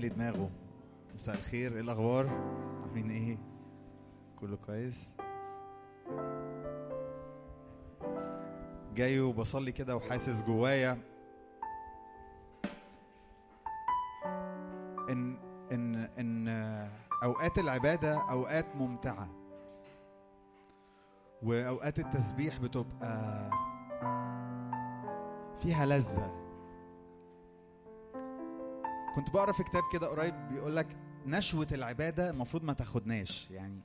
لي دماغه. مساء الخير إيه الأخبار؟ عاملين إيه؟ كله كويس؟ جاي وبصلي كده وحاسس جوايا إن إن إن أوقات العبادة أوقات ممتعة. وأوقات التسبيح بتبقى فيها لذة. كنت بقرا في كتاب كده قريب بيقول لك نشوة العبادة المفروض ما تاخدناش يعني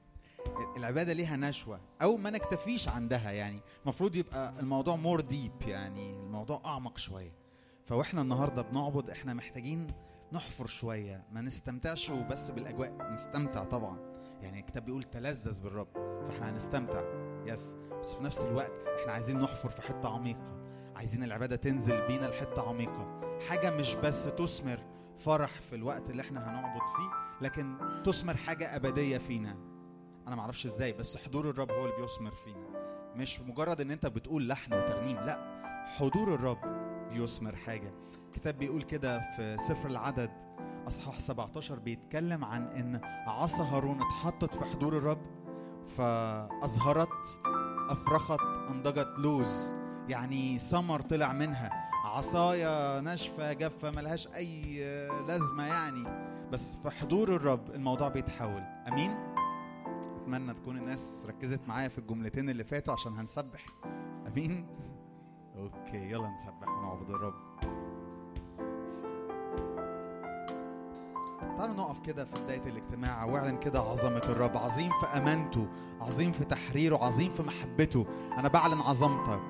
العبادة ليها نشوة أو ما نكتفيش عندها يعني المفروض يبقى الموضوع مور ديب يعني الموضوع أعمق شوية. فوإحنا النهارده بنعبد إحنا محتاجين نحفر شوية ما نستمتعش وبس بالأجواء نستمتع طبعا. يعني الكتاب بيقول تلذذ بالرب فإحنا هنستمتع. يس بس في نفس الوقت إحنا عايزين نحفر في حتة عميقة. عايزين العبادة تنزل بينا لحتة عميقة. حاجة مش بس تثمر فرح في الوقت اللي إحنا هنعبد فيه لكن تثمر حاجة أبدية فينا. أنا معرفش إزاي بس حضور الرب هو اللي بيثمر فينا. مش مجرد إن أنت بتقول لحن وترنيم لأ حضور الرب بيثمر حاجة. الكتاب بيقول كده في سفر العدد أصحاح 17 بيتكلم عن إن عصا هارون اتحطت في حضور الرب فأزهرت أفرخت أنضجت لوز. يعني ثمر طلع منها. عصايا ناشفة جافة ملهاش أي لازمة يعني. بس في حضور الرب الموضوع بيتحول. أمين؟ أتمنى تكون الناس ركزت معايا في الجملتين اللي فاتوا عشان هنسبح. أمين؟ أوكي يلا نسبح ونعبد الرب. تعالوا نقف كده في بداية الاجتماع. واعلن كده عظمة الرب. عظيم في أمانته عظيم في تحريره عظيم في محبته. أنا بعلن عظمتك.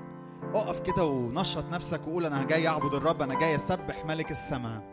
اقف كده ونشط نفسك وقول أنا جاي أعبد الرب أنا جاي أسبح ملك السماء.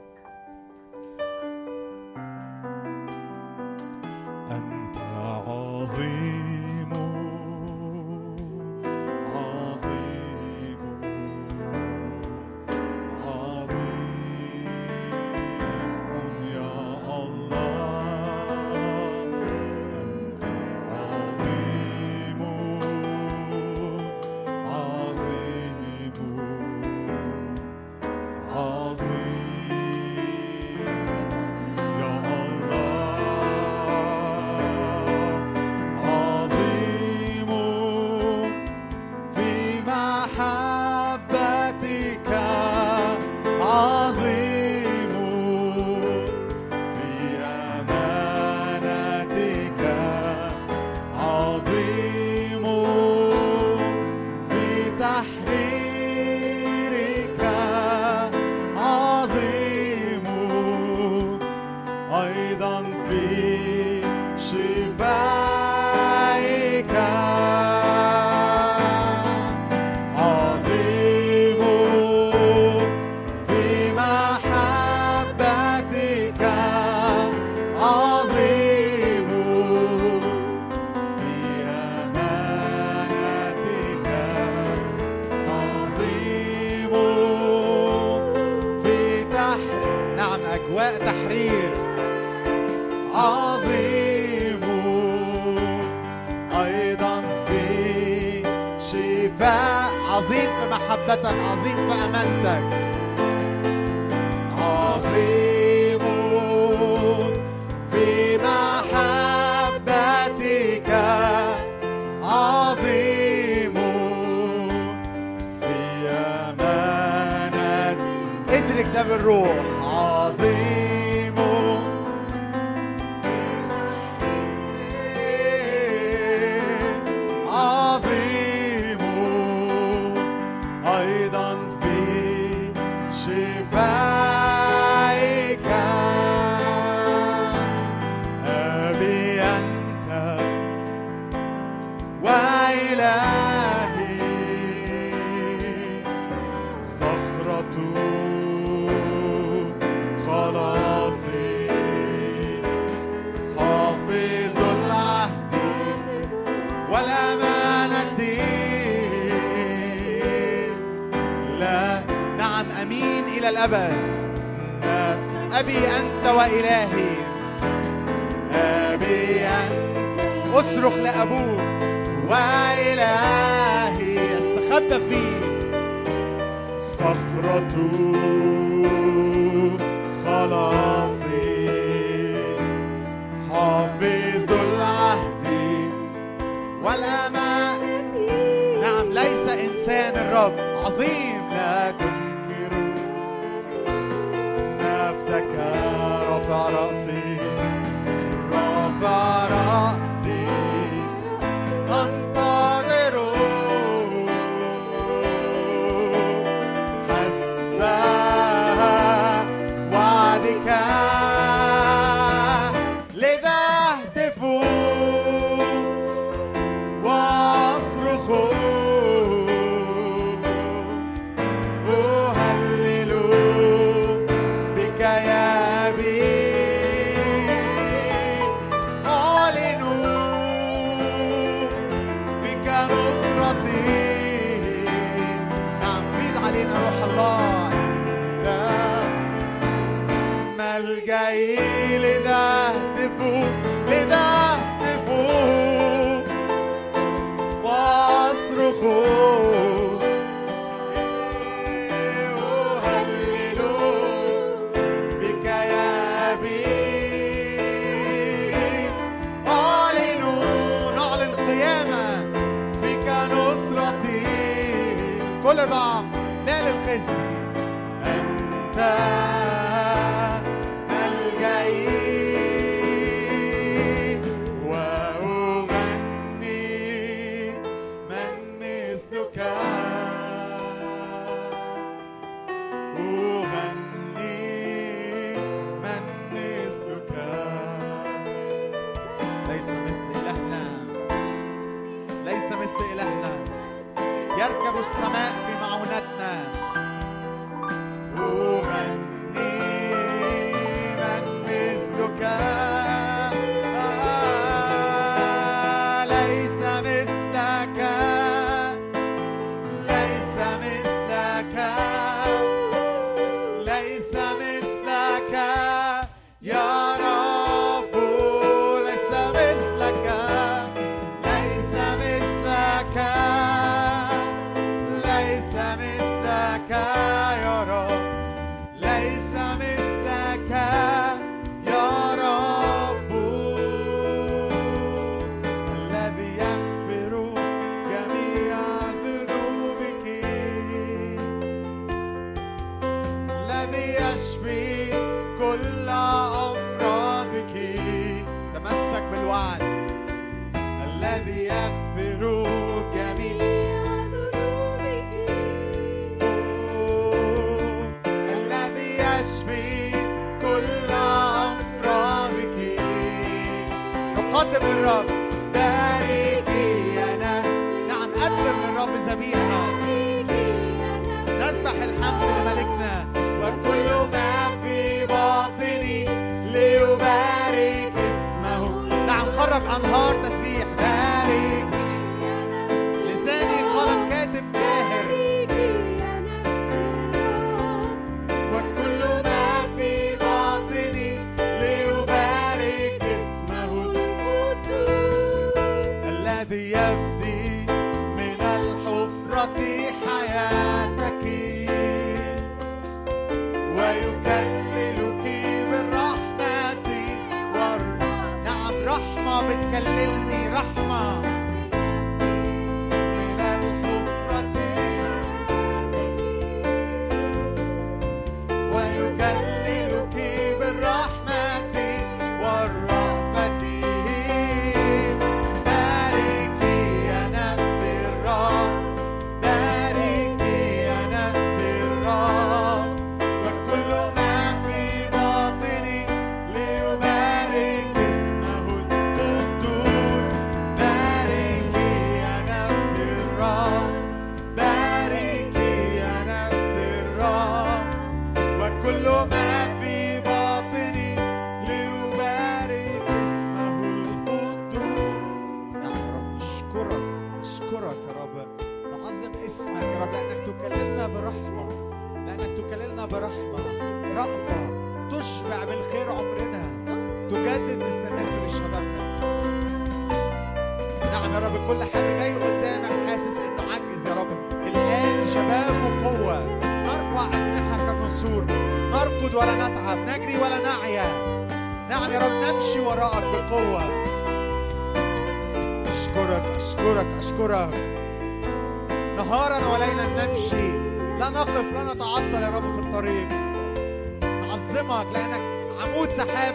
咱们。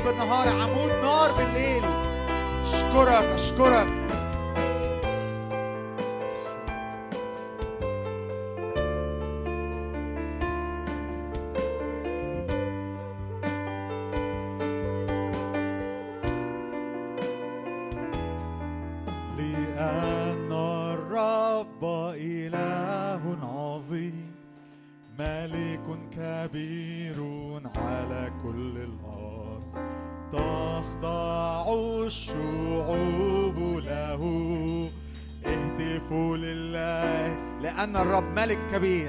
بالنهار عمود. الكبير.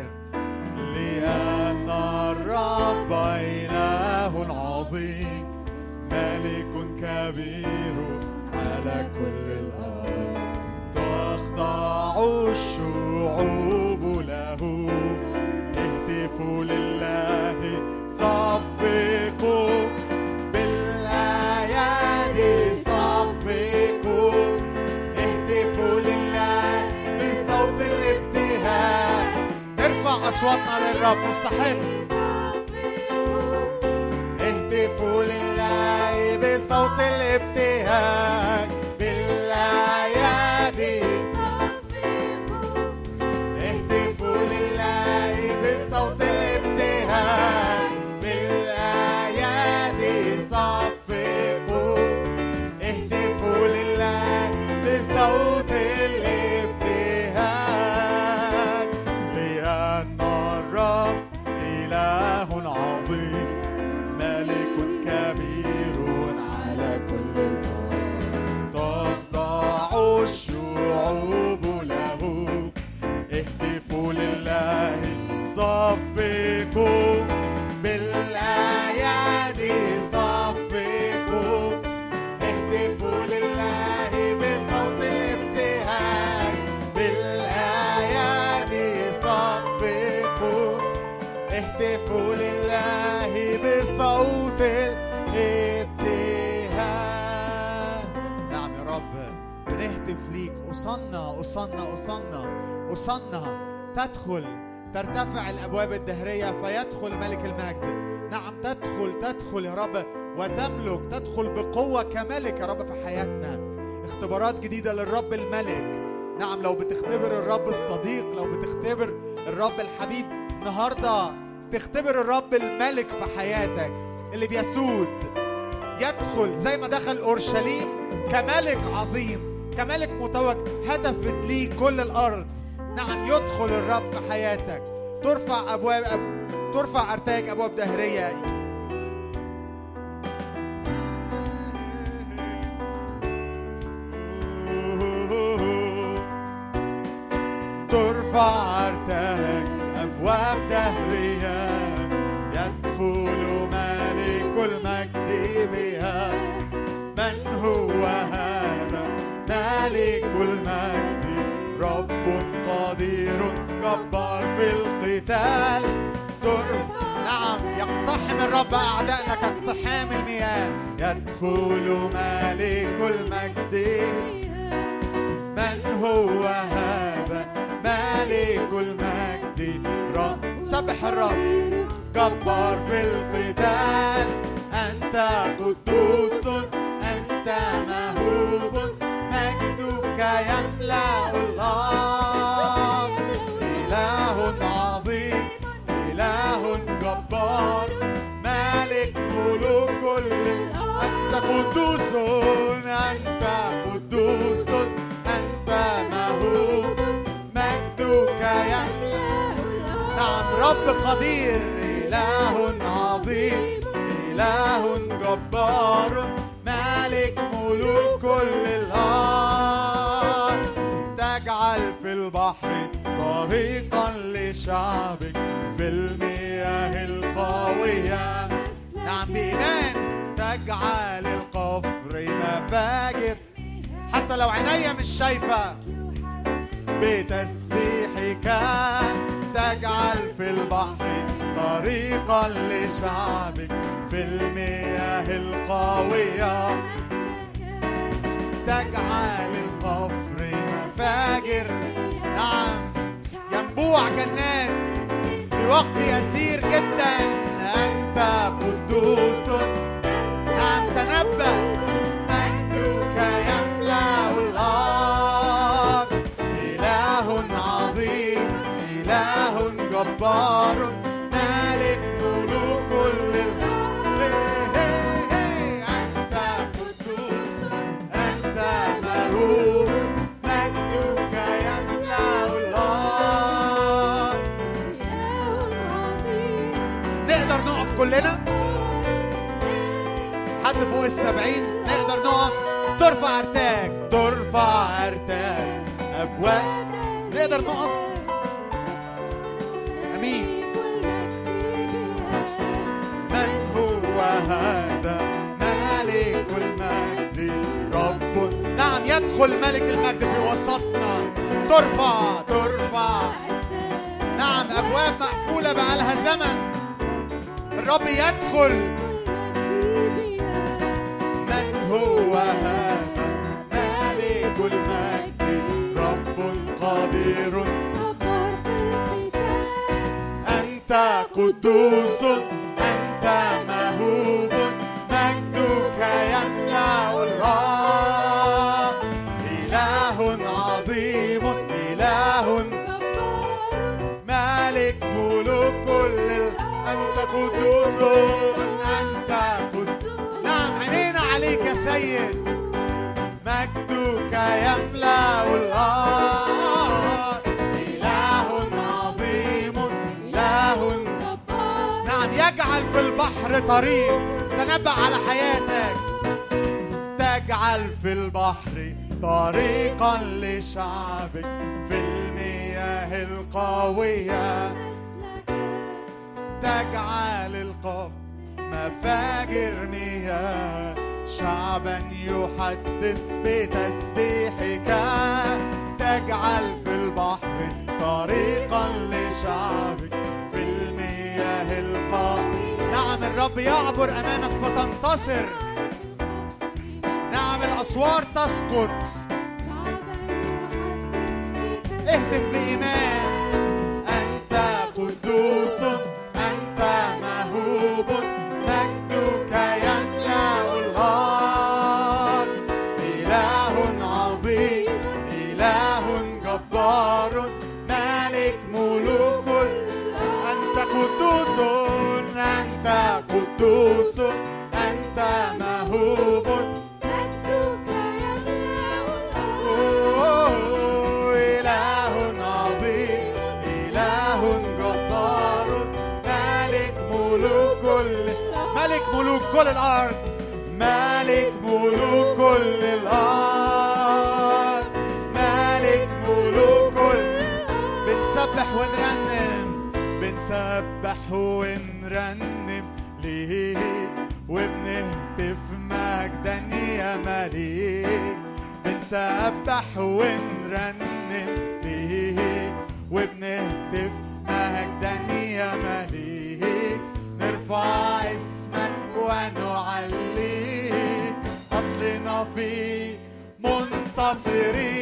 أصنة أصنة أصنة تدخل ترتفع الأبواب الدهرية فيدخل ملك المجد. نعم تدخل تدخل يا رب وتملك تدخل بقوة كملك يا رب في حياتنا. اختبارات جديدة للرب الملك. نعم لو بتختبر الرب الصديق لو بتختبر الرب الحبيب النهاردة تختبر الرب الملك في حياتك. اللي بيسود يدخل زي ما دخل أورشليم كملك عظيم. كملك متوج هدف لي كل الأرض. نعم يدخل الرب في حياتك. ترفع ابواب أب... ترفع أرتاج أبواب دهرية. رب قدير جبار في القتال ترب نعم يقتحم الرب أعدائنا كاقتحام المياه يدخل ملك المجد من هو هذا ملك المجد رب سبح الرب جبار في القتال أنت قدوس أنت مهوب مجدك يملأ الله رب قدير إله عظيم إله جبار مالك ملوك كل الأرض تجعل في البحر طريقا لشعبك في المياه القوية. نعم بإيمان تجعل القفر مفاجر. حتى لو عينيا مش شايفة. بتسبيحك تجعل في البحر طريقا لشعبك في المياه القوية. تجعل القفر مفاجر. نعم ينبوع جنات. في وقت يسير جدا. أنت قدوس. نعم تنبأ. فوق السبعين نقدر نقف. ترفع أرتاج. ترفع أرتاج. ابواب نقدر نقف. أمين. من هو هذا؟ ملك المجد. رب. نعم يدخل ملك المجد في وسطنا. ترفع ترفع. نعم ابواب مقفولة بقالها زمن. الرب يدخل. هو هذا ملك المجد رب قدير أنت قدوس أنت سيد مجدك يملأ الأرض. إله عظيم إله نعم يجعل في البحر طريق. تنبأ على حياتك. تجعل في البحر طريقا لشعبك. في المياه القوية. تجعل القف مفاجر مياه شعبا يحدث بتسبيحك. تجعل في البحر طريقا لشعبك. في المياه القوية نعم الرب يعبر أمامك فتنتصر. نعم الأسوار تسقط. city.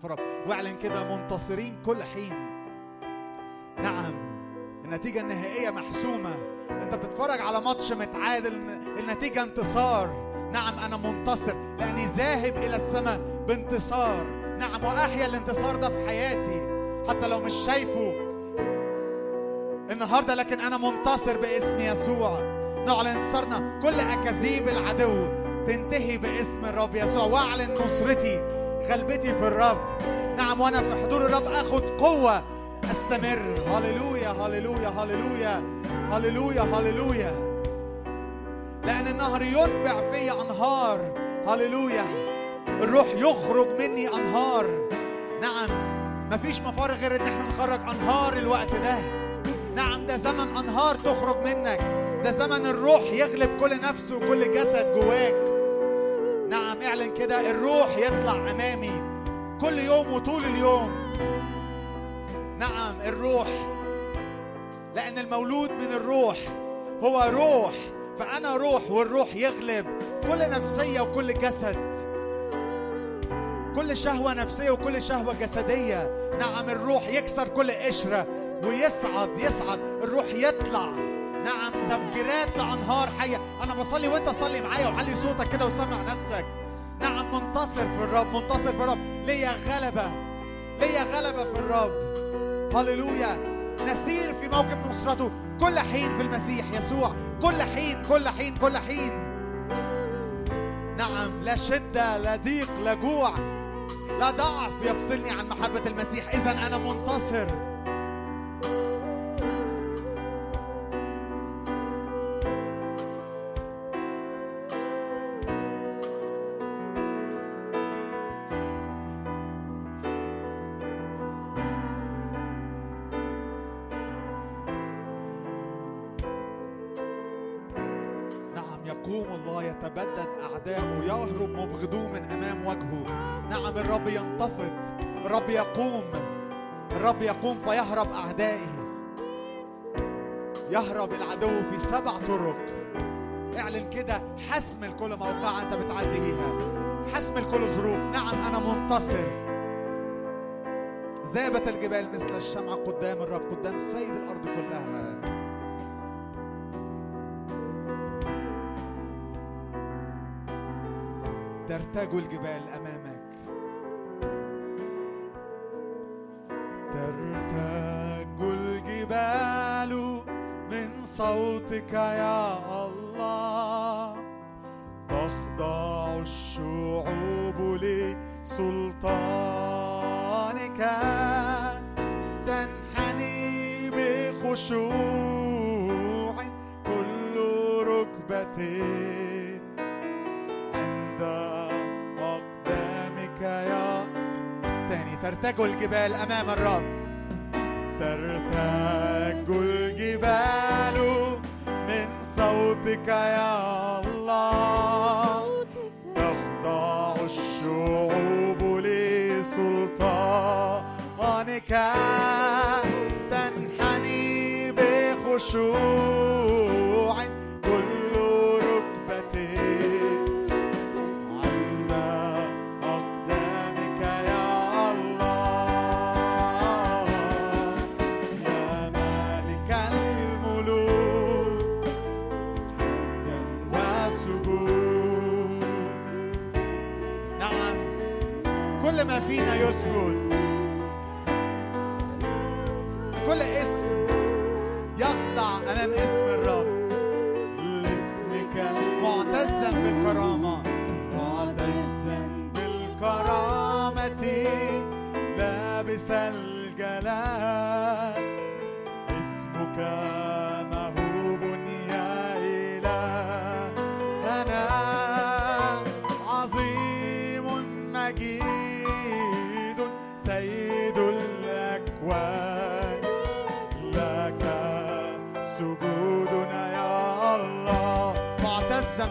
في الرب واعلن كده منتصرين كل حين. نعم النتيجة النهائية محسومة. أنت بتتفرج على ماتش متعادل النتيجة انتصار. نعم أنا منتصر لأني ذاهب إلى السماء بانتصار. نعم وأحيا الانتصار ده في حياتي حتى لو مش شايفه. النهارده لكن أنا منتصر باسم يسوع. نعلن انتصارنا. كل أكاذيب العدو تنتهي باسم الرب يسوع. واعلن نصرتي. غلبتي في الرب. نعم وأنا في حضور الرب اخد قوة. أستمر. هللويا هللويا هللويا. هللويا هللويا. لأن النهر ينبع في أنهار. هللويا. الروح يخرج مني أنهار. نعم مفيش مفار غير إن إحنا نخرج أنهار الوقت ده. نعم ده زمن أنهار تخرج منك. ده زمن الروح يغلب كل نفس وكل جسد جواك. نعم اعلن كده الروح يطلع أمامي كل يوم وطول اليوم. نعم الروح لأن المولود من الروح هو روح فأنا روح والروح يغلب كل نفسية وكل جسد. كل شهوة نفسية وكل شهوة جسدية. نعم الروح يكسر كل قشرة ويصعد يصعد الروح يطلع. نعم تفجيرات لأنهار حية. أنا بصلي وأنت صلي معايا وعلي صوتك كده وسمع نفسك. نعم منتصر في الرب منتصر في الرب. ليا غلبة ليا غلبة في الرب. هللويا. نسير في موكب نصرته. كل حين في المسيح يسوع. كل حين كل حين كل حين. نعم لا شدة لا ضيق لا جوع لا ضعف يفصلني عن محبة المسيح. إذا أنا منتصر. يقوم فيهرب أعدائه. يهرب العدو في سبع طرق. اعلن كده حسم لكل موقع انت بتعدي بيها. حسم لكل ظروف. نعم أنا منتصر. ذابت الجبال مثل الشمعة قدام الرب قدام سيد الأرض كلها. ترتج الجبال أمامك. ترتج الجبال من صوتك يا الله. تخضع الشعوب لسلطانك. تنحني بخشوع كل ركبة عند ترتج الجبال أمام الرب. ترتج الجبال من صوتك يا الله. تخضع الشعوب لسلطانك. تنحني بخشوع.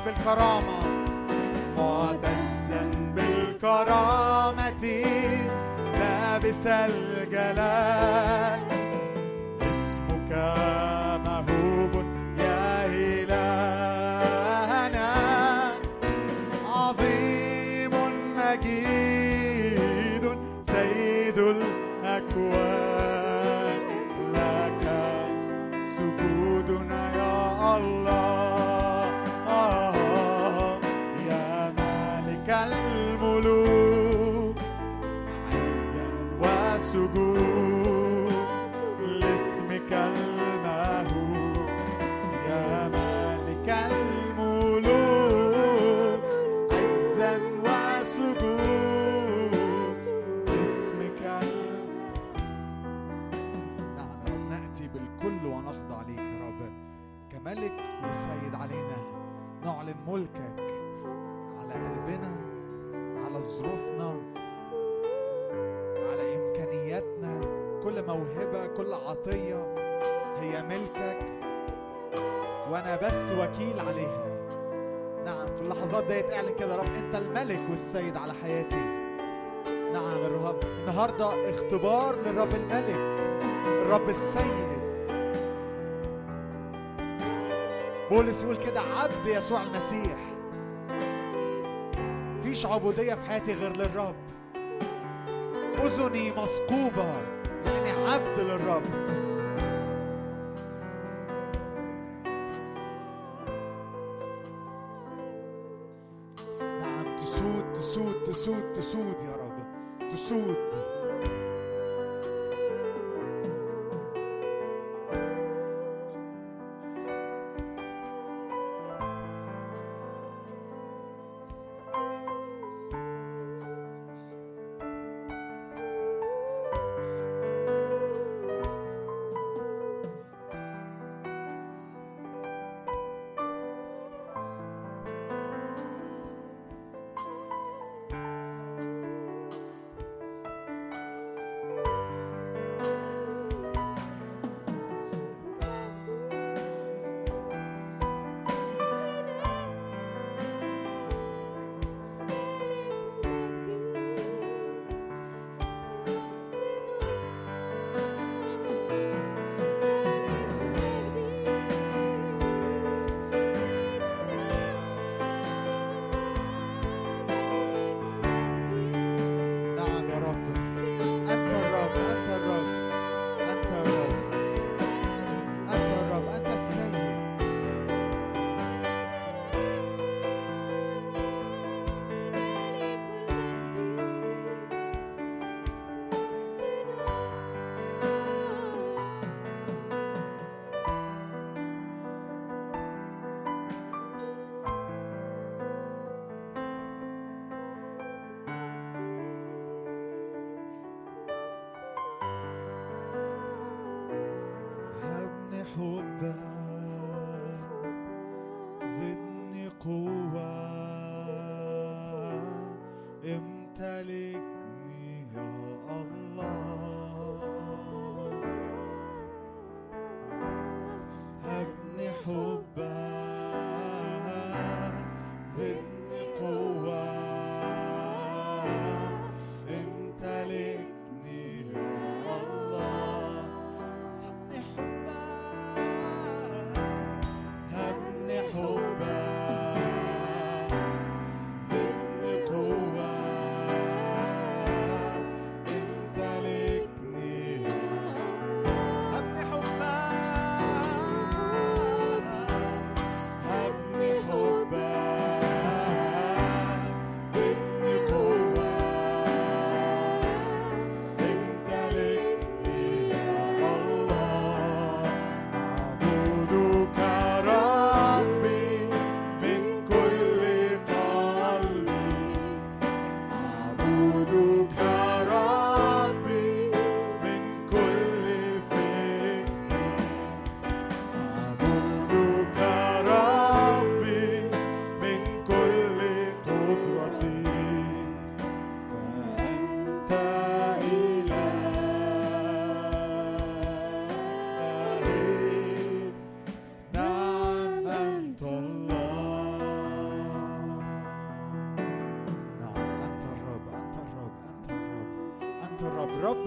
بالكرامة. معتزا بالكرامة لابس الجلال. اسمك كل موهبة كل عطية هي ملكك وأنا بس وكيل عليها. نعم في اللحظات ديت اعلن كده رب أنت الملك والسيد على حياتي. نعم الرب النهارده اختبار للرب الملك الرب السيد. بولس يقول كده عبد يسوع المسيح. مفيش عبودية في حياتي غير للرب. أذني مثقوبة لأني عبد للرب. نعم تسود تسود تسود تسود يا رب. تسود.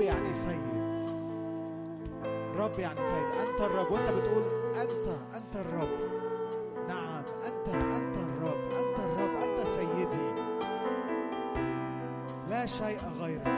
يعني سيد. رب يعني سيد. أنت الرب. وأنت بتقول أنت أنت الرب. نعم أنت أنت الرب. أنت الرب. أنت سيدي. لا شيء غيرك.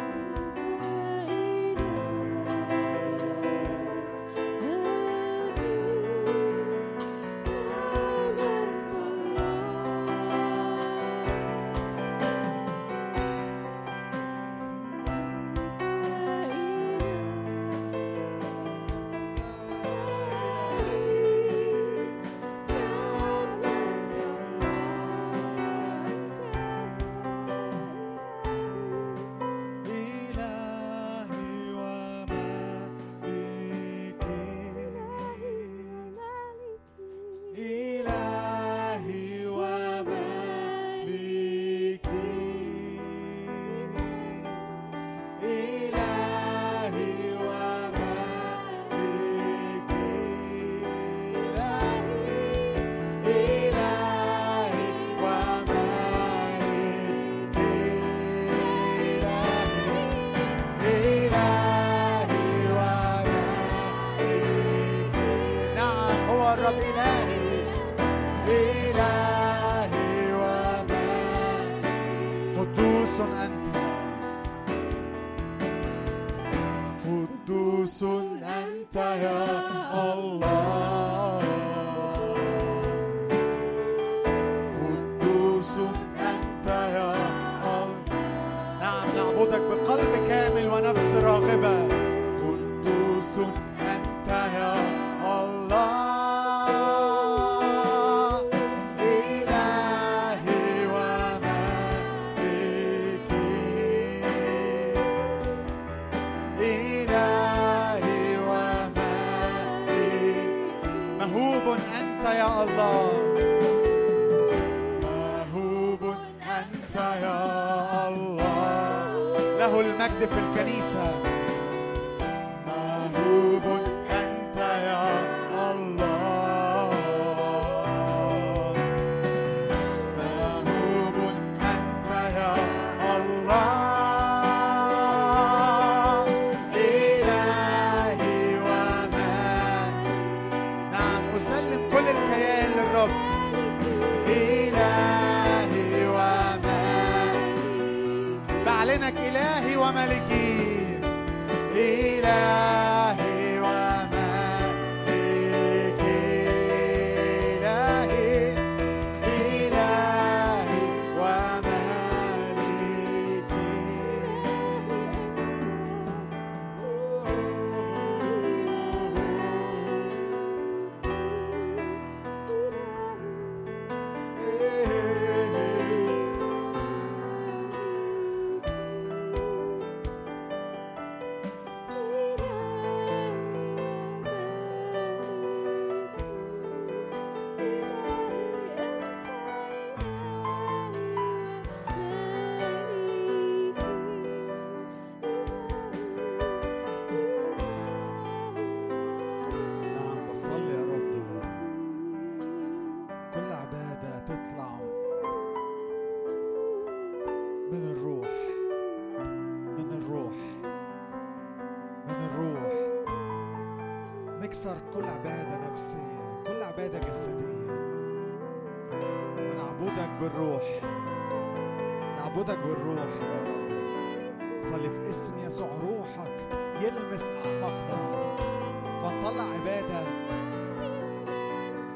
طلع عبادة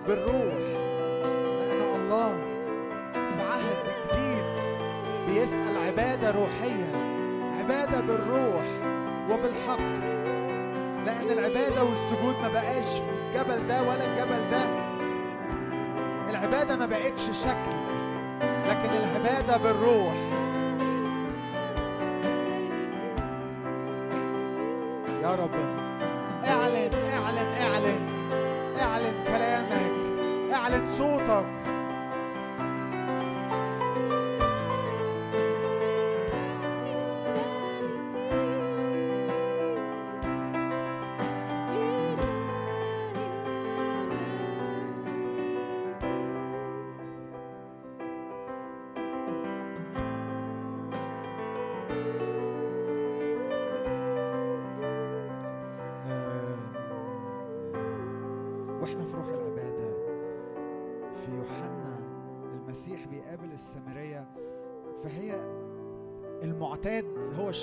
بالروح. لأن الله. في عهد جديد بيسأل عبادة روحية عبادة بالروح وبالحق. لأن العبادة والسجود ما بقاش في الجبل ده ولا الجبل ده. العبادة ما بقتش شكل لكن العبادة بالروح. يا رب. так.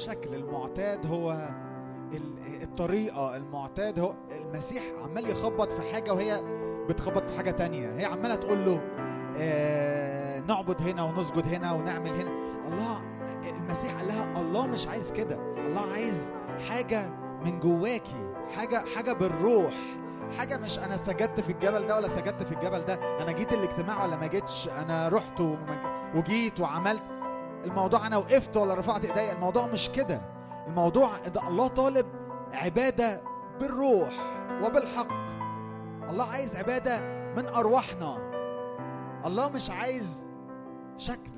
الشكل المعتاد هو ال- الطريقة. المعتاد هو المسيح عمال يخبط في حاجة وهي بتخبط في حاجة تانية. هي عمالة تقول له آه نعبد هنا ونسجد هنا ونعمل هنا. الله المسيح قال لها الله مش عايز كده. الله عايز حاجة من جواكي. حاجة حاجة بالروح. حاجة مش أنا سجدت في الجبل ده ولا سجدت في الجبل ده. أنا جيت الاجتماع ولا ما جيتش؟ أنا رحت وجيت وعملت الموضوع أنا وقفت ولا رفعت إيديا الموضوع مش كده. الموضوع ده الله طالب عبادة بالروح وبالحق. الله عايز عبادة من أرواحنا. الله مش عايز شكل.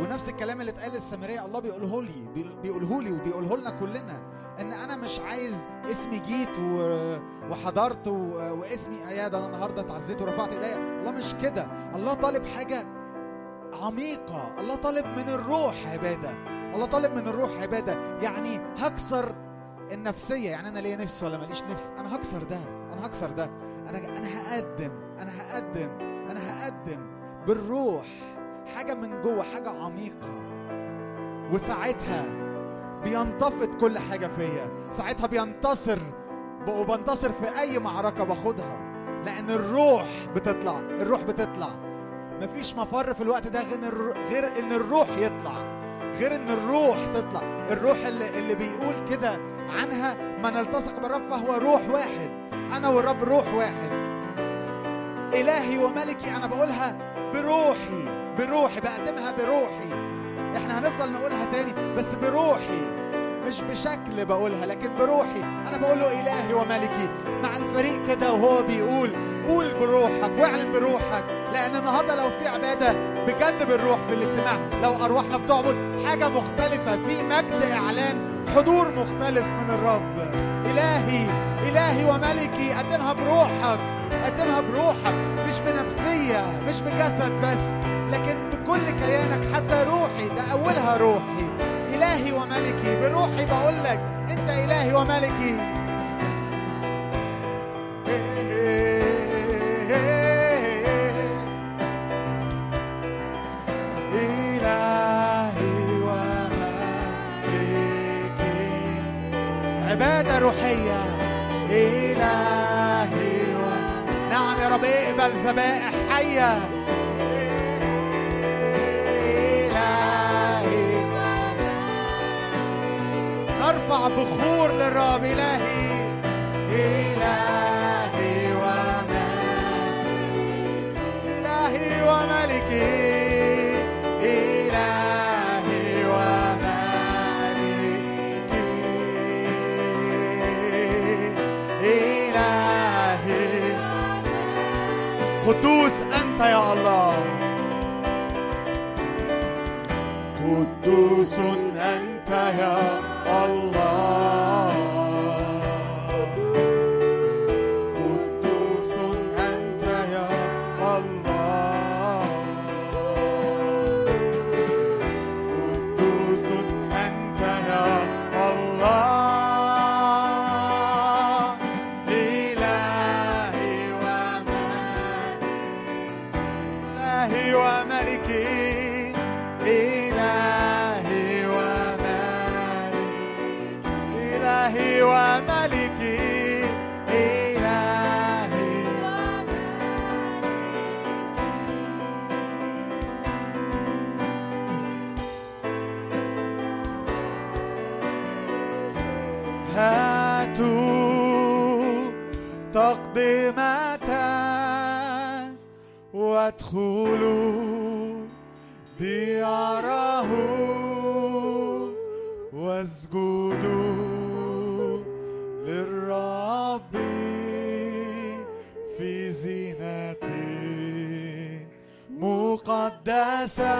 ونفس الكلام اللي اتقال للسامرية الله بيقوله لي بي- بيقوله لي وبيقوله لنا كلنا إن أنا مش عايز اسمي جيت وحضرت واسمي يا ده أنا النهارده اتعزيت ورفعت ايديا الله مش كده. الله طالب حاجة عميقة. الله طالب من الروح عبادة. الله طالب من الروح عبادة. يعني هكسر النفسية. يعني أنا ليا نفس ولا ماليش نفس؟ أنا هكسر ده. أنا هكسر ده. أنا أنا هقدم. أنا هقدم. أنا هقدم بالروح. حاجة من جوه حاجة عميقة. وساعتها بينتفض كل حاجة فيا. ساعتها بينتصر وبنتصر في أي معركة باخدها. لأن الروح بتطلع. الروح بتطلع. مفيش مفر في الوقت ده غير غير إن الروح يطلع غير إن الروح تطلع. الروح اللي, اللي بيقول كده عنها من التصق بالرب فهو روح واحد. أنا والرب روح واحد. إلهي وملكي أنا بقولها بروحي بروحي بقدمها بروحي. إحنا هنفضل نقولها تاني بس بروحي. مش بشكل بقولها لكن بروحي. أنا بقول له إلهي وملكي. مع الفريق كده وهو بيقول قول بروحك واعلن بروحك. لأن النهارده لو في عبادة بجد بالروح في الاجتماع. لو أرواحنا بتعبد حاجة مختلفة في مجد إعلان حضور مختلف من الرب. إلهي إلهي وملكي قدمها بروحك. قدمها بروحك. مش بنفسية مش بجسد بس لكن بكل كيانك حتى روحي. ده أولها روحي. إلهي وملكي. بروحي بقول لك وملكي. إلهي وملكي. عبادة روحية. إلهي. نعم يا رب اقبل ذبائح حية. نرفع بخور للرب إلهي. إلهي وملكي. إلهي وملكي. قدوس أنت يا الله. قدوس أنت يا الله قدوس وادخلوا دياره واسجدوا للرب في زينة مقدسة.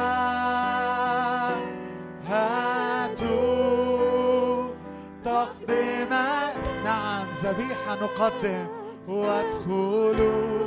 هاتوا تقدمة نعم ذبيحة نقدم. وادخلوا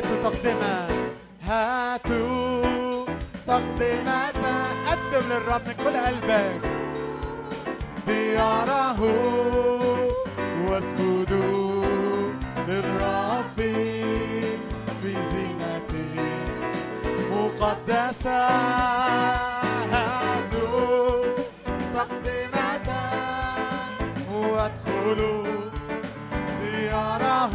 هاتوا تقدمة. هاتوا تقدمة قدم للرب من كل قلبك. دياره واسجدوا للرب في زينته مقدسة. هاتوا تقدمة وادخلوا دياره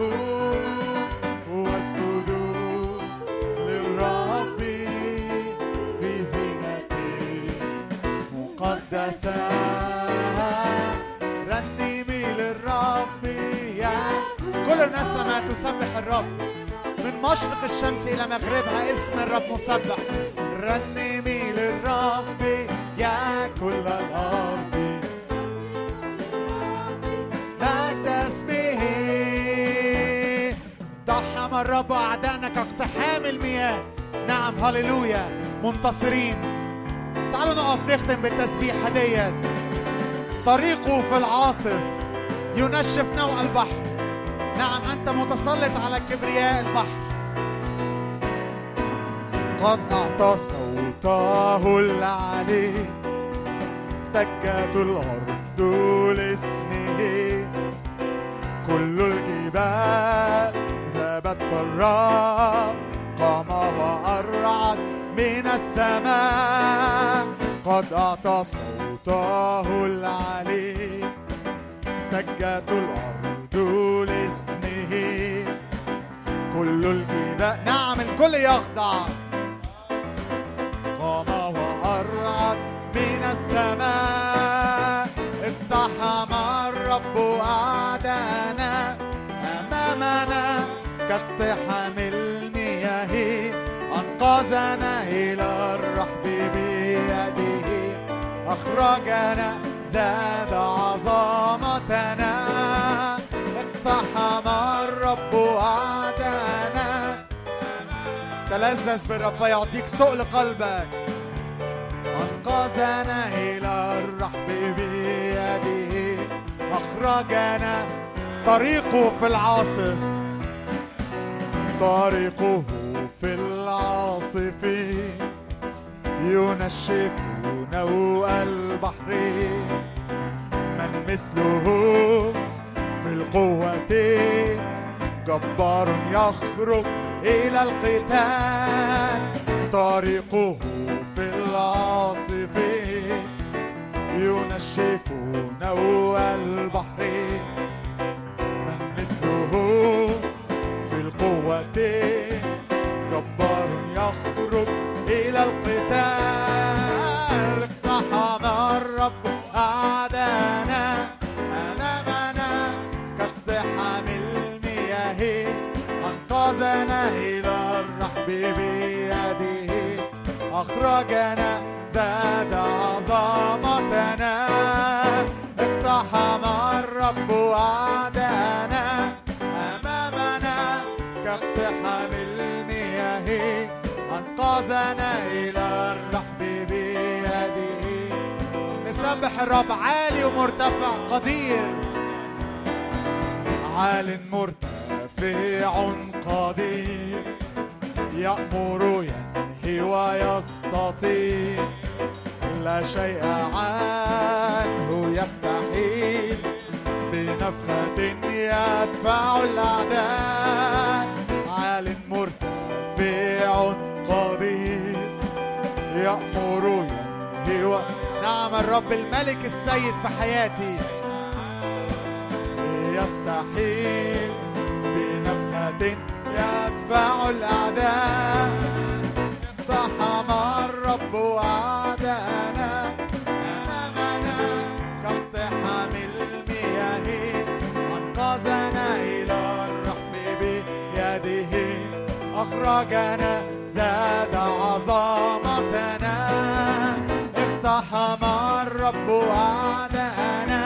رنمي للرب يا. كل الناس ما تسبح الرب. من مشرق الشمس إلى مغربها اسم الرب مسبح. رنمي للرب يا كل الأرض. مجد اسمه ضحم الرب أعدائنا كاقتحام المياه. نعم هللويا. منتصرين. تعالوا نقف نختم بالتسبيحة ديت طريقه في العاصف ينشف نوء البحر. نعم أنت متسلط على كبرياء البحر. قد أعطى صوته العلي. احتجت الأرض لاسمه. كل الجبال ذابت في الرب قام وأرعد من السماء. قد أعطى صوته العلي احتجت الأرض لاسمه. كل الجبال نعم الكل يخضع. قام وأرعد من السماء. اقتحم الرب أعدانا أمامنا كاقتحام أنقذنا إلى الرحب بيده. أخرجنا زاد عظمتنا اقتحم الرب أعدانا تلذذ بالرب فيعطيك سؤل قلبك. أنقذنا إلى الرحب بيده. أخرجنا طريقه في العاصف. طريقه في العاصف. ينشف نوء البحر. من مثله في القوة. جبار يخرج إلى القتال. طريقه في العاصف. ينشف نوء البحر. من مثله القوة جبار يخرج إلى القتال. اقتحم الرب أعدانا أمامنا كاقتحام المياه أنقذنا إلى الرحب بيده. أخرجنا زاد عظمتنا نسبح الرب عالي ومرتفع قدير. عال مرتفع قدير يأمر ينهي ويستطيع لا شيء عنه يستحيل. بنفخة يدفع الأعداء. عال مرتفع قدير يأمر ينهي و... نعم الرب الملك السيد في حياتي. يستحيل بنفخة يدفع الأعداء. اقتحم الرب أعداءنا أمامنا. كاقتحام المياه أنقذنا إلى الرحب بيده. أخرجنا زاد عظمتنا. الرب أعداءنا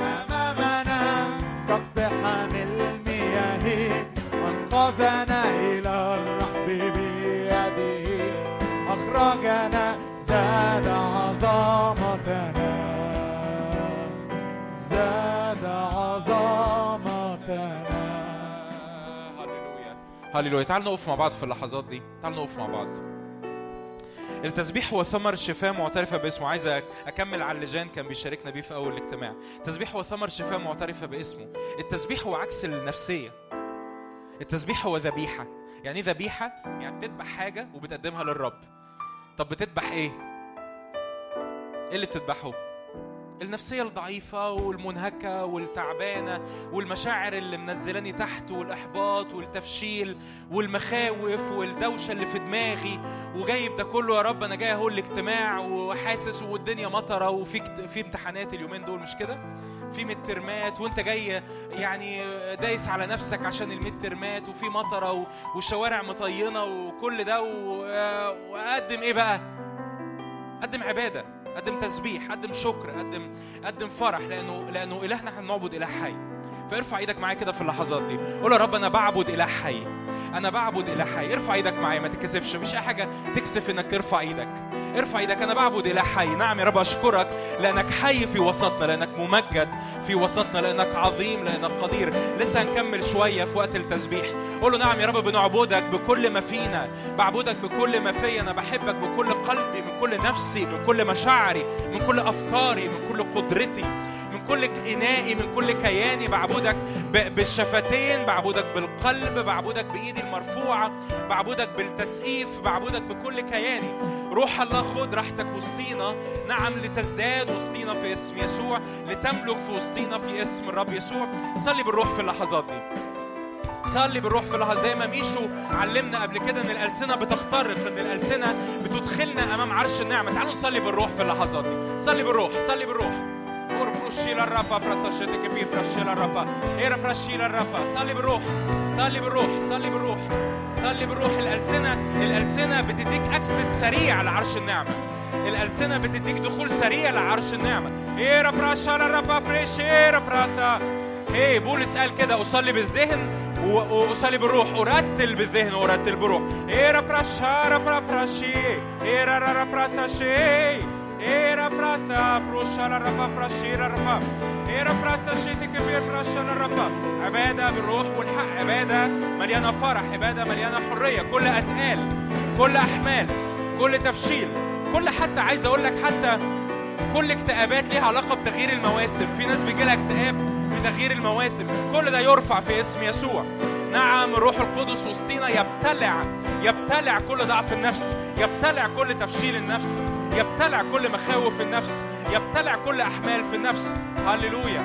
أمامنا قد حمل المياه. أنقذنا إلى الرحب بيده. أخرجنا زاد عظمتنا زاد عظمتنا هللويا. هللويا. تعالوا نقف مع بعض في اللحظات دي. تعالوا نقف مع بعض. التسبيح هو ثمر شفاء معترفة باسمه عايز أكمل على اللي جان كان بيشاركنا بيه في أول الاجتماع التسبيح هو ثمر شفاء معترفة باسمه التسبيح هو عكس النفسية التسبيح هو ذبيحة يعني إيه ذبيحة؟ يعني بتذبح حاجة وبتقدمها للرب طب بتذبح إيه؟ إيه اللي بتذبحه؟ النفسية الضعيفة والمنهكة والتعبانة والمشاعر اللي منزلاني تحت والإحباط والتفشيل والمخاوف والدوشة اللي في دماغي وجايب ده كله يا رب أنا جاي أهو الاجتماع وحاسس والدنيا مطرة وفي في امتحانات اليومين دول مش كده؟ في مترمات وأنت جاي يعني دايس على نفسك عشان المترمات وفي مطرة والشوارع مطينة وكل ده وقدم إيه بقى؟ قدم عبادة قدم تسبيح قدم شكر قدم قدم فرح لأنه لأنه إلهنا إحنا بنعبد إله حي. فارفع إيدك معايا كده في اللحظات دي. قول يا رب أنا بعبد اله حي. أنا بعبد اله حي. ارفع إيدك معايا ما تكسفش مفيش أي حاجة تكسف إنك ترفع إيدك. ارفع إيدك أنا بعبد اله حي. نعم يا رب أشكرك لأنك حي في وسطنا لأنك ممجد في وسطنا لأنك عظيم لأنك قدير. لسه هنكمل شوية في وقت التسبيح. قول له نعم يا رب بنعبدك بكل ما فينا. بعبدك بكل ما فيا أنا بحبك بكل قلبي من كل نفسي من كل مشاعري من كل أفكاري من كل قدرتي. من كل إنائي من كل كياني بعبدك بالشفتين بعبدك بالقلب بعبدك بإيدي المرفوعة بعبدك بالتسقيف بعبدك بكل كياني روح الله خد راحتك وسطينا. نعم لتزداد وسطينا في اسم يسوع لتملك في وسطينا في اسم الرب يسوع. صلي بالروح في اللحظات دي. صلي بالروح في اللحظه زي ما ميشو علمنا قبل كده إن الألسنة بتخترق إن الألسنة بتدخلنا أمام عرش النعمة. تعالوا نصلي بالروح في اللحظات دي. صلي بالروح صلي بالروح. Brushila rapa pratoshete che pi prashila rapa. Era prashila rapa. صلي بالروح. صلي بالروح. صلي بالروح. صلي بالروح الألسنة الألسنة بتديك أكسس سريع لعرش النعمة. الألسنة بتديك دخول سريع لعرش النعمة. إيرا براشالا رابا إيرا براتا. إيه بولس قال كده أصلي بالذهن وأصلي بالروح أرتل بالذهن وأرتل بالروح. إيرا براشارا براشي. إيرا رارا براتاشي. Era prata بروشالا ربا براشيرا ربا Era براتا شيتي كبير براشالا ربا عبادة بالروح والحق عبادة مليانة فرح عبادة مليانة حرية كل أتقال كل أحمال كل تفشيل كل حتى عايز أقول لك حتى كل اكتئابات ليها علاقة بتغيير المواسم. في ناس بيجي لها اكتئاب بتغيير المواسم. كل ده يرفع في اسم يسوع. نعم الروح القدس وسطينا يبتلع يبتلع كل ضعف النفس يبتلع كل تفشيل النفس. يبتلع كل مخاوف النفس يبتلع كل أحمال في النفس. هللويا.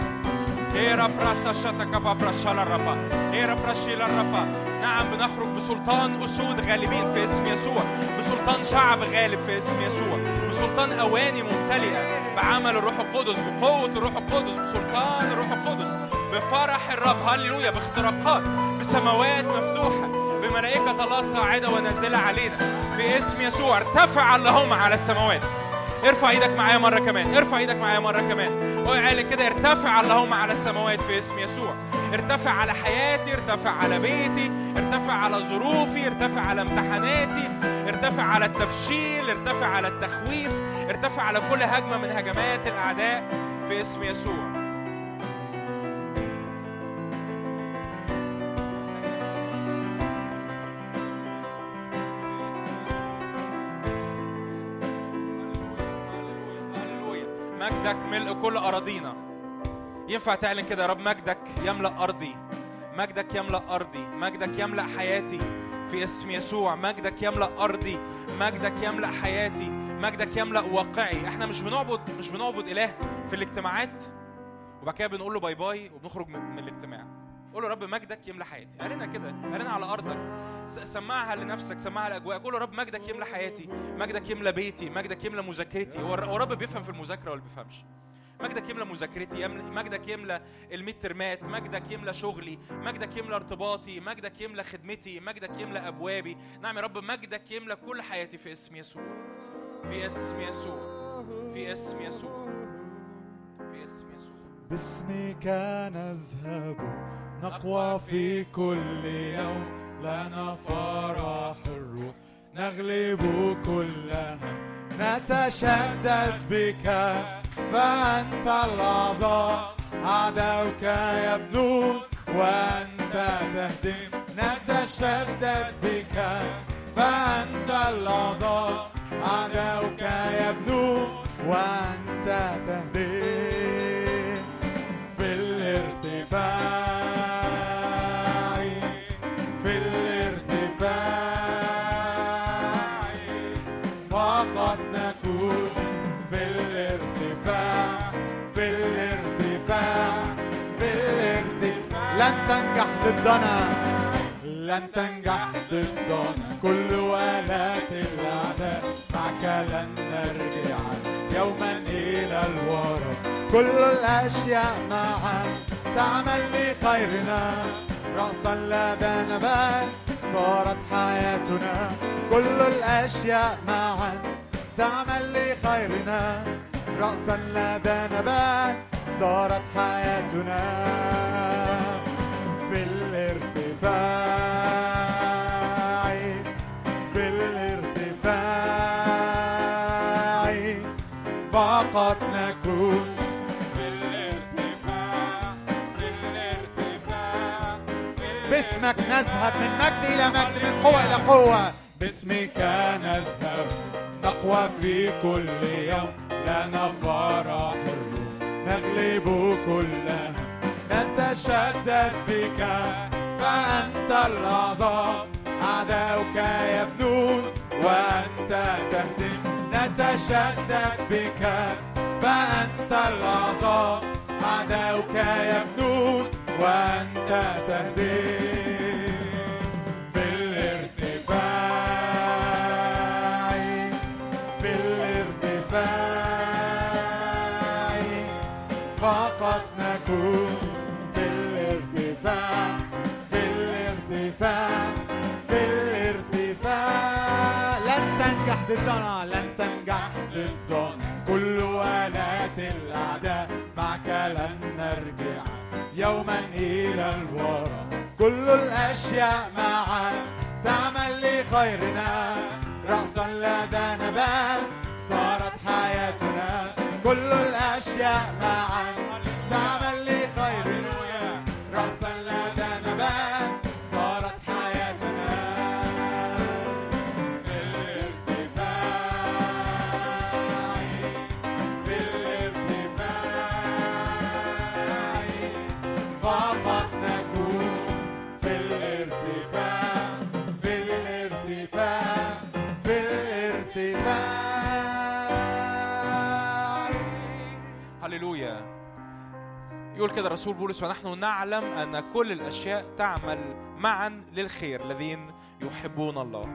إيرا براتا شتك بابرا شالا ربا. إيرا براشيلا ربا. نعم بنخرج بسلطان أسود غالبين في اسم يسوع. بسلطان شعب غالب في اسم يسوع. بسلطان أواني ممتلئة. بعمل الروح القدس بقوة الروح القدس بسلطان الروح القدس. بفرح الرب هللويا باختراقات بسماوات مفتوحة. بملائكة الله صاعدة ونازلة علينا في اسم يسوع. ارتفع اللهم على السماوات. ارفع إيدك معايا مرة كمان. ارفع إيدك معايا مرة كمان. قول كده. ارتفع اللهم على السماوات في اسم يسوع. ارتفع على حياتي. ارتفع على بيتي. ارتفع على ظروفي. ارتفع على امتحاناتي. ارتفع على التفشيل. ارتفع على التخويف. ارتفع على كل هجمة من هجمات الأعداء في اسم يسوع. مجدك ملء كل أراضينا. ينفع تعلن كده يا رب؟ مجدك يملأ أرضي. مجدك يملأ أرضي. مجدك يملأ حياتي في اسم يسوع. مجدك يملأ أرضي. مجدك يملأ حياتي. مجدك يملأ واقعي. إحنا مش بنعبد مش بنعبد إله في الاجتماعات وبعد كده بنقول له bye bye وبنخرج من الاجتماع. قول له رب مجدك يملى حياتي قلنا كده قلنا على ارضك سمعها لنفسك سمعها لاجواء قول له رب مجدك يملى حياتي مجدك يملى بيتي مجدك يملى مذاكرتي هو بيفهم في المذاكره ولا بيفهمش مجدك يملى مذاكرتي مجدك يملى ال midtermات مجدك يملى شغلي مجدك يملى ارتباطي مجدك يملى خدمتي مجدك يملى ابوابي نعم يا رب مجدك يملى كل حياتي في اسم يسوع في اسم يسوع في اسم يسوع في اسم يسوع باسمك نذهب نقوى في كل يوم. لنا فرح الروح. نغلب كل هم نتشدد بك. فأنت العظام. عدوك يبنون وأنت تهدم نتشدد بك. فأنت العظام. أعداؤك يبنون وأنت تهدي. ضدنا لن تنجح ضدنا. كل ولاة الأعداء. معك لن نرجع يوما إلى الوراء كل الأشياء معا. تعمل لخيرنا. رأسا لدى نبات صارت حياتنا. كل الأشياء معا. تعمل لخيرنا. رأسا لدى نبات صارت حياتنا. باسمك نذهب من مجد إلى مجد من قوة إلى قوة. باسمك نذهب نقوى في كل يوم. لنا فرح الروح نغلب كل هم نتشدد بك فأنت الأعظم أعداؤك يبنون وأنت تهدم. نتشدد بك فأنت الأعظم أعداؤك يبنون وأنت تهدم. يوما إلى الوراء كل الأشياء معا. تعمل لخيرنا. رأسا لدى نبال صارت حياتنا. كل الأشياء معا. يقول كده الرسول بولس ونحن نعلم أن كل الأشياء تعمل معا للخير الذين يحبون الله.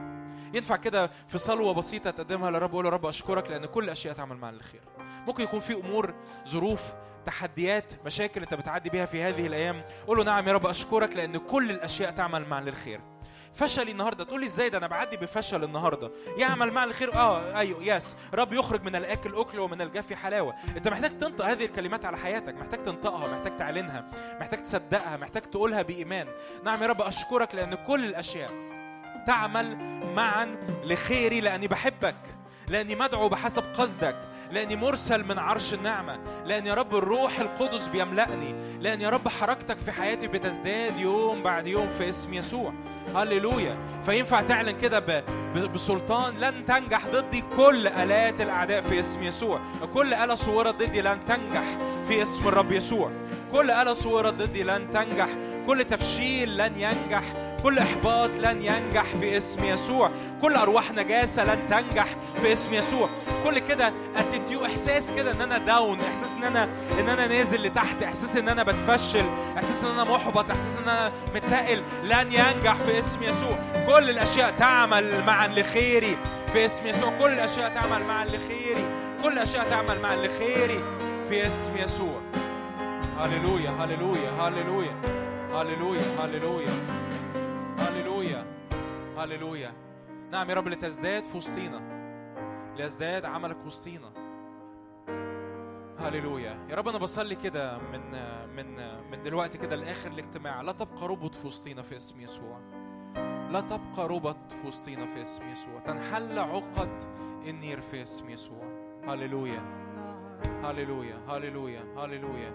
ينفع كده في صلوة بسيطة تقدمها للرب قول يا رب أشكرك لأن كل الأشياء تعمل معا للخير. ممكن يكون في أمور ظروف تحديات مشاكل أنت بتعدي بيها في هذه الأيام. قول له نعم يا رب أشكرك لأن كل الأشياء تعمل معا للخير. فشلي النهارده. تقول لي إزاي؟ ده أنا بعدي بفشل النهارده. يعمل مع الخير. آه أيوه يس رب يخرج من الأكل أكل ومن الجاف حلاوة. أنت محتاج تنطق هذه الكلمات على حياتك. محتاج تنطقها محتاج تعلنها محتاج تصدقها محتاج تقولها بإيمان. نعم يا رب أشكرك لأن كل الأشياء تعمل معا لخيري لأني بحبك. لاني مدعو بحسب قصدك لاني مرسل من عرش النعمة لأن يا رب الروح القدس بيملأني لأن يا رب حركتك في حياتي بتزداد يوم بعد يوم في اسم يسوع. هللويا. فينفع تعلن كده بسلطان لن تنجح ضدي كل آلات الأعداء في اسم يسوع. كل آلة صورت ضدي لن تنجح في اسم الرب يسوع. كل آلة صورت ضدي لن تنجح. كل تفشيل لن ينجح كل إحباط لن ينجح في اسم يسوع. كل أرواح نجاسة لن تنجح في اسم يسوع. كل كده attitude إحساس كده إن أنا down إحساس إن أنا إن أنا نازل لتحت إحساس إن أنا بتفشل إحساس إن أنا محبط إحساس إن أنا متقل لن ينجح في اسم يسوع. كل الأشياء تعمل معا لخيري في اسم يسوع. كل الأشياء تعمل معا لخيري. كل الأشياء تعمل معا لخيري في اسم يسوع. هللويا هللويا هللويا هللويا هللويا. هللويا هللويا نعم يا رب لتزداد في وسطينا. ليزداد عملك وسطينا. هللويا يا رب أنا بصلي كده من من من دلوقتي كده لآخر الاجتماع. لا تبقى ربط في وسطينا في اسم يسوع. لا تبقى ربط في وسطينا في اسم يسوع. تنحل عقد النير في اسم يسوع. هللويا هللويا هللويا هللويا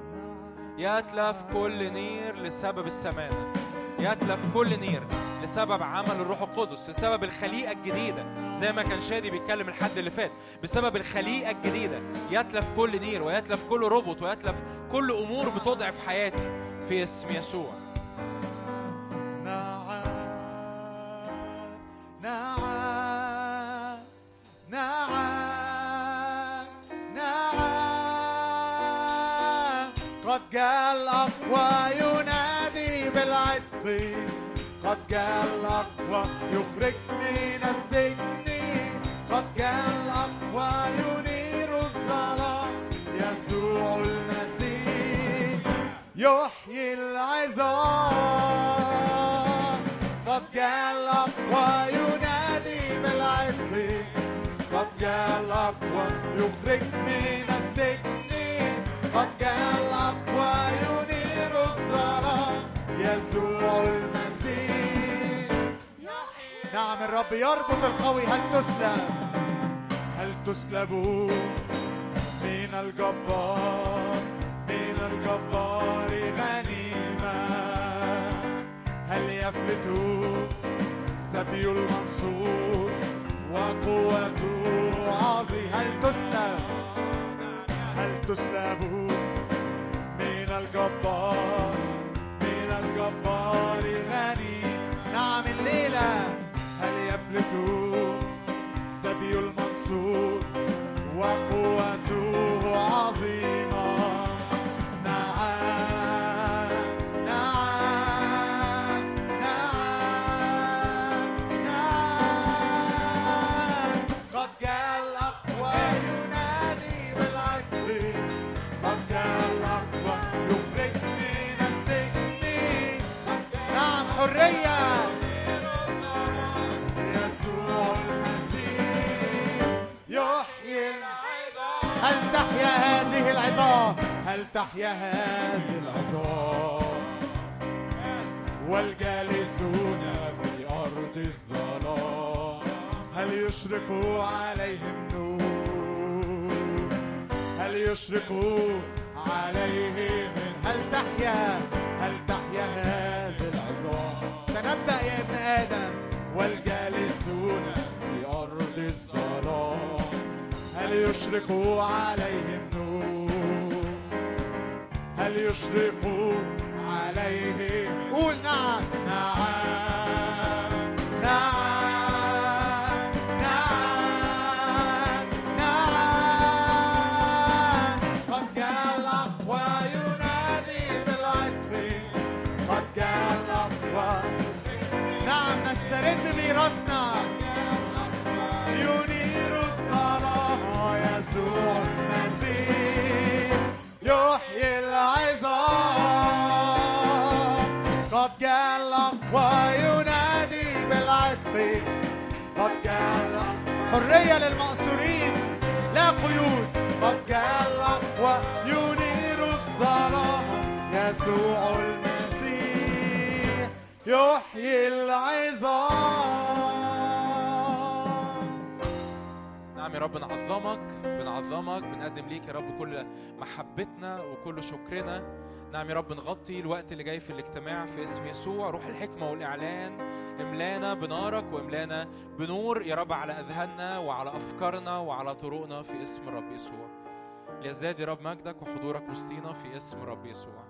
يتلف كل نير لسبب السمانة يتلف كل نير لسبب عمل الروح القدس لسبب الخليقة الجديدة زي ما كان شادي بيتكلم الحد اللي فات بسبب الخليقة الجديدة. يتلف كل نير ويتلف كل ربط ويتلف كل أمور بتضعف حياتي في اسم يسوع. بالعتق قد جاء الأقوى يخرج من السجن قد جاء الأقوى ينير الظلام. يسوع المسيح يحيي العظام. قد جاء الأقوى ينادي بالعتق قد جاء الأقوى يخرج من السجن قد جاء الأقوى ينير الظلام. يسوع المسيح. نعم الرب يربط القوي. هل تسلب هل تسلبوا من الجبار؟ من الجبار؟ غنيمة هل يفلت سبي المنصور وقوته عظيمة هل تسلب هل تسلب من الجبار؟ الجبار غنيمة نعم الليلة هل يفلت سبي المنصور؟ وقوته تحيا هذه العظام والجالسون في أرض الظلام هل يشرق عليهم نور؟ هل يشرق عليهم هل تحيا هل تحيا هذه العظام تنبأ يا ابن آدم. والجالسون في أرض الظلام هل يشرق عليهم نور؟ هل يشرق عليهم قول نعم. نعم. حرية للمأسورين لا قيود. جاء الأقوى ينير الظلام. يسوع المسيح يحيي العظام. نعم يا رب نعظمك بنعظمك بنقدم ليك يا رب كل محبتنا وكل شكرنا. نعم يا رب نغطي الوقت اللي جاي في الاجتماع في اسم يسوع. روح الحكمة والإعلان. املانا بنارك واملانا بنور. يا رب على أذهاننا وعلى أفكارنا وعلى طرقنا في اسم الرب يسوع. ليزداد يا رب مجدك وحضورك وسطينا في اسم الرب يسوع.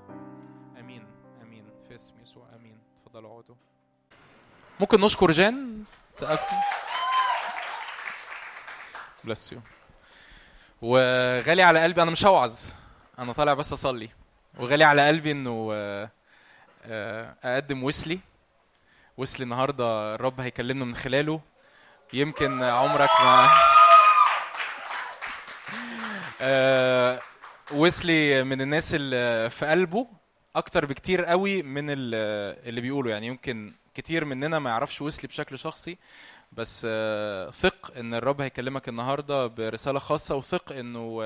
آمين آمين في اسم يسوع آمين. تفضلوا اقعدوا. ممكن نشكر جان؟ سقفة God bless you وغالي على قلبي أنا مش هوعظ. أنا طالع بس أصلي. وغالي على قلبي إنه آه، آه، أقدم ويسلي. ويسلي النهارده الرب هيكلمنا من خلاله. يمكن عمرك ما آه، ويسلي من الناس اللي في قلبه أكتر بكتير قوي من ال- اللي بيقولوا يعني يمكن كتير مننا ما يعرفش ويسلي بشكل شخصي بس ثق إن الرب هيكلمك النهارده برسالة خاصة وثق إنه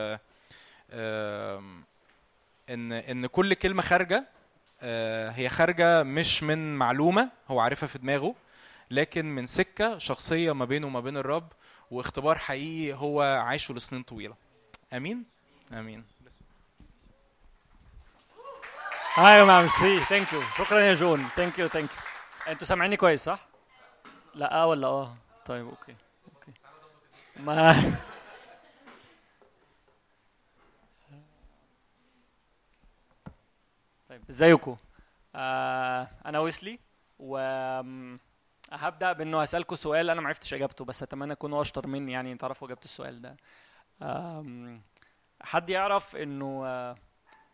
إن إن كل كلمة خارجة آه، هي خارجة مش من معلومة هو عارفها في دماغه لكن من سكة شخصية ما بينه وما بين الرب واختبار حقيقي هو عايشه لسنين طويلة. آمين؟ آمين. hi merci thank you شكرا يا جون. thank you thank you أنتوا سامعيني كويس صح؟ لا آه ولا آه؟ طيب okay okay. ما طيب ازيكم؟ آه أنا ويسلي و هبدأ بإنه هسألكم سؤال أنا ما عرفتش إجابته بس أتمنى تكونوا أشطر مني يعني تعرفوا إجابة السؤال ده. آم، حد يعرف إنه آه،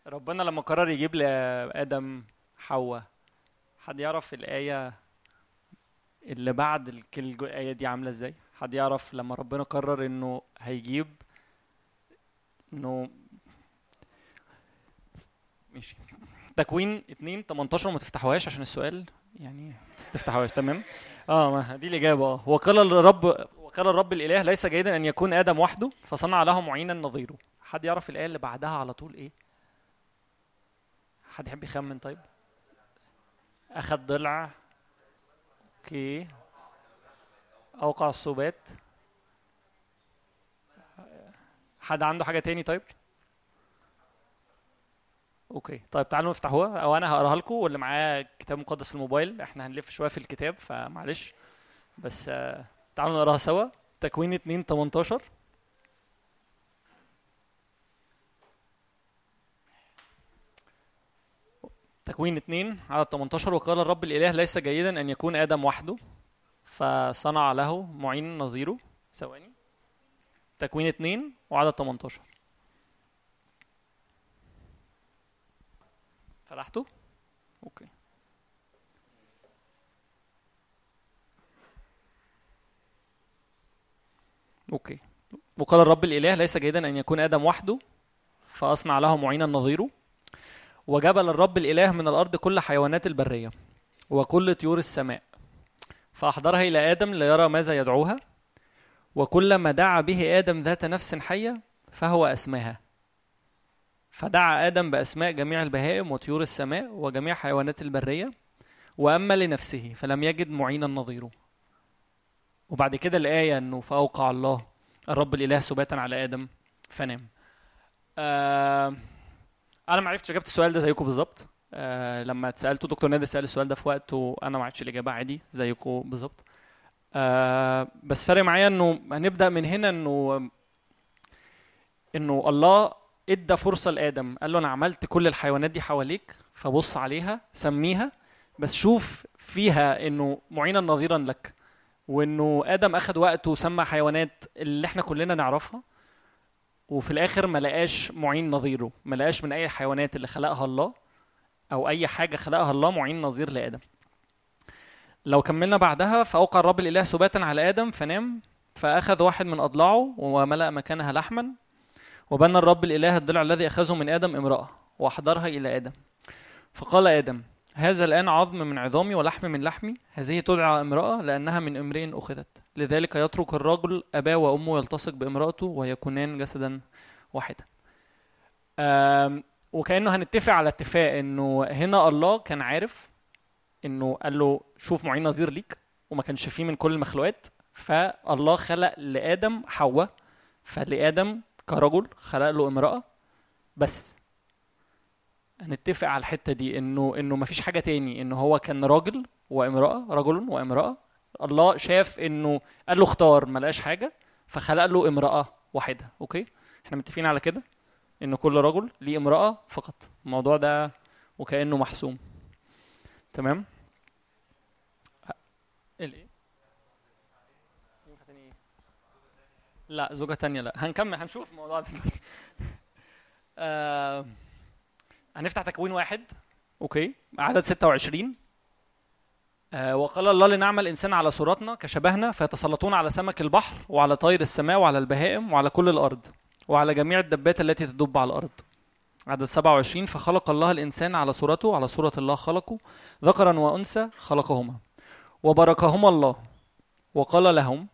ربنا لما قرر يجيب لآدم حواء حد يعرف الآية اللي بعد الآية دي عاملة إزاي؟ حد يعرف لما ربنا قرر إنه هيجيب إنه ماشي. تكوين 2 18 ما تفتحوهاش عشان السؤال يعني تفتحوهاش تمام؟ آه دي الإجابة آه. وقال الرب وقال الرب الإله ليس جيدا أن يكون آدم وحده فصنع له معينا نظيره. حد يعرف الآية اللي بعدها على طول إيه؟ حد يحب يخمن طيب؟ أخذ ضلع أوكي. أوقع السبات حد عنده حاجة تاني طيب؟ أوكي. طيب تعالوا نفتحوها أو أنا هقرأها لكم واللي معاه كتاب مقدس في الموبايل. إحنا هنلف شوية في الكتاب فمعلش. بس آه، تعالوا نقراها سوا. تكوين 2 18 تكوين 2 على 18 وقال الرب الإله ليس جيدا أن يكون آدم وحده فصنع له معين نظيره. ثواني. تكوين 2 وعدد 18 فتحته okay. okay. وقال الرب الإله ليس جيدا أن يكون آدم وحده فأصنع له معينا نظيره وجبل الرب الإله من الأرض كل حيوانات البرية وكل طيور السماء. فأحضرها إلى آدم ليرى ماذا يدعوها. وكلما دعا به آدم ذات نفس حية فهو أسماها. فدعا آدم بأسماء جميع البهائم وطيور السماء وجميع حيوانات البرية وأما لنفسه فلم يجد معينا نظيره. وبعد كده الآية أنه فأوقع الله الرب الإله سباتا على آدم فنام. آه أنا ما عرفتش إجابة السؤال ده زيكم بالظبط. آه لما اتسألته دكتور نادر سأل السؤال ده في وقت وأنا ما الإجابة عادي زيكم بالظبط. آه بس فارق معايا إنه هنبدأ من هنا إنه إنه الله إدى فرصة لآدم. قال له أنا عملت كل الحيوانات دي حواليك فبص عليها سميها بس شوف فيها إنه معينا نظيرا لك. وإنه آدم أخد وقته وسمى حيوانات اللي إحنا كلنا نعرفها وفي الآخر ما لقاش معين نظيره ما لقاش من أي الحيوانات اللي خلقها الله أو أي حاجة خلقها الله معين نظير لآدم. لو كملنا بعدها فأوقع الرب الإله سباتا على آدم فنام فأخذ واحد من أضلاعه وملأ مكانها لحما وبنى الرب الإله الضلع الذي أخذه من آدم امرأة وأحضرها إلى آدم. فقال آدم هذا الآن عظم من عظامي ولحم من لحمي. هذه تدعى امرأة لأنها من امرئ أخذت. لذلك يترك الرجل أباه وأمه يلتصق بامرأته ويكونان جسدا واحدا. آم، وكأنه هنتفق على اتفاق إنه هنا الله كان عارف إنه قال له شوف معين نظير ليك. وما كانش فيه من كل المخلوقات. فالله خلق لآدم حواء. فلآدم كرجل خلق له امرأة بس. هنتفق على الحتة دي إنه إنه ما فيش حاجة تاني إنه هو كان راجل وامرأة رجل وامرأة. الله شاف إنه قال له اختار ما لقاش حاجة فخلق له امرأة واحدة. أوكي؟ إحنا متفقين على كده؟ ان كل رجل ليه امرأة فقط. الموضوع ده وكأنه محسوم. تمام؟ الايه لا زوجة تانية لا. هنكمل هنشوف الموضوع دلوقتي آه هنفتح تكوين واحد. أوكي. عدد 26 آه وقال الله لنعمل انسان على صورتنا كشبهنا فيتسلطون على سمك البحر وعلى طير السماء وعلى البهائم وعلى كل الأرض وعلى جميع الدبات التي تدب على الأرض. عدد 27 فخلق الله الإنسان على صورته على صورة الله خلقه ذكرا وأنثى خلقهما. وباركهما الله. وقال لهم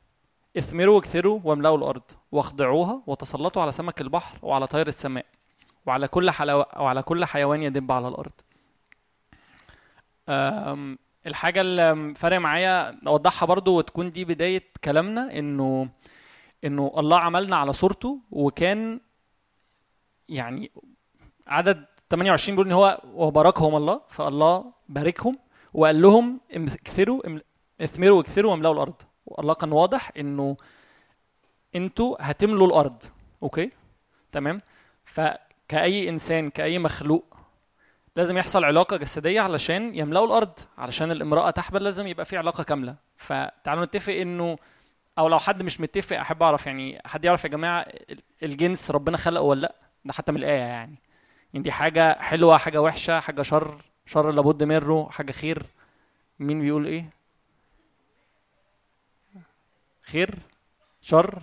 اثمروا واكثروا واملأوا الأرض واخضعوها وتسلطوا على سمك البحر وعلى طير السماء وعلى كل حلو... وعلى كل حيوان يدب على الأرض. أم... الحاجة اللي فارق معايا أوضحها برضو وتكون دي بداية كلامنا إنه إنه الله عملنا على صورته وكان يعني عدد 28 بيقول إن هو وباركهم الله فالله باركهم وقال لهم اكثروا اثمروا واكثروا واملأوا الأرض. والله كان واضح إنه أنتوا هتملوا الأرض. أوكي؟ تمام؟ فكأي إنسان كأي مخلوق لازم يحصل علاقة جسدية علشان يملأوا الأرض. علشان الامرأة تحبل لازم يبقى في علاقة كاملة. فتعالوا نتفق إنه أو لو حد مش متفق أحب أعرف يعني حد يعرف يا جماعة ال- الجنس ربنا خلقه ولا لأ؟ ده حتى من الآية يعني. يعني دي حاجة حلوة حاجة وحشة حاجة شر شر لابد منه حاجة خير. مين بيقول إيه؟ خير شر.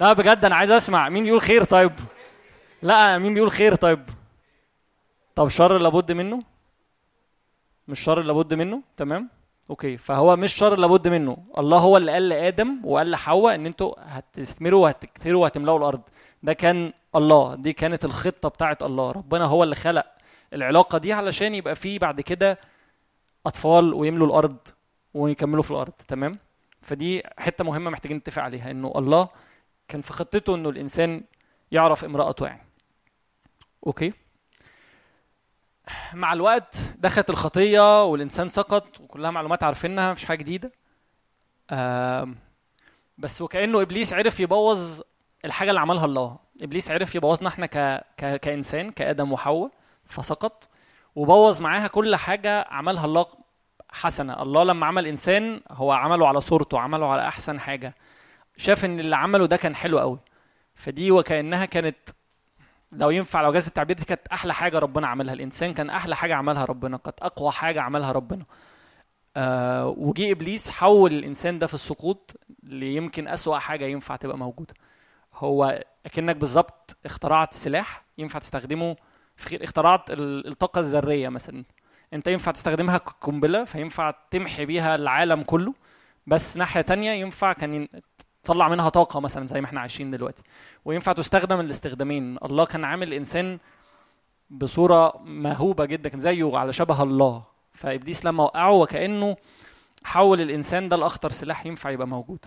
لا بجد أنا عايز أسمع مين بيقول خير طيب؟ لا مين بيقول خير طيب؟ طب شر لابد منه؟ مش شر لابد منه؟ تمام؟ أوكي فهو مش شر لابد منه. الله هو اللي قال لآدم وقال لحواء إن أنتوا هتثمروا وهتكثروا وهتملأوا الأرض. ده كان الله دي كانت الخطة بتاعت الله. ربنا هو اللي خلق العلاقة دي علشان يبقى فيه بعد كده أطفال ويملوا الأرض ويكملوا في الأرض. تمام؟ فدي حتة مهمة محتاجين نتفق عليها إنه الله كان في خطته إنه الإنسان يعرف امرأته يعني. أوكي؟ مع الوقت دخلت الخطية والإنسان سقط وكلها معلومات عارفينها مفيش حاجة جديدة. آم، بس وكأنه إبليس عرف يبوظ الحاجة اللي عملها الله. إبليس عرف يبوظنا إحنا ك... ك... كإنسان كآدم وحواء فسقط. وبوظ معاها كل حاجة عملها الله حسنة. الله لما عمل إنسان هو عمله على صورته عمله على أحسن حاجة. شاف إن اللي عمله ده كان حلو قوي فدي وكأنها كانت لو ينفع لو جاز التعبير دي كانت أحلى حاجة ربنا عملها. الإنسان كان أحلى حاجة عملها ربنا كانت أقوى حاجة عملها ربنا. آه وجي إبليس حول الإنسان ده في السقوط ليمكن أسوأ حاجة ينفع تبقى موجودة. هو أكنك بالظبط اخترعت سلاح ينفع تستخدمه في خير اخترعت ال- الطاقة الذرية مثلا. انت ينفع تستخدمها كقنبله فينفع تمحي بيها العالم كله بس ناحية تانية ينفع كان تطلع منها طاقة مثلا زي ما إحنا عايشين دلوقتي. وينفع تستخدم الاستخدامين. الله كان عامل الانسان بصورة مهوبه جدا كان زيه على شبه الله. فإبليس لما وقعه وكأنه حول الإنسان ده لاخطر سلاح ينفع يبقى موجود.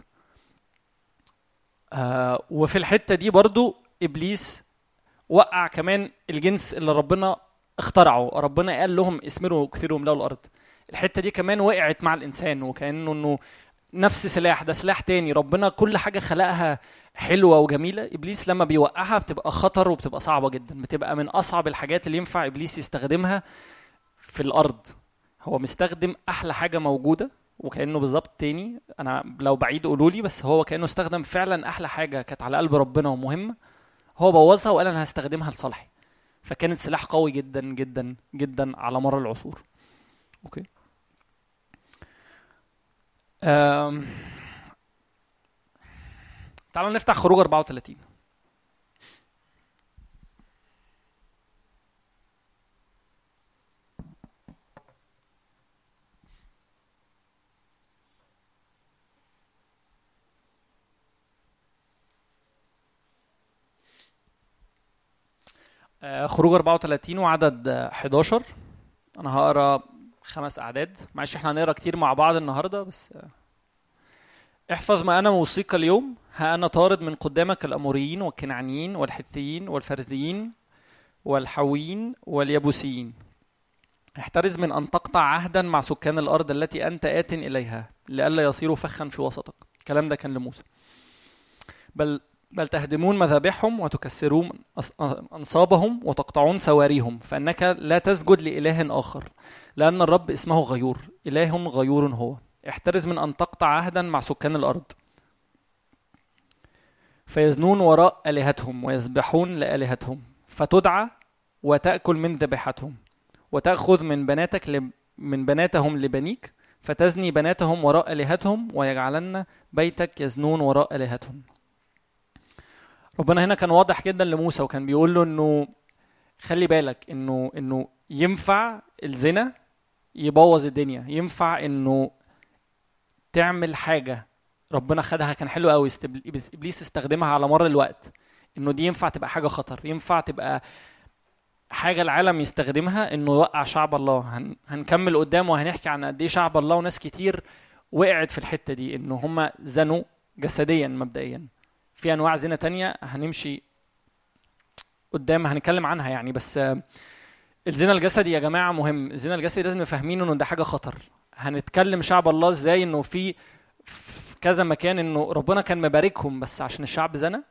آه وفي الحتة دي برضو إبليس وقع كمان الجنس اللي ربنا اخترعه ربنا قال لهم اسمروا وكثروا واملأوا الأرض. الحتة دي كمان وقعت مع الإنسان وكأنه إنه نفس سلاح ده سلاح تاني. ربنا كل حاجة خلقها حلوة وجميلة. إبليس لما بيوقعها بتبقى خطر وبتبقى صعبة جدا. بتبقى من أصعب الحاجات اللي ينفع إبليس يستخدمها في الأرض. هو مستخدم أحلى حاجة موجودة وكأنه بالظبط تاني. أنا لو بعيد قولوا لي بس هو كأنه استخدم فعلا أحلى حاجة كانت على قلب ربنا ومهمة. هو بوظها وقال أنا هستخدمها لصالحي. فكانت سلاح قوي جدا جدا جدا على مر العصور. أوكي. أم... تعالوا نفتح خروج 34 خروج 34 وعدد آه، 11 أنا هقرأ خمس أعداد. معلش إحنا هنقرأ كتير مع بعض النهارده بس آه، احفظ ما أنا موصيك اليوم. ها أنا طارد من قدامك الأموريين والكنعانيين والحثيين والفرزيين والحويين واليبوسيين احترز من أن تقطع عهدا مع سكان الأرض التي أنت آت إليها لئلا يصيروا فخا في وسطك. الكلام ده كان لموسى. بل بل تهدمون مذابحهم وتكسرون أنصابهم وتقطعون سواريهم فإنك لا تسجد لإله آخر لأن الرب اسمه غيور إله غيور هو. احترز من أن تقطع عهدا مع سكان الأرض. فيزنون وراء آلهتهم ويسبحون لآلهتهم. فتدعى وتأكل من ذبيحتهم. وتأخذ من بناتك لب... من بناتهم لبنيك. فتزني بناتهم وراء آلهتهم ويجعلن بيتك يزنون وراء آلهتهم. ربنا هنا كان واضح جدا لموسى وكان بيقول له إنه خلي بالك إنه إنه ينفع الزنا يبوظ الدنيا ينفع إنه تعمل حاجة ربنا خدها. كان حلو قوي إبليس استخدمها على مر الوقت إنه دي ينفع تبقى حاجة خطر ينفع تبقى حاجة العالم يستخدمها إنه يوقع شعب الله. هن هنكمل قدام وهنحكي عن قد إيه شعب الله وناس كتير وقعت في الحتة دي إنه هم زنوا جسديا مبدئيا. في أنواع زنا تانية هنمشي قدام هنتكلم عنها يعني. بس آه، الزنا الجسدي يا جماعة مهم. الزنا الجسدي لازم فاهمين إنه ده حاجة خطر. هنتكلم شعب الله إزاي إنه في كذا مكان إنه ربنا كان مباركهم بس عشان الشعب زنا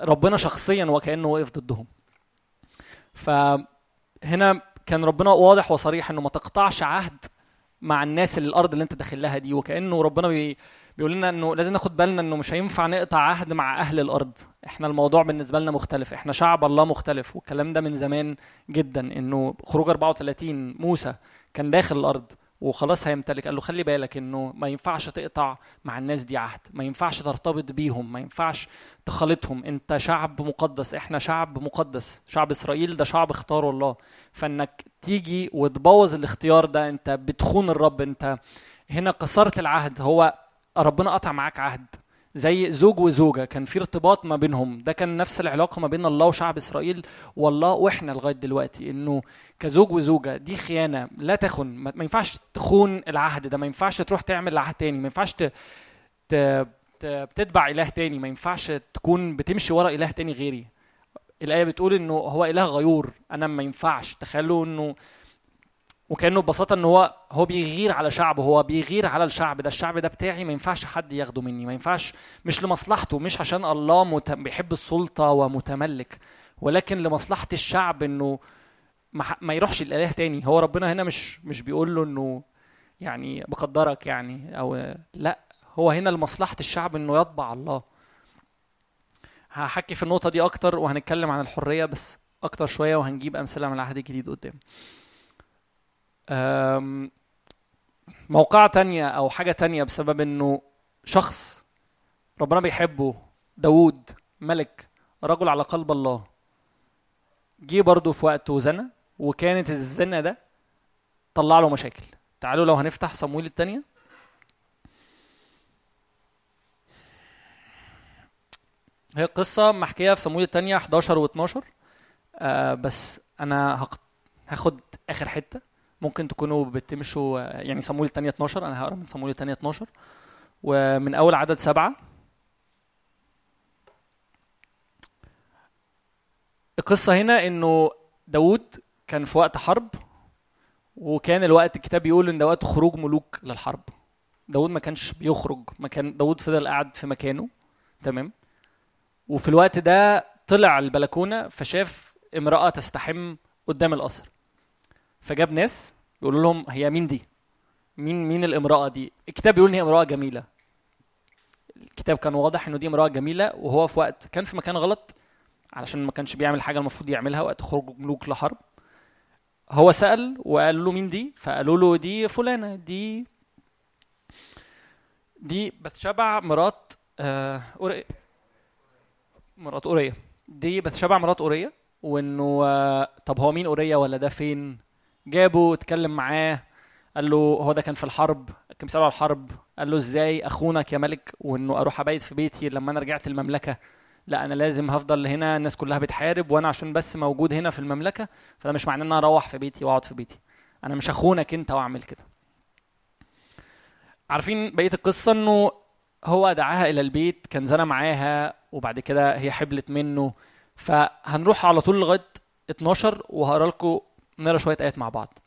ربنا شخصيا وكأنه واقف ضدهم. فهنا كان ربنا واضح وصريح إنه ما تقطعش عهد مع الناس اللي الأرض اللي أنت داخل لها دي وكأنه ربنا بي بيقول لنا إنه لازم ناخد بالنا إنه مش هينفع نقطع عهد مع أهل الأرض. إحنا الموضوع بالنسبة لنا مختلف. إحنا شعب الله مختلف. والكلام ده من زمان جدا. إنه خروج 34 موسى كان داخل الأرض وخلاص هيمتلك. قال له خلي بالك إنه ما ينفعش تقطع مع الناس دي عهد. ما ينفعش ترتبط بيهم. ما ينفعش تخالطهم أنت شعب مقدس. إحنا شعب مقدس. شعب إسرائيل ده شعب اختاره الله. فإنك تيجي وتبوظ الاختيار ده أنت بتخون الرب. أنت هنا كسرت العهد. هو ربنا قطع معاك عهد. زي زوج وزوجة كان في ارتباط ما بينهم. ده كان نفس العلاقة ما بين الله وشعب إسرائيل. والله وإحنا لغاية دلوقتي إنه كزوج وزوجة دي خيانة لا تخن. ما ينفعش تخون العهد ده. ما ينفعش تروح تعمل عهد تاني. ما ينفعش. ت... ت... بتتبع إله تاني. ما ينفعش تكون بتمشي ورا إله تاني غيري. الآية بتقول إنه هو إله غيور. أنا ما ينفعش. تخيلوا إنه وكأنه ببساطة إن هو هو بيغير على شعبه هو بيغير على الشعب ده. الشعب ده بتاعي ما ينفعش حد ياخده مني ما ينفعش مش لمصلحته مش عشان الله مت... بيحب السلطة ومتملك. ولكن لمصلحة الشعب إنه ما, ما يروحش الاله تاني. هو ربنا هنا مش مش بيقول له إنه يعني بقدرك يعني أو لأ. هو هنا لمصلحة الشعب إنه يطبع الله. هحكي في النقطة دي أكتر وهنتكلم عن الحرية بس أكتر شوية وهنجيب أمثلة من العهد الجديد قدام. موقعة تانية أو حاجة تانية بسبب إنه شخص ربنا بيحبه داوود ملك رجل على قلب الله جه برضه في وقت وزنى وكانت الزنا ده طلع له مشاكل. تعالوا لو هنفتح صمويل التانية. هي قصة محكية في صمويل التانية 11 و 12 آه بس أنا هاخد آخر حتة. ممكن تكونوا بتمشوا يعني صمويل الثانية 12 أنا هقرأ من صمويل الثانية 12 ومن أول عدد سبعة. القصة هنا إنه داوود كان في وقت حرب وكان الوقت الكتاب بيقول إن ده وقت خروج ملوك للحرب. داوود ما كانش بيخرج ما كان داوود فضل قاعد في مكانه. تمام؟ وفي الوقت ده طلع البلكونة فشاف امرأة تستحم قدام القصر. فجاب ناس بيقولوا لهم هي مين دي؟ مين مين الامرأة دي؟ الكتاب بيقول إن هي امرأة جميلة. الكتاب كان واضح إنه دي امرأة جميلة وهو في وقت كان في مكان غلط علشان ما كانش بيعمل حاجة المفروض يعملها وقت خروج ملوك لحرب. هو سأل وقال له مين دي؟ فقالوا له دي فلانة دي دي بتشبع مرات آه أوري مرات أورية دي بتشبع مرات أورية وإنه آه، طب هو مين أورية ولا ده فين؟ جابه اتكلم معاه قال له هو ده كان في الحرب كان بيسأله على الحرب قال له إزاي أخونك يا ملك وإنه أروح أبيت في بيتي لما أنا رجعت المملكة؟ لا أنا لازم هفضل هنا الناس كلها بتحارب وأنا عشان بس موجود هنا في المملكة فده مش معناه إن أنا أروح في بيتي وأقعد في بيتي. أنا مش اخونك أنت وأعمل كده. عارفين بقية القصة إنه هو دعاها إلى البيت كان زنى معاها وبعد كده هي حبلت منه. فهنروح على طول لغاية 12 وهقرأ لكم نقرا شوية آيات مع بعض.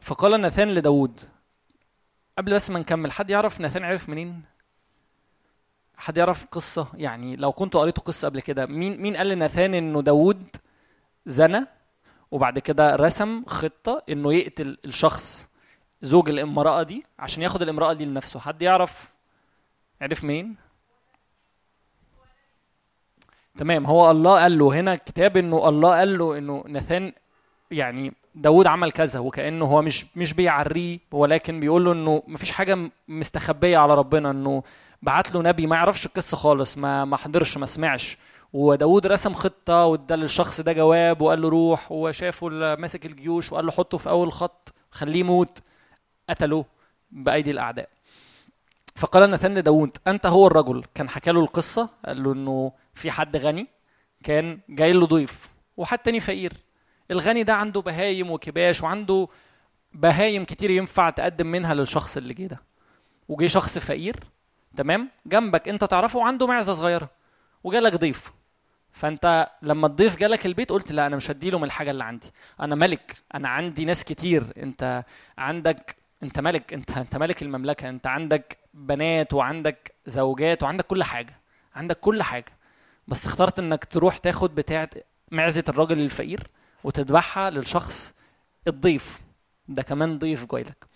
فقال ناثان لداود. قبل بس ما نكمل حد يعرف ناثان عرف منين؟ حد يعرف قصة؟ يعني لو كنتوا قريتوا قصة قبل كده مين مين قال لناثان إنه داود زنى وبعد كده رسم خطة إنه يقتل الشخص زوج الامرأة دي عشان ياخد الامرأة دي لنفسه؟ حد يعرف؟ عرف مين تمام. هو الله قال له هنا الكتاب إنه الله قال له إنه ناثان يعني داود عمل كذا وكأنه هو مش مش بيعريه ولكن بيقول له إنه مفيش حاجة مستخبية على ربنا إنه بعت له نبي ما يعرفش القصة خالص ما ما حضرش ما سمعش. وداود رسم خطة وادى للشخص ده جواب وقال له روح وشافه ماسك الجيوش وقال له حطه في أول خط خليه يموت. قتله بأيدي الأعداء. فقال ناثان لداود أنت هو الرجل. كان حكى له القصة قال له إنه في حد غني كان جاي له ضيف وحد تاني فقير. الغني ده عنده بهايم وكباش وعنده بهايم كتير ينفع تقدم منها للشخص اللي جه ده. وجه شخص فقير تمام؟ جنبك انت تعرفه وعنده معزة صغيرة وجالك ضيف. فانت لما الضيف جالك البيت قلت لا أنا مش هديله من الحاجة اللي عندي. أنا ملك أنا عندي ناس كتير. أنت عندك أنت ملك أنت أنت ملك المملكة. أنت عندك بنات وعندك زوجات وعندك كل حاجة. عندك كل حاجة. بس اخترت إنك تروح تاخد بتاعة معزة الراجل الفقير وتذبحها للشخص الضيف. ده كمان ضيف جايلك.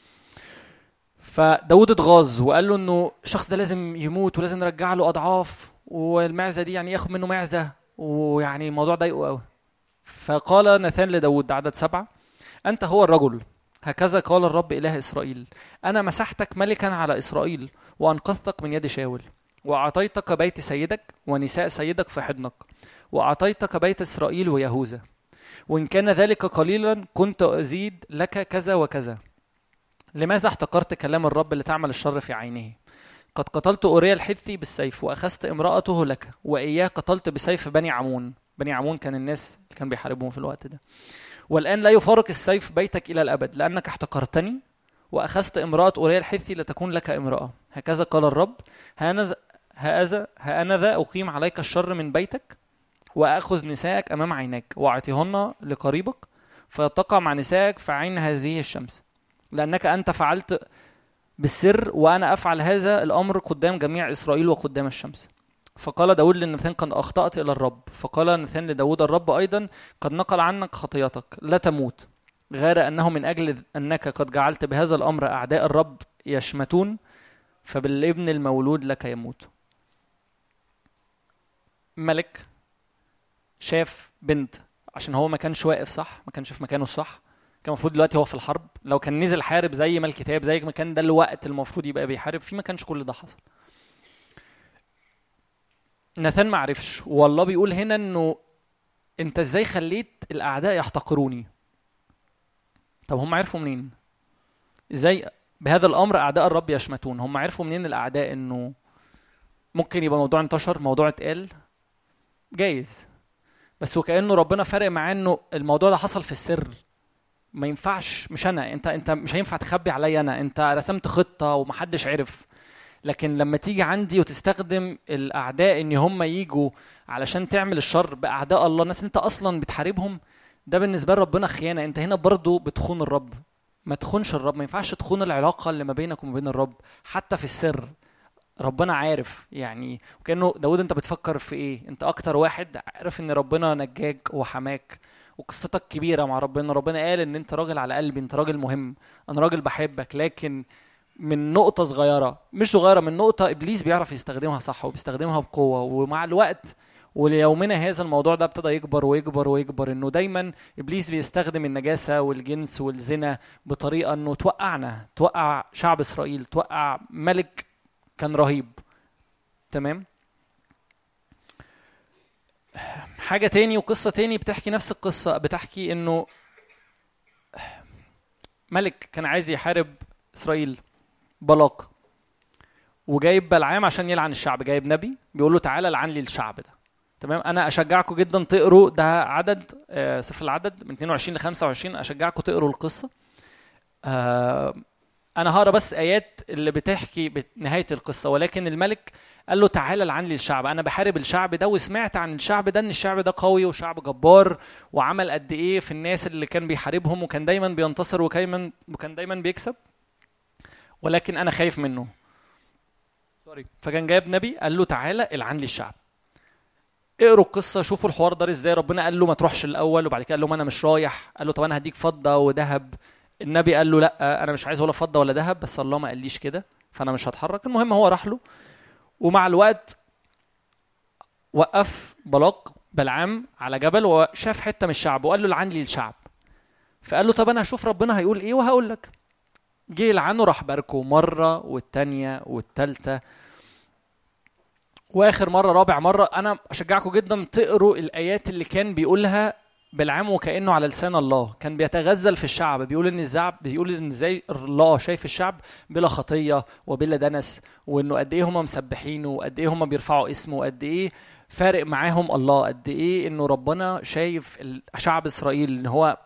فداود اتغاظ وقال له إنه الشخص ده لازم يموت ولازم نرجع له أضعاف والمعزة دي يعني ياخد منه معزة ويعني الموضوع ضايقه قوي. فقال ناثان لداود عدد سبعة أنت هو الرجل. هكذا قال الرب إله إسرائيل. أنا مسحتك ملكا على إسرائيل وأنقذتك من يد شاول. وأعطيتك بيت سيدك ونساء سيدك في حضنك وأعطيتك بيت إسرائيل ويهوذا. وإن كان ذلك قليلا كنت أزيد لك كذا وكذا. لماذا احتقرت كلام الرب لتعمل الشر في عينه؟ قد قتلت أوريا الحثي بالسيف وأخذت امرأته لك وإياه قتلت بسيف بني عمون. بني عمون كان الناس اللي كان بيحاربهم في الوقت ده. والآن لا يفارق السيف بيتك إلى الأبد لأنك احتقرتني وأخذت امرأة أوريا الحثي لتكون لك امرأة. هكذا قال الرب هانذا هذا هأنذا أقيم عليك الشر من بيتك وأخذ نساءك أمام عيناك وأعطيهن لقريبك فيتقع مع نسائك في عين هذه الشمس. لأنك أنت فعلت بالسر وأنا أفعل هذا الأمر قدام جميع إسرائيل وقدام الشمس. فقال داود لناثان قد أخطأت إلى الرب. فقال ناثان لداود الرب أيضا قد نقل عنك خطيتك لا تموت غير أنه من أجل أنك قد جعلت بهذا الأمر أعداء الرب يشمتون فبالابن المولود لك يموت. ملك شاف بنت عشان هو ما كانش واقف صح ما كانش في مكانه الصح. كان المفروض دلوقتي هو في الحرب. لو كان نزل حارب زي ما الكتاب زي ما كان ده الوقت المفروض يبقى بيحارب فيه ما كانش كل ده حصل. ناثان ما عرفش. والله بيقول هنا إنه أنت إزاي خليت الأعداء يحتقروني؟ طب هم عرفوا منين؟ إزاي بهذا الأمر أعداء الرب يشمتون؟ هم عرفوا منين الأعداء إنه ممكن يبقى موضوع انتشر موضوع اتقال؟ جايز. بس وكأنه ربنا فارق معاه إنه الموضوع ده حصل في السر. ما ينفعش مش أنا أنت أنت مش هينفع تخبي عليا أنا. أنت رسمت خطة ومحدش عرف. لكن لما تيجي عندي وتستخدم الأعداء إن هم يجوا علشان تعمل الشر بأعداء الله الناس أنت أصلا بتحاربهم ده بالنسبة لربنا خيانة. أنت هنا برضو بتخون الرب. ما تخونش الرب. ما ينفعش تخون العلاقة اللي ما بينك وما بين الرب حتى في السر. ربنا عارف يعني وكأنه داود أنت بتفكر في إيه؟ أنت أكتر واحد عارف إن ربنا نجاك وحماك وقصتك كبيرة مع ربنا ربنا قال إن أنت راجل على قلبي أنت راجل مهم أنا راجل بحبك لكن من نقطة صغيرة مش صغيرة من نقطة إبليس بيعرف يستخدمها صح وبيستخدمها بقوة ومع الوقت وليومنا هذا الموضوع ده ابتدى يكبر ويكبر ويكبر إنه دايما إبليس بيستخدم النجاسة والجنس والزنا بطريقة إنه توقعنا توقع شعب إسرائيل توقع ملك كان رهيب. تمام؟ حاجة تاني وقصة تاني بتحكي نفس القصة بتحكي إنه ملك كان عايز يحارب إسرائيل بلاق وجايب بلعام عشان يلعن الشعب جايب نبي بيقول له تعالى لعن لي الشعب ده. تمام؟ أنا أشجعكم جدا تقروا ده عدد آه سفر العدد من 22 ل 25 أشجعكم تقروا القصة. آه أنا هقرأ بس آيات اللي بتحكي نهاية القصة ولكن الملك قال له تعالى لعن لي الشعب. أنا بحارب الشعب ده وسمعت عن الشعب ده إن الشعب ده قوي وشعب جبار وعمل قد إيه في الناس اللي كان بيحاربهم وكان دايما بينتصر وكان وكان دايما بيكسب. ولكن أنا خايف منه. سوري فكان جايب نبي قال له تعالى العن لي الشعب. اقروا القصة شوفوا الحوار ده إزاي. ربنا قال له ما تروحش الأول وبعد كده قال له ما أنا مش رايح. قال له طب أنا هديك فضة وذهب. النبي قال له لا أنا مش عايز ولا فضة ولا ذهب بس الله ما قاليش كده فأنا مش هتحرك. المهم هو راح له ومع الوقت وقف بلاق بلعام على جبل وشاف حتة من الشعب وقال له لعن لي الشعب. فقال له طب أنا هشوف ربنا هيقول إيه وهقول لك. جه يلعنه راح باركه مرة والتانية والتالتة. وآخر مرة رابع مرة أنا أشجعكم جدا تقروا الآيات اللي كان بيقولها بالعام وكانه على لسان الله كان بيتغزل في الشعب بيقول إن الشعب بيقول إن إزاي الله شايف الشعب بلا خطية وبلا دنس وإنه قد إيه هم مسبحينه وقد إيه هم بيرفعوا اسمه وقد إيه فارق معاهم الله قد إيه إنه ربنا شايف شعب إسرائيل إن هو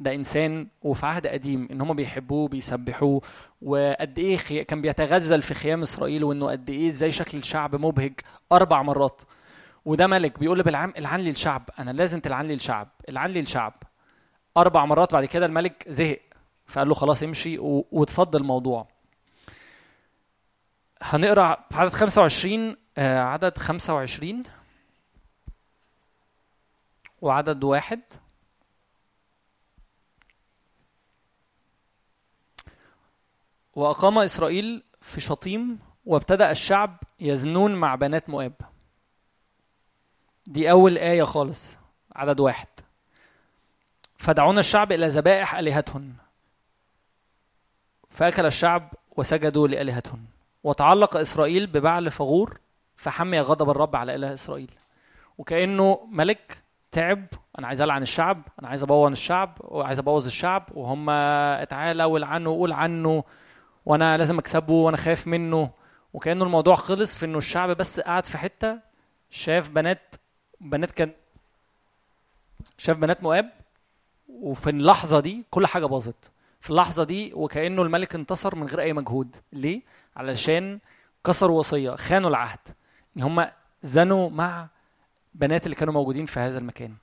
ده إنسان وفي عهد قديم إن هم بيحبوه بيسبحوه وقد إيه. كان بيتغزل في خيام إسرائيل وإنه قد إيه إزاي شكل الشعب مبهج أربع مرات وده ملك بيقول لبلعام العن لي الشعب أنا لازم تلعن لي الشعب العن لي الشعب. أربع مرات بعد كده الملك زهق فقال له خلاص امشي و- واتفضل الموضوع. هنقرأ في عدد 25 آه، عدد 25 وعدد واحد. وأقام إسرائيل في شطيم وابتدأ الشعب يزنون مع بنات مؤاب. دي أول آية خالص عدد واحد. فدعونا الشعب إلى ذبائح آلهتهن. فأكل الشعب وسجدوا لآلهتهن. وتعلق إسرائيل ببعل فغور فحمي غضب الرب على إله إسرائيل. وكأنه ملك تعب أنا عايز ألعن الشعب أنا عايز أبوظ الشعب وعايز أبوظ الشعب وهم تعالى والعنه وقول عنه وأنا لازم أكسبه وأنا خايف منه. وكأنه الموضوع خلص في إنه الشعب بس قاعد في حتة شاف بنات بنات كان شاف بنات مؤاب وفي اللحظة دي كل حاجة باظت. في اللحظة دي وكأنه الملك انتصر من غير أي مجهود. ليه؟ علشان كسروا وصية خانوا العهد. إن هم زنوا مع بنات اللي كانوا موجودين في هذا المكان.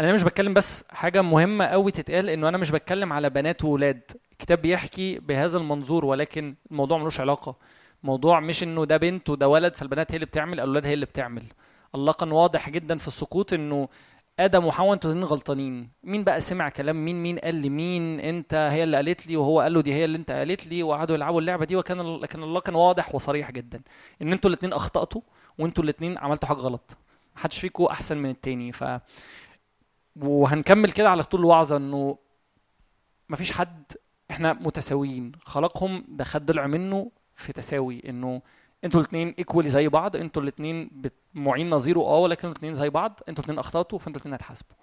أنا مش بتكلم بس حاجة مهمة قوي تتقال إنه أنا مش بتكلم على بنات وولاد. الكتاب بيحكي بهذا المنظور ولكن الموضوع ملوش علاقة. موضوع مش إنه ده بنت وده ولد فالبنات هي اللي بتعمل الأولاد هي اللي بتعمل. الله كان واضح جدا في السقوط إنه آدم وحواء أنتوا الاتنين غلطانين. مين بقى سمع كلام مين؟ مين قال لمين انت هي اللي قالت لي وهو قال له دي هي اللي انت قالت لي وقعدوا يلعبوا اللعبة دي. وكان لكن الله كان واضح وصريح جدا إن أنتوا الاتنين أخطأتوا وانتوا الاتنين عملتوا حاجة غلط. محدش فيكم أحسن من التاني. ف وهنكمل كده على طول الوعظة إنه مفيش حد إحنا متساويين. خلقهم ده خد ضلع منه في تساوي إنه أنتوا الاثنين equally زي بعض أنتوا الاثنين معين نظيره آه ولكن الاثنين زي بعض أنتوا الاثنين أخطأتوا فانتوا الاثنين هتحاسبوا.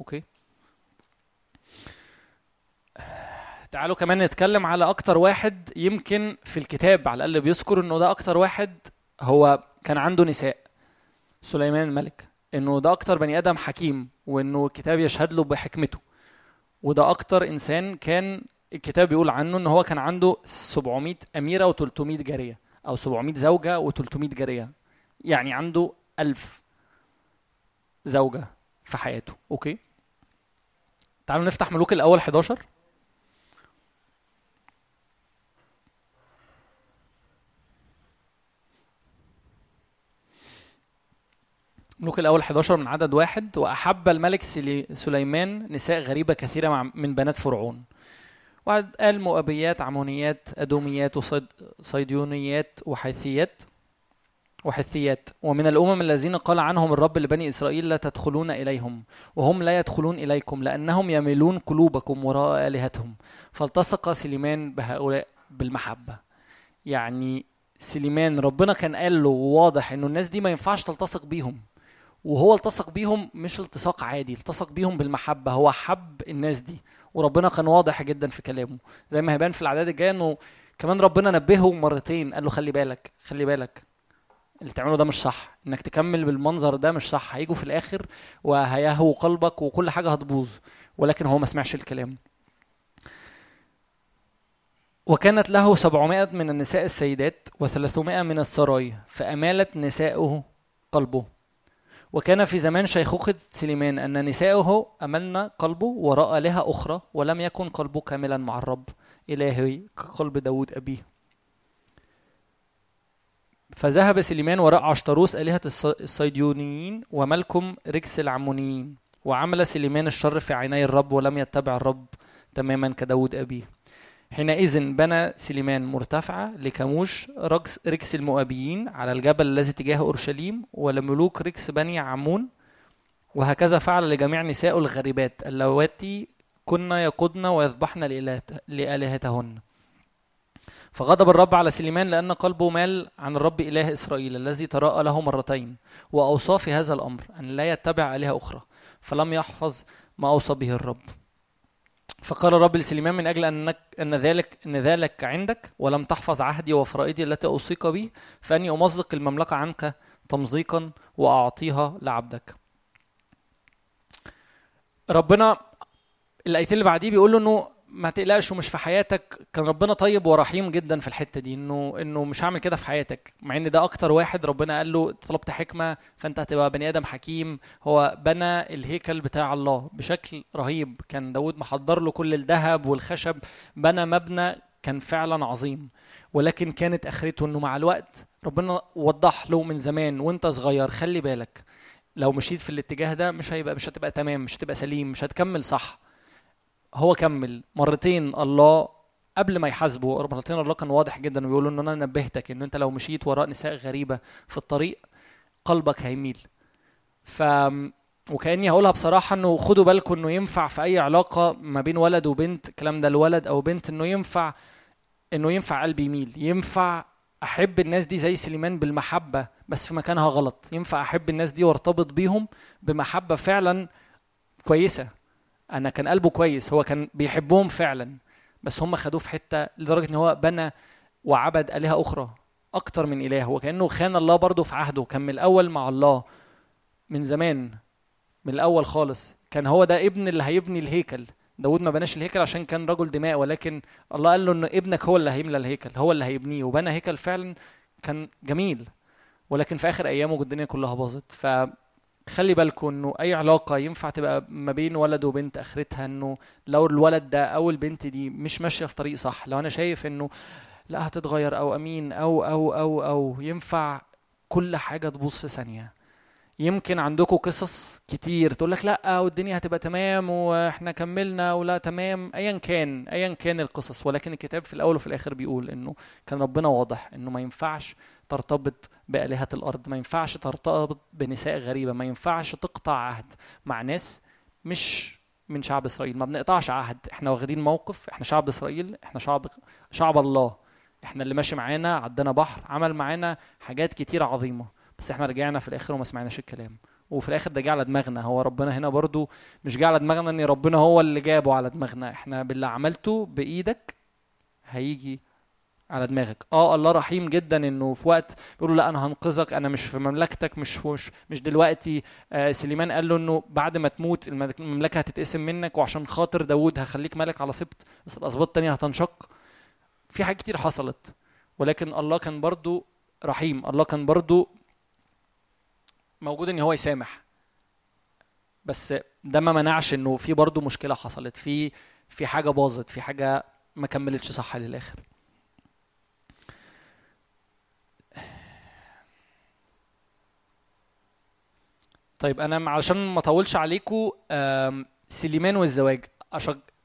okay؟ تعالوا كمان نتكلم على أكتر واحد يمكن في الكتاب على الأقل بيذكر إنه ده أكتر واحد هو كان عنده نساء. سليمان الملك. إنه ده أكتر بني آدم حكيم وإنه الكتاب يشهد له بحكمته. وده أكتر إنسان كان الكتاب بيقول عنه إن هو كان عنده 700 أميرة و300 جارية. أو 700 زوجة و300 جارية. يعني عنده 1000 زوجة في حياته. أوكي؟ تعالوا نفتح ملوك الأول 11 ملوك الأول 11 من عدد واحد. وأحب الملك سلي- سليمان نساء غريبة كثيرة من بنات فرعون. وقال قال مؤبيات عمونيات أدوميات وصيديونيات وحيثيات. وحثيات ومن الأمم الذين قال عنهم الرب لبني إسرائيل لا تدخلون إليهم وهم لا يدخلون إليكم لأنهم يميلون قلوبكم وراء آلهتهم. فالتصق سليمان بهؤلاء بالمحبة. يعني سليمان ربنا كان قال له واضح إنه الناس دي ما ينفعش تلتصق بيهم. وهو التصق بيهم مش التصاق عادي التصق بيهم بالمحبة. هو حب الناس دي. وربنا كان واضح جدا في كلامه. زي ما هيبان في الأعداد الجاية إنه كمان ربنا نبهه مرتين. قال له خلي بالك خلي بالك. اللي تعمله ده مش صح. إنك تكمل بالمنظر ده مش صح. هيجوا في الآخر وهيهووا قلبك وكل حاجة هتبوظ. ولكن هو ما سمعش الكلام. وكانت له سبعمائة من النساء السيدات وثلاثمائة من السرايا فأمالت نساؤه قلبه. وكان في زمان شيخوخة سليمان أن نساؤه أملن قلبه وراء آلهة أخرى ولم يكن قلبه كاملا مع الرب إلهي كقلب داود أبيه. فذهب سليمان وراء عشتروس آلهة الص- الصيديونيين وملكم ركس العمونيين وعمل سليمان الشر في عيني الرب ولم يتبع الرب تماما كداود أبيه. حينئذ بنى سليمان مرتفعة لكموش ركس, ركس المؤابيين على الجبل الذي تجاه أورشليم ولملوك ركس بني عمون وهكذا فعل لجميع نساء الغريبات اللواتي كن يقودن ويذبحن لآلهتهن. فغضب الرب على سليمان لأن قلبه مال عن الرب إله إسرائيل الذي تراءى له مرتين وأوصى في هذا الأمر أن لا يتبع آلهة أخرى فلم يحفظ ما أوصى به الرب. فقال الرب لسليمان من أجل انك أن ذلك أن ذلك عندك ولم تحفظ عهدي وفرائضي التي أوصيك به فإني أمزق المملكة عنك تمزيقا وأعطيها لعبدك. ربنا الآيتين اللي بعديه بيقول له إنه ما تقلقش ومش في حياتك. كان ربنا طيب ورحيم جدا في الحتة دي إنه إنه مش هعمل كده في حياتك. مع إن ده أكتر واحد ربنا قال له طلبت حكمة فأنت هتبقى بني آدم حكيم. هو بنى الهيكل بتاع الله بشكل رهيب. كان داود محضر له كل الذهب والخشب بنى مبنى كان فعلا عظيم. ولكن كانت آخرته إنه مع الوقت ربنا وضح له من زمان وأنت صغير خلي بالك لو مشيت في الاتجاه ده مش هيبقى مش هتبقى تمام مش هتبقى سليم مش هتكمل صح. هو كمل. مرتين الله قبل ما يحاسبه مرتين الله كان واضح جدا وبيقول له إن أنا نبهتك إن أنت لو مشيت وراء نساء غريبة في الطريق قلبك هيميل. ف وكأني هقولها بصراحة إنه خدوا بالكم إنه ينفع في أي علاقة ما بين ولد وبنت الكلام ده الولد أو بنت إنه ينفع إنه ينفع قلبي يميل. ينفع أحب الناس دي زي سليمان بالمحبة بس في مكانها غلط. ينفع أحب الناس دي وأرتبط بيهم بمحبة فعلا كويسة. أنا كان قلبه كويس هو كان بيحبهم فعلا بس هم خدوه في حتة لدرجة إن هو بنى وعبد آلهة أخرى أكتر من إله وكانه خان الله برضه في عهده كان من الأول مع الله من زمان من الأول خالص. كان هو ده ابن اللي هيبني الهيكل. داود ما بناش الهيكل عشان كان رجل دماء ولكن الله قال له إن ابنك هو اللي هيملى الهيكل هو اللي هيبنيه. وبنى هيكل فعلا كان جميل ولكن في آخر أيامه الدنيا كلها باظت. فخلي بالكم إنه أي علاقة ينفع تبقى ما بين ولد وبنت آخرتها إنه لو الولد ده أو البنت دي مش ماشية في طريق صح. لو أنا شايف إنه لا هتتغير أو أمين أو أو أو أو ينفع كل حاجة تبوظ في ثانية. يمكن عندكم قصص كتير تقول لك لأ والدنيا هتبقى تمام وإحنا كملنا ولا تمام. ايا كان ايا كان القصص. ولكن الكتاب في الأول وفي الآخر بيقول إنه كان ربنا واضح إنه ما ينفعش ترتبط بآلهة الأرض. ما ينفعش ترتبط بنساء غريبة. ما ينفعش تقطع عهد مع ناس مش من شعب إسرائيل. ما بنقطعش عهد. إحنا واخدين موقف. إحنا شعب إسرائيل. إحنا شعب شعب الله. إحنا اللي ماشي معانا عدنا بحر عمل معانا حاجات كتير عظيمة. بس إحنا رجعنا في الآخر وما سمعناش الكلام. وفي الآخر ده جه على دماغنا. هو ربنا هنا برضو مش جه على دماغنا إن ربنا هو اللي جابه على دماغنا. إحنا باللي عملته بإيدك هيجي على دماغك. آه الله رحيم جدا إنه في وقت بيقول لا أنا هنقذك أنا مش في مملكتك مش مش مش دلوقتي. آه سليمان قال له إنه بعد ما تموت المملكة هتتقسم منك وعشان خاطر داوود هخليك ملك على سبط بس الاسباط التانية هتنشق. في حاجات كتير حصلت ولكن الله كان برضو رحيم. الله كان برضو موجود إن هو يسامح. بس ده ما منعش إنه في برضه مشكلة حصلت. في في حاجة باظت في حاجة ما كملتش صح للآخر. طيب أنا علشان ما أطولش عليكم سليمان والزواج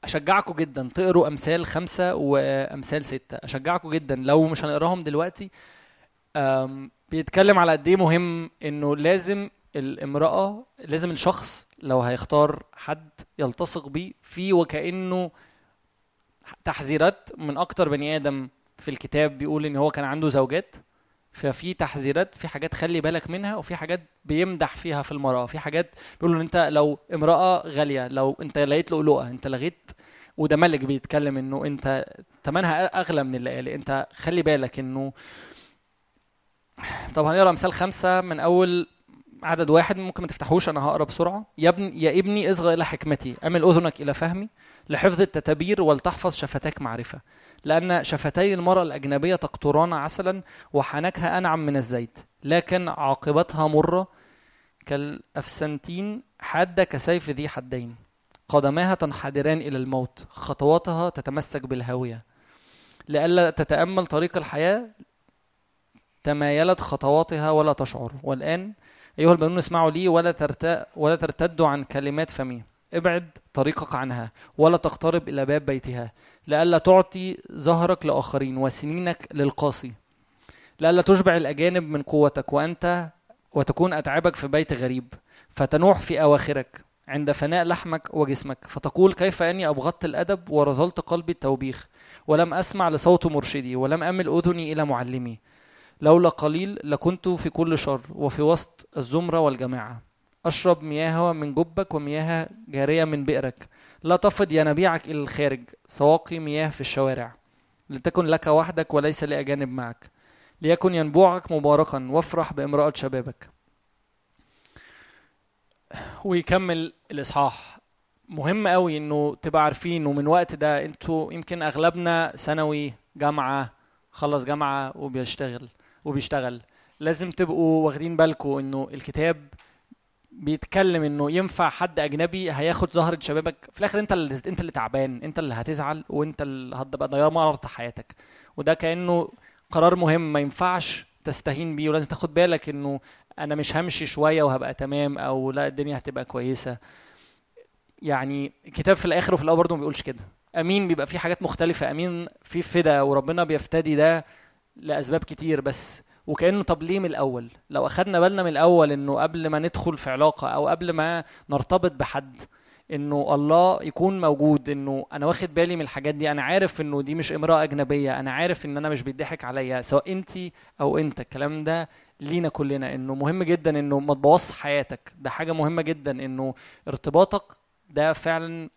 اشجعكم جدا. تقروا أمثال خمسة وأمثال ستة. اشجعكم جدا. لو مش هنقراهم دلوقتي بيتكلم على قد إيه مهم إنه لازم الامرأة لازم الشخص لو هيختار حد يلتصق بيه في وكأنه تحذيرات من أكتر بني آدم في الكتاب بيقول إن هو كان عنده زوجات. ففي تحذيرات في حاجات خلي بالك منها وفي حاجات بيمدح فيها في المرأة. في حاجات بيقولوا إن أنت لو امرأة غالية لو أنت لقيت لؤلؤة أنت لغيت وده ملك بيتكلم إنه أنت ثمنها أغلى من الليالي أنت خلي بالك إنه طب هنقرأ مثال خمسة من أول عدد واحد ممكن ما تفتحوش أنا هقرأ بسرعة. يا ابني يا ابني اصغى إلى حكمتي أمل أذنك إلى فهمي لحفظ التتابير ولتحفظ شفتاك معرفة. لأن شفتي المرأة الأجنبية تقطران عسلا وحنكها أنعم من الزيت لكن عاقبتها مرة كالأفسنتين حادة كسيف ذي حدين. قدماها تنحدران إلى الموت خطواتها تتمسك بالهاوية. لئلا تتأمل طريق الحياة تمايلت خطواتها ولا تشعر. والآن أيها البنون اسمعوا لي ولا ترت... ولا ترتدوا عن كلمات فمي. ابعد طريقك عنها ولا تقترب إلى باب بيتها. لئلا تعطي ظهرك لآخرين وسنينك للقاصي. لئلا تشبع الأجانب من قوتك وأنت وتكون أتعابك في بيت غريب فتنوح في أواخرك عند فناء لحمك وجسمك فتقول كيف أني أبغضت الأدب ورذلت قلبي التوبيخ ولم أسمع لصوت مرشدي ولم أمل أذني إلى معلمي. لولا قليل لكنت في كل شر وفي وسط الزمرة والجماعة. أشرب مياه من جبك ومياه جارية من بئرك. لا تفض ينابيعك إلى الخارج. سواقي مياه في الشوارع. لتكن لك وحدك وليس لأجانب معك. ليكن ينبوعك مباركا. وافرح بامرأة شبابك. ويكمل الإصحاح. مهم قوي إنه تبقى عارفين ومن وقت ده إنتوا يمكن أغلبنا ثانوي جامعة خلص جامعة وبيشتغل وبيشتغل. لازم تبقوا واخدين بالكم إنه الكتاب بيتكلم إنه ينفع حد أجنبي هياخد زهره شبابك؟ في الآخر أنت اللي أنت اللي تعبان أنت اللي هتزعل وأنت اللي هتبقى مرة حياتك. وده كأنه قرار مهم ما ينفعش تستهين بيه ولازم تاخد بالك إنه أنا مش همشي شوية وهبقى تمام أو لا الدنيا هتبقى كويسة. يعني الكتاب في الآخر وفي الأول برضه ما بيقولش كده. أمين بيبقى فيه حاجات مختلفة. أمين في فدا وربنا بيفتدي ده لأسباب كتير بس وكأنه طب ليه من الأول؟ لو أخدنا بالنا من الأول إنه قبل ما ندخل في علاقة أو قبل ما نرتبط بحد إنه الله يكون موجود إنه أنا واخد بالي من الحاجات دي أنا عارف إنه دي مش إمرأة أجنبية أنا عارف إن أنا مش بيضحك عليا سواء انت أو أنت الكلام ده لينا كلنا إنه مهم جدا إنه ما تبوظش حياتك. ده حاجة مهمة جدا إنه ارتباطك ده فعلا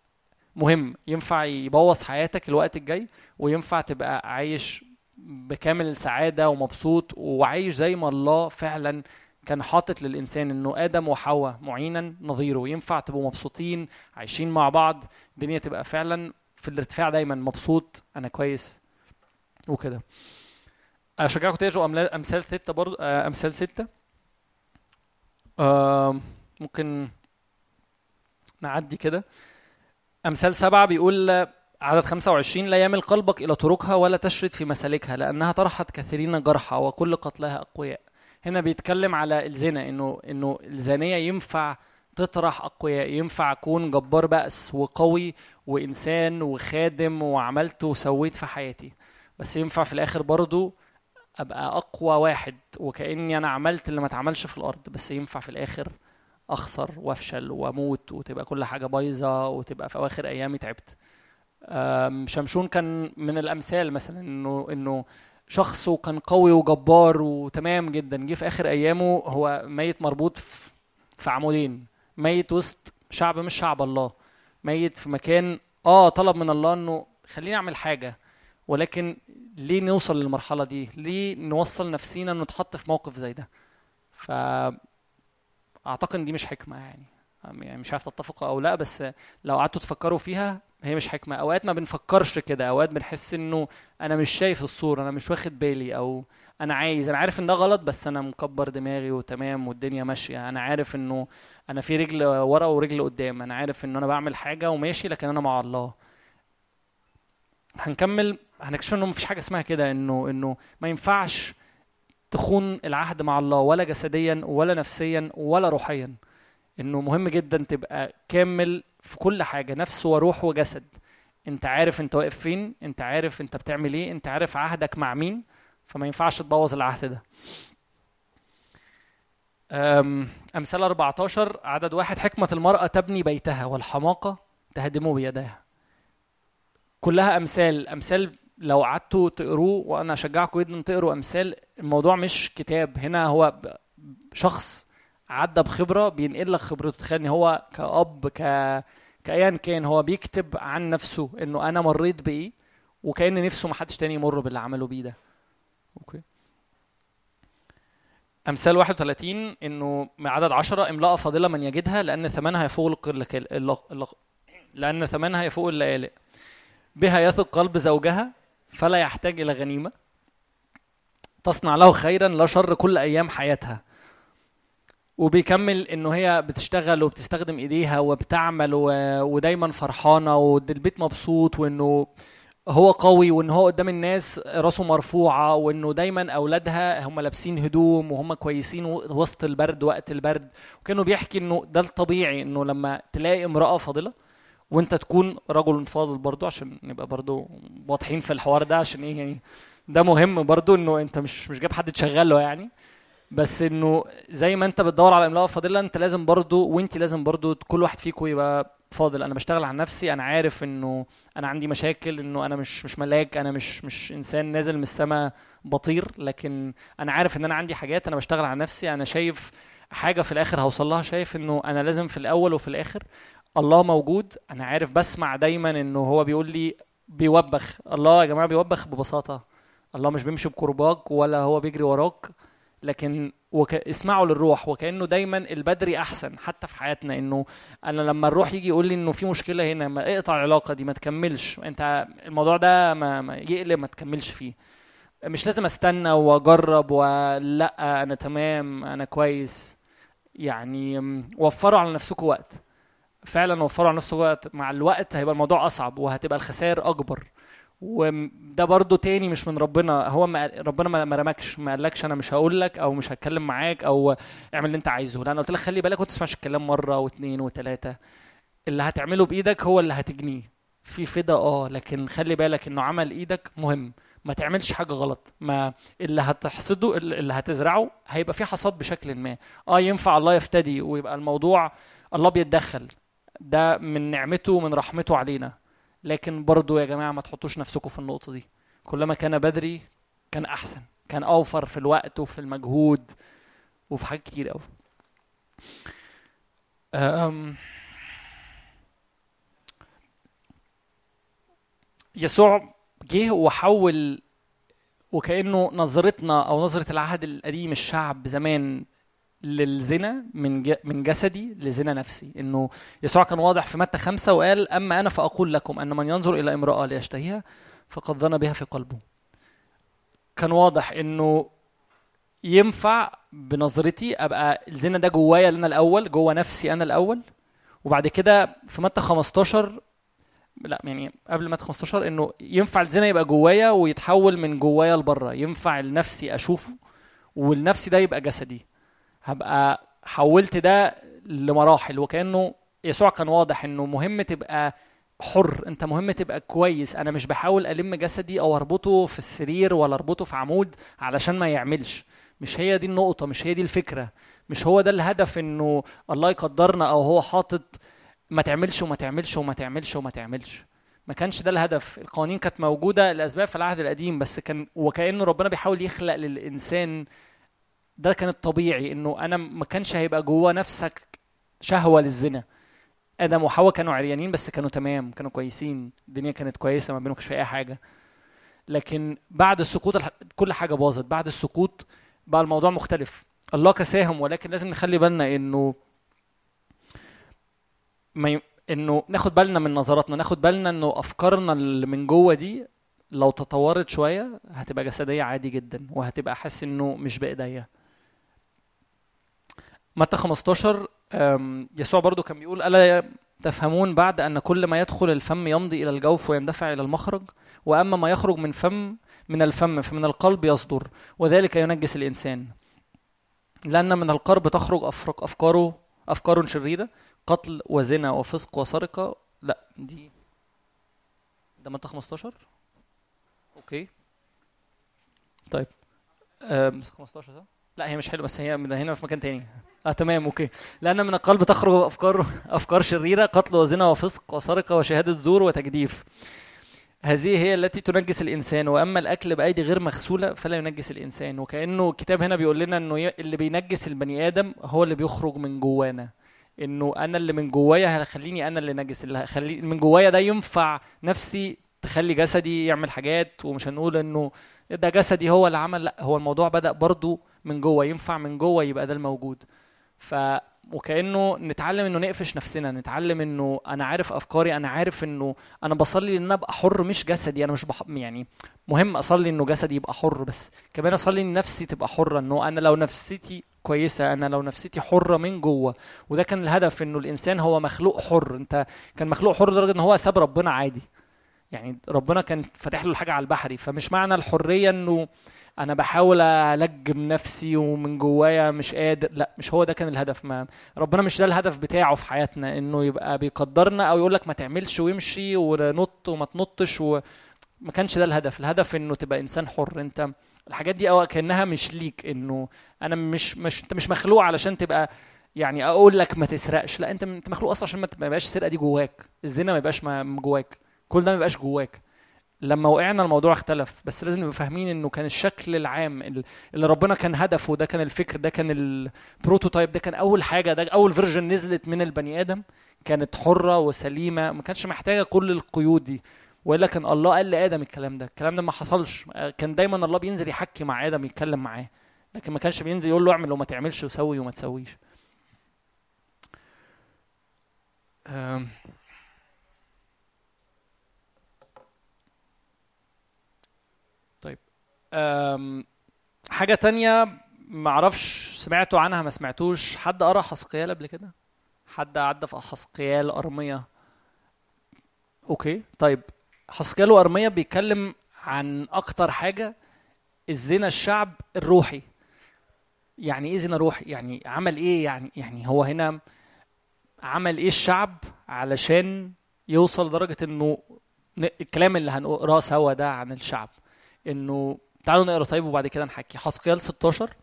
مهم. ينفع يبوظ حياتك الوقت الجاي وينفع تبقى عايش بكامل سعاده ومبسوط وعايش زي ما الله فعلا كان حاطط للإنسان إنه آدم وحواء معينا نظيره. ينفع تبقوا مبسوطين عايشين مع بعض الدنيا تبقى فعلا في الارتفاع دايما مبسوط أنا كويس وكده. أشجعكم أملا- أمثال ستة برضو آه، أمثال ستة. ممكن نعدي كده. أمثال سبعة بيقول عدد 25 لا يمل قلبك إلى طرقها ولا تشرد في مسالكها لأنها طرحت كثيرين جرحى وكل قتلها أقوياء. هنا بيتكلم على الزنا إنه إنه الزانية ينفع تطرح أقوياء ينفع أكون جبار بأس وقوي وإنسان وخادم وعملت وسويت في حياتي. بس ينفع في الآخر برضو أبقى أقوى واحد وكأني أنا عملت اللي ما اتعملش في الأرض بس ينفع في الآخر أخسر وأفشل وأموت وتبقى كل حاجة بايظة وتبقى في أواخر أيامي تعبت. شمشون كان من الأمثال مثلا إنه إنه شخص وكان قوي وجبار وتمام جدا. جه في آخر أيامه هو ميت مربوط في عمودين. ميت وسط شعب مش شعب الله. ميت في مكان آه طلب من الله إنه خليني أعمل حاجة ولكن ليه نوصل للمرحلة دي؟ ليه نوصل نفسينا إنه نتحط في موقف زي ده؟ ف أعتقد إن دي مش حكمة يعني. يعني مش عارف تتفقوا أو لأ بس لو قعدتوا تفكروا فيها هي مش حكمة. أوقات ما بنفكرش كده. أوقات بنحس إنه أنا مش شايف الصورة أنا مش واخد بالي أو أنا عايز. أنا عارف إن ده غلط بس أنا مكبر دماغي وتمام والدنيا ماشية. أنا عارف إنه أنا في رجل ورا ورجل قدام. أنا عارف إن أنا بعمل حاجة وماشي لكن أنا مع الله. هنكمل. هنكتشف إنه مفيش حاجة اسمها كده إنه إنه ما ينفعش تخون العهد مع الله ولا جسديا ولا نفسيا ولا روحيا. إنه مهم جدا تبقى كامل في كل حاجة نفس وروح وجسد. انت عارف انت واقف فين انت عارف انت بتعمل إيه انت عارف عهدك مع مين فما ينفعش تبوظ العهد ده. أم، أمثال 14 عدد واحد حكمة المرأة تبني بيتها والحماقة تهدمه بيديها كلها أمثال. أمثال لو قعدتوا تقروه وأنا أشجعكم جدا تقروا أمثال الموضوع مش كتاب. هنا هو شخص عدى بخبرة بينقل لك خبرته. تخيل إن هو كأب ك كأيا كان هو بيكتب عن نفسه إنه أنا مريت بإيه وكأن نفسه محدش تاني يمر باللي عمله بيه ده. أوكي. أمثال 31 إنه عدد 10 امرأة فاضلة من يجدها لأن ثمنها يفوق القل- الل- الل- لأن ثمنها يفوق الليالئ بها يثق قلب زوجها فلا يحتاج إلى غنيمة. تصنع له خيرا لا شر كل أيام حياتها. وبيكمل إنه هي بتشتغل وبتستخدم إيديها وبتعمل و... ودايما فرحانة والبيت مبسوط وإنه هو قوي وان هو قدام الناس راسه مرفوعة وإنه دايما أولادها هم لابسين هدوم وهم كويسين وسط البرد وقت البرد. وكأنه بيحكي إنه ده الطبيعي إنه لما تلاقي امرأة فاضلة وإنت تكون رجل فاضل برضو عشان نبقى برضو واضحين في الحوار ده عشان إيه يعني ده مهم برضو إنه أنت مش مش جايب حد تشغله يعني. بس إنه زي ما أنت بتدور على امراه فاضلة أنت لازم برضو وأنت لازم برضو كل واحد فيكم يبقى فاضل. أنا بشتغل على نفسي أنا عارف إنه أنا عندي مشاكل إنه أنا مش مش ملاك أنا مش مش إنسان نازل من السماء بطير. لكن أنا عارف إن أنا عندي حاجات أنا بشتغل على نفسي. أنا شايف حاجة في الآخر هوصل لها شايف إنه أنا لازم في الأول وفي الآخر الله موجود. أنا عارف بسمع دايما إنه هو بيقول لي بيوبخ. الله يا جماعة بيوبخ ببساطة. الله مش بيمشي بكرباج ولا هو بيجري وراك. لكن وك... اسمعوا للروح وكأنه دايما البدري أحسن حتى في حياتنا إنه أنا لما الروح يجي يقول لي إنه في مشكلة هنا ما اقطع العلاقة دي ما تكملش. أنت الموضوع ده ما, ما يقلب ما تكملش فيه. مش لازم أستنى وأجرب ولا أنا تمام أنا كويس. يعني وفروا على نفسكم وقت. فعلا وفروا على نفسكم وقت. مع الوقت هيبقى الموضوع أصعب وهتبقى الخسائر أكبر. وده برضو تاني مش من ربنا. هو ما ربنا ما رمكش ما قالكش أنا مش هقول لك أو مش هتكلم معاك أو اعمل اللي أنت عايزه. لا أنا قلت لك خلي بالك وما تسمعش الكلام مرة واثنين وثلاثه اللي هتعمله بإيدك هو اللي هتجنيه. في فدا آه لكن خلي بالك إنه عمل إيدك مهم. ما تعملش حاجة غلط. ما اللي هتحصده اللي هتزرعه هيبقى فيه حصاد بشكل ما. آه ينفع الله يفتدي ويبقى الموضوع الله بيتدخل. ده من نعمته ومن رحمته علينا. لكن برضو يا جماعة ما تحطوش نفسكم في النقطة دي. كلما كان بدري كان أحسن كان أوفر في الوقت وفي المجهود وفي حاجات كتير قوي يسوع جه وحول وكأنه نظرتنا أو نظرة العهد القديم الشعب زمان للزنا من من جسدي لزنا نفسي. إنه يسوع كان واضح في متى خمسة وقال أما أنا فأقول لكم أن من ينظر إلى امرأة ليشتهيها فقد ظن بها في قلبه. كان واضح إنه ينفع بنظرتي أبقى الزنا ده جوايا أنا الأول جوه نفسي أنا الأول. وبعد كده في متى 15 لا يعني قبل متى 15 إنه ينفع الزنا يبقى جوايا ويتحول من جوايا لبره ينفع لنفسي أشوفه والنفسي ده يبقى جسدي. هبقى حولت ده لمراحل وكأنه يسوع كان واضح إنه مهم تبقى حر أنت مهم تبقى كويس. أنا مش بحاول ألم جسدي أو أربطه في السرير ولا أربطه في عمود علشان ما يعملش. مش هي دي النقطة مش هي دي الفكرة. مش هو ده الهدف إنه الله يقدرنا أو هو حاطط ما تعملش وما تعملش وما تعملش وما تعملش. ما كانش ده الهدف. القوانين كانت موجودة لأسباب في العهد القديم بس كان وكأنه ربنا بيحاول يخلق للإنسان ده كان الطبيعي إنه أنا ما كانش هيبقى جوه نفسك شهوة للزنا. آدم وحواء كانوا عريانين بس كانوا تمام كانوا كويسين الدنيا كانت كويسة ما بينهم كانش أي حاجة. لكن بعد السقوط كل حاجة باظت. بعد السقوط بقى الموضوع مختلف. الله كساهم ولكن لازم نخلي بالنا إنه ما ي... إنه ناخد بالنا من نظراتنا ناخد بالنا إنه أفكارنا اللي من جوه دي لو تطورت شوية هتبقى جسدية عادي جدا وهتبقى حاسس إنه مش بايديا. متى 15 أم، يسوع برضو كان بيقول ألا تفهمون بعد أن كل ما يدخل الفم يمضي إلى الجوف ويندفع إلى المخرج؟ وأما ما يخرج من فم من الفم فمن القلب يصدر وذلك ينجس الإنسان. لأن من القلب تخرج أفرق أفكاره أفكار شريرة قتل وزنا وفسق وسرقة. لا دي ده متى 15 okay. طيب. آم، 15 صح لا هي مش حلوة بس هي من هنا في مكان تاني. آه تمام okay. لأن من القلب تخرج أفكار أفكار شريرة قتل وزنا وفسق وسرقة وشهادة زور وتجديف. هذه هي التي تنجس الإنسان. وأما الأكل بأيدي غير مغسولة فلا ينجس الإنسان. وكأنه الكتاب هنا بيقول لنا إنه اللي بينجس البني آدم هو اللي بيخرج من جوانا. إنه أنا اللي من جوايا هيخليني أنا اللي نجس اللي هخلي من جوايا ده ينفع نفسي تخلي جسدي يعمل حاجات. ومش هنقول إنه ده جسدي هو اللي عمل لأ هو الموضوع بدأ برضو من جوه ينفع من جوه يبقى ده الموجود. ف وكأنه نتعلم إنه نقفش نفسنا نتعلم إنه أنا عارف أفكاري أنا عارف إنه أنا بصلي إن أبقى حر مش جسدي أنا مش بح... يعني مهم أصلي إنه جسدي يبقى حر بس. كمان أصلي إن نفسي تبقى حرة إنه أنا لو نفسيتي كويسة أنا لو نفسيتي حرة من جوه. وده كان الهدف إنه الإنسان هو مخلوق حر. أنت كان مخلوق حر لدرجة إن هو ساب ربنا عادي. يعني ربنا كان فاتح له الحاجة على البحري فمش معنى الحرية إنه أنا بحاول ألجم نفسي ومن جوايا مش قادر لا مش هو ده كان الهدف. ما ربنا مش ده الهدف بتاعه في حياتنا إنه يبقى بيقدرنا أو يقول لك ما تعملش وامشي ونط وما تنطش و... ما كانش ده الهدف. الهدف إنه تبقى إنسان حر. أنت الحاجات دي أو كأنها مش ليك إنه أنا مش مش أنت مش مخلوق علشان تبقى يعني أقول لك ما تسرقش. لا أنت أنت مخلوق أصلا عشان ما يبقاش السرقة دي جواك. الزنا ما يبقاش جواك. كل ده ما يبقاش جواك. لما وقعنا الموضوع اختلف بس لازم نبقى فاهمين إنه كان الشكل العام ال- اللي ربنا كان هدفه ده كان الفكر ده كان ال prototype ده كان أول حاجة ده أول version نزلت من البني آدم كانت حرة وسليمة ما كانش محتاجة كل القيود دي. وإلا كان الله قال لآدم الكلام ده الكلام ده ما حصلش. كان دايما الله بينزل يحكي مع آدم يتكلم معاه. لكن ما كانش بينزل يقول له اعمل وما تعملش وسوي وما تسويش أم. طيب أم. حاجة تانية معرفش سمعتوا عنها ما سمعتوش. حد قرأ حسقيال قبل كده؟ حد عدى في حسقيال أرمية؟ أوكي. طيب حسقيال وأرمية بيتكلم عن أكتر حاجة الزنا الشعب الروحي. يعني إيه زنا روحي؟ يعني عمل إيه؟ يعني يعني هو هنا عمل إيه الشعب علشان يوصل لدرجة إنه الكلام اللي هنقراه سوا ده عن الشعب. إنه تعالوا نقرا طيب وبعد كده نحكي. حسقيال 16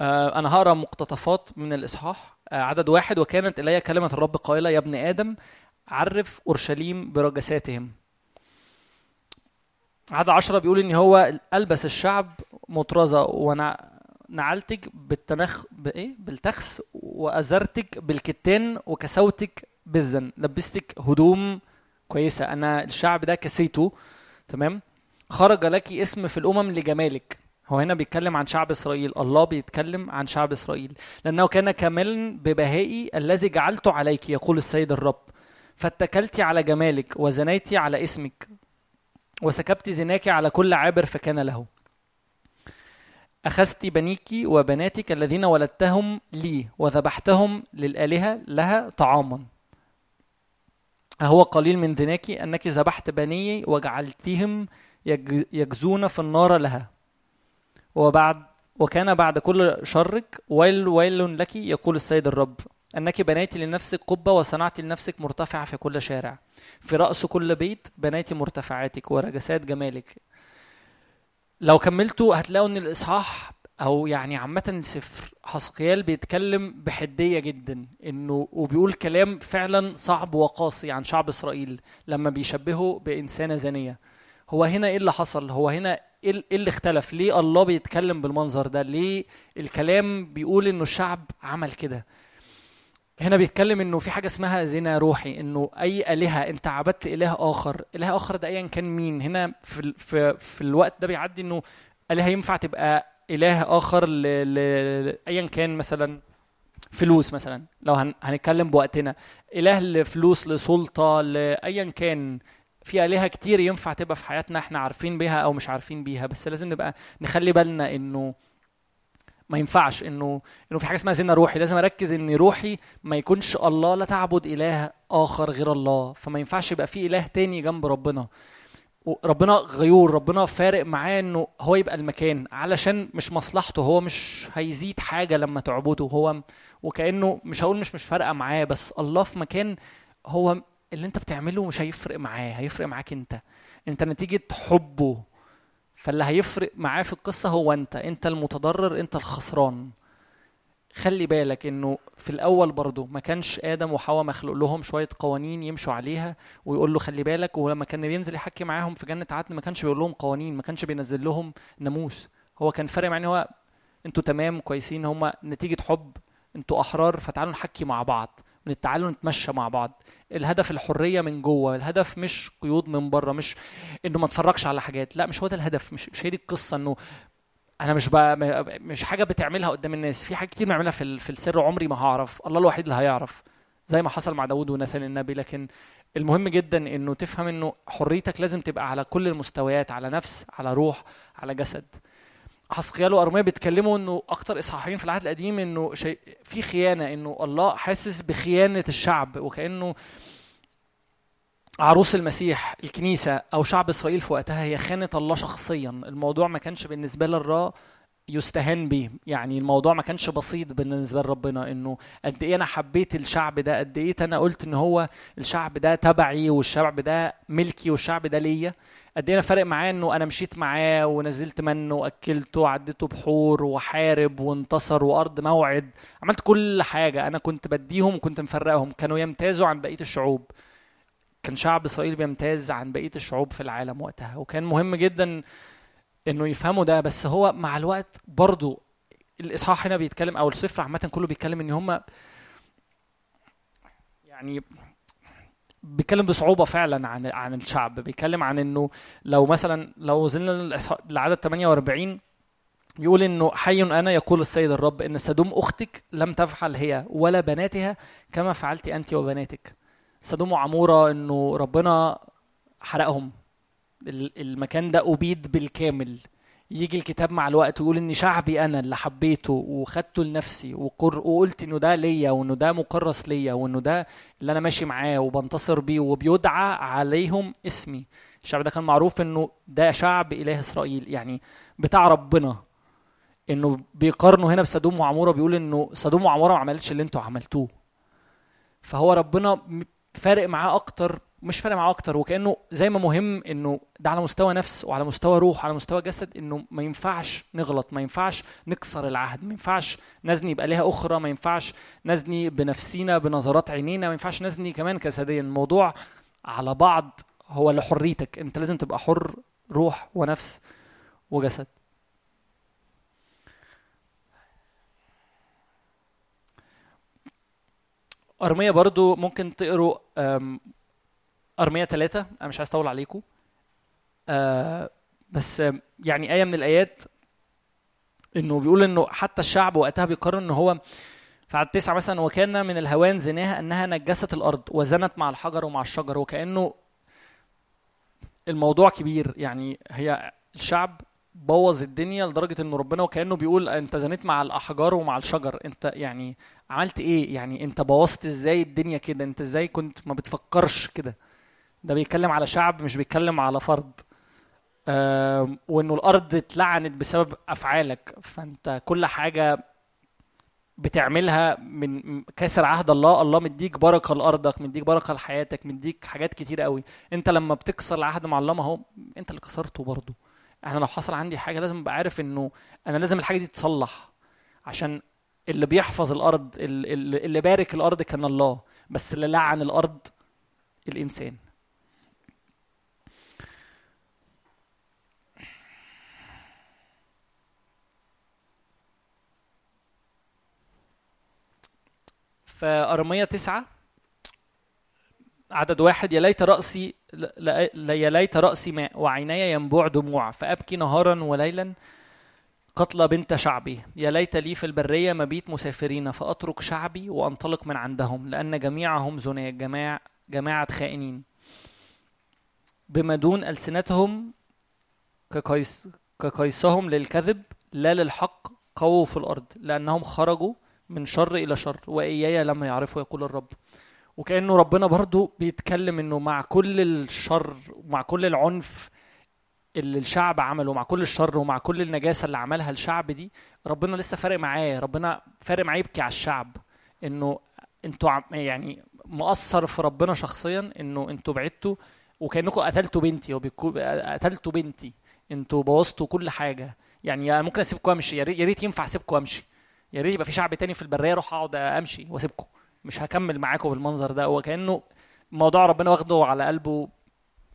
آه أنا هقرأ مقتطفات من الإصحاح. آه عدد واحد. وكانت إلي كلمة الرب قائلة يا ابن آدم عرف أورشليم برجساتهم. عدد عشرة بيقول إن هو ألبس الشعب مطرزة ونعلتك بالتنخ بإيه؟ بالتخس وازرتك بالكتان وكسوتك بالزن. لبستك هدوم كويسة. أنا الشعب ده كسيته. تمام؟ خرج لك اسم في الأمم لجمالك. هو هنا بيتكلم عن شعب إسرائيل. الله بيتكلم عن شعب إسرائيل. لأنه كان كاملا ببهائي الذي جعلته عليك يقول السيد الرب. فاتكلت على جمالك وزنيت على اسمك وسكبت زناك على كل عابر فكان له. أخذت بنيك وبناتك الذين ولدتهم لي وذبحتهم للآلهة لها طعاما. أهو قليل من ذناك أنك ذبحت بني وجعلتهم يجزون في النار لها. وبعد وكان بعد كل شرك ويل ويل لك يقول السيد الرب أنك بنيت لنفسك قبة وصنعت لنفسك مرتفعة في كل شارع. في رأس كل بيت بنيت مرتفعاتك ورجسات جمالك. لو كملتوا هتلاقوا إن الإصحاح أو يعني عامة سفر حسقيال بيتكلم بحدية جدا إنه وبيقول كلام فعلا صعب وقاسي عن شعب إسرائيل لما بيشبهه بإنسانة زانية. هو هنا إيه اللي حصل؟ هو هنا إيه إيه اللي اختلف؟ ليه الله بيتكلم بالمنظر ده؟ ليه الكلام بيقول إنه الشعب عمل كده؟ هنا بيتكلم إنه في حاجة اسمها زنا روحي إنه أي آلهة أنت عبدت إله آخر. إله آخر ده ايا كان مين؟ هنا في في في الوقت ده بيعدي إنه آلهة ينفع تبقى إله آخر ل... ل... ايا كان مثلا فلوس مثلا لو هن... هنتكلم بوقتنا. إله لفلوس لسلطة لايا كان. في الهه كتير ينفع تبقى في حياتنا إحنا عارفين بيها أو مش عارفين بيها بس لازم نبقى نخلي بالنا انه ما ينفعش انه انه في حاجة اسمها زنا روحي. لازم أركز إن روحي ما يكونش الله لا تعبد إله آخر غير الله. فما ينفعش يبقى في إله تاني جنب ربنا. ربنا غيور ربنا فارق معاه إنه هو يبقى المكان علشان مش مصلحته هو مش هيزيد حاجة لما تعبده. هو وكأنه مش هقول مش مش فارقة معاه بس الله في مكان هو اللي انت بتعمله مش هيفرق معاه هيفرق معاك انت. انت نتيجة حبه فاللي هيفرق معاه في القصة هو انت. انت المتضرر انت الخسران. خلي بالك انه في الأول برضه ما كانش آدم وحواء مخلوق لهم شوية قوانين يمشوا عليها ويقول له خلي بالك ولما كان بينزل يحكي معاهم في جنة عدن ما كانش بيقول لهم قوانين ما كانش بينزل لهم ناموس. هو كان فارق معاه هو أنتوا تمام كويسين هم نتيجة حب أنتوا أحرار فتعالوا نحكي مع بعض من تعالوا نتمشى مع بعض. الهدف الحرية من جوه الهدف مش قيود من بره مش إنه ما اتفرجش على حاجات لا مش هو ده الهدف مش مش هي دي القصة إنه أنا مش بقى مش حاجة بتعملها قدام الناس. في حاجات كتير بنعملها في في السر عمري ما هعرف الله الوحيد اللي هيعرف زي ما حصل مع داود وناثان النبي. لكن المهم جدا إنه تفهم إنه حريتك لازم تبقى على كل المستويات على نفس على روح على جسد. حسقيال وارميا بيتكلموا إنه أكتر إصحاحين في العهد القديم إنه شيء في خيانة إنه الله حاسس بخيانة الشعب وكأنه عروس المسيح الكنيسة أو شعب إسرائيل في وقتها هي خانة الله شخصيا. الموضوع ما كانش بالنسبة للرا يستهان به يعني الموضوع ما كانش بسيط بالنسبة لربنا إنه قد إيه أنا حبيت الشعب ده قد إيه أنا قلت إن هو الشعب ده تبعي والشعب ده ملكي والشعب ده ليا. قد إيه أنا فارق معاه إنه أنا مشيت معاه ونزلت منه وأكلته وعديته بحور وحارب وانتصر وأرض موعد. عملت كل حاجة. أنا كنت بديهم وكنت مفرقهم. كانوا يمتازوا عن بقية الشعوب. كان شعب إسرائيل بيمتاز عن بقية الشعوب في العالم وقتها. وكان مهم جدا إنه يفهموا ده. بس هو مع الوقت برضو الإصحاح هنا بيتكلم أو السفر عامة كله بيتكلم إن هم يعني بيتكلم بصعوبة فعلا عن عن الشعب. بيتكلم عن إنه لو مثلا لو للإصحاح- لعدد 48 بيقول إنه حي أنا يقول السيد الرب إن سدوم أختك لم تفعل هي ولا بناتها كما فعلت أنت وبناتك. سدوم وعمورة إنه ربنا حرقهم. ال- المكان ده أبيد بالكامل. يجي الكتاب مع الوقت ويقول ان شعبي أنا اللي حبيته وخدته لنفسي وقر وقلت إنه ده ليا وإنه ده مكرس ليا وإنه ده اللي أنا ماشي معاه وبنتصر بيه وبيدعى عليهم اسمي. الشعب ده كان معروف إنه ده شعب إله إسرائيل. يعني بتاع ربنا. إنه بيقارنوا هنا بسدوم وعمورة بيقول إنه سدوم وعمورة ما عملتش اللي أنتوا عملتوه. فهو ربنا فارق معاه أكتر مش فارق معاه أكتر وكأنه زي ما مهم إنه ده على مستوى نفس وعلى مستوى روح وعلى مستوى جسد إنه ما ينفعش نغلط ما ينفعش نكسر العهد ما ينفعش نزني ليها أخرى ما ينفعش نزني بنفسينا بنظرات عينينا ما ينفعش نزني كمان جسديا الموضوع على بعض هو لحريتك أنت لازم تبقى حر روح ونفس وجسد. أرمية برضو ممكن تقروا أرمية ثلاثة أنا مش عايز أطول عليكم. أه بس يعني آية من الآيات إنه بيقول إنه حتى الشعب وقتها بيقرر إن هو في عدد تسعة مثلا وكان من الهوان زناها أنها نجست الأرض وزنت مع الحجر ومع الشجر وكأنه الموضوع كبير. يعني هي الشعب بوظ الدنيا لدرجة إنه ربنا وكأنه بيقول أنت زنيت مع الأحجار ومع الشجر. أنت يعني عملت إيه؟ يعني أنت بوظت إزاي الدنيا كده؟ أنت إزاي كنت ما بتفكرش كده؟ ده بيتكلم على شعب مش بيتكلم على فرد. وإنه الأرض اتلعنت بسبب أفعالك. فأنت كل حاجة بتعملها من كاسر عهد الله. الله مديك بركة لأرضك مديك بركة لحياتك مديك حاجات كتير قوي. أنت لما بتكسر العهد مع الله ما هو أنت اللي كسرته برضه. أنا لو حصل عندي حاجة لازم أبقى عارف إنه أنا لازم الحاجة دي تصلح. عشان اللي بيحفظ الأرض ال- ال- اللي بارك الأرض كان الله. بس اللي لعن الأرض الإنسان. فأرمية تسعة عدد واحد يا ليت رأسي يا ليت رأسي ماء وعيني ينبوع دموع فأبكي نهارا وليلا قتل بنت شعبي يا ليت لي في البرية مبيت مسافرين فأترك شعبي وأنطلق من عندهم لأن جميعهم زناة جماع جماعة خائنين. بما دون ألسنتهم كقيس كقيسهم للكذب لا للحق قووا في الأرض لأنهم خرجوا من شر إلى شر وإياي لم يعرفوا يقول الرب. وكأنه ربنا برضو بيتكلم إنه مع كل الشر ومع كل العنف اللي الشعب عمله مع كل الشر ومع كل النجاسة اللي عملها الشعب دي ربنا لسه فارق معاه ربنا فارق معاه يبكي على الشعب. إنه أنتوا يعني مؤثر في ربنا شخصيا إنه أنتوا بعدتوا وكانكم قتلتوا بنتي قتلتوا بنتي. أنتوا بوظتوا كل حاجة. يعني ممكن اسيبكم امشي يا ريت ينفع اسيبكم امشي يا ريت يبقى في شعب تاني في البرية أروح أقعد أمشي وأسيبكم. مش هكمل معاكم بالمنظر ده. هو كأنه موضوع ربنا واخده على قلبه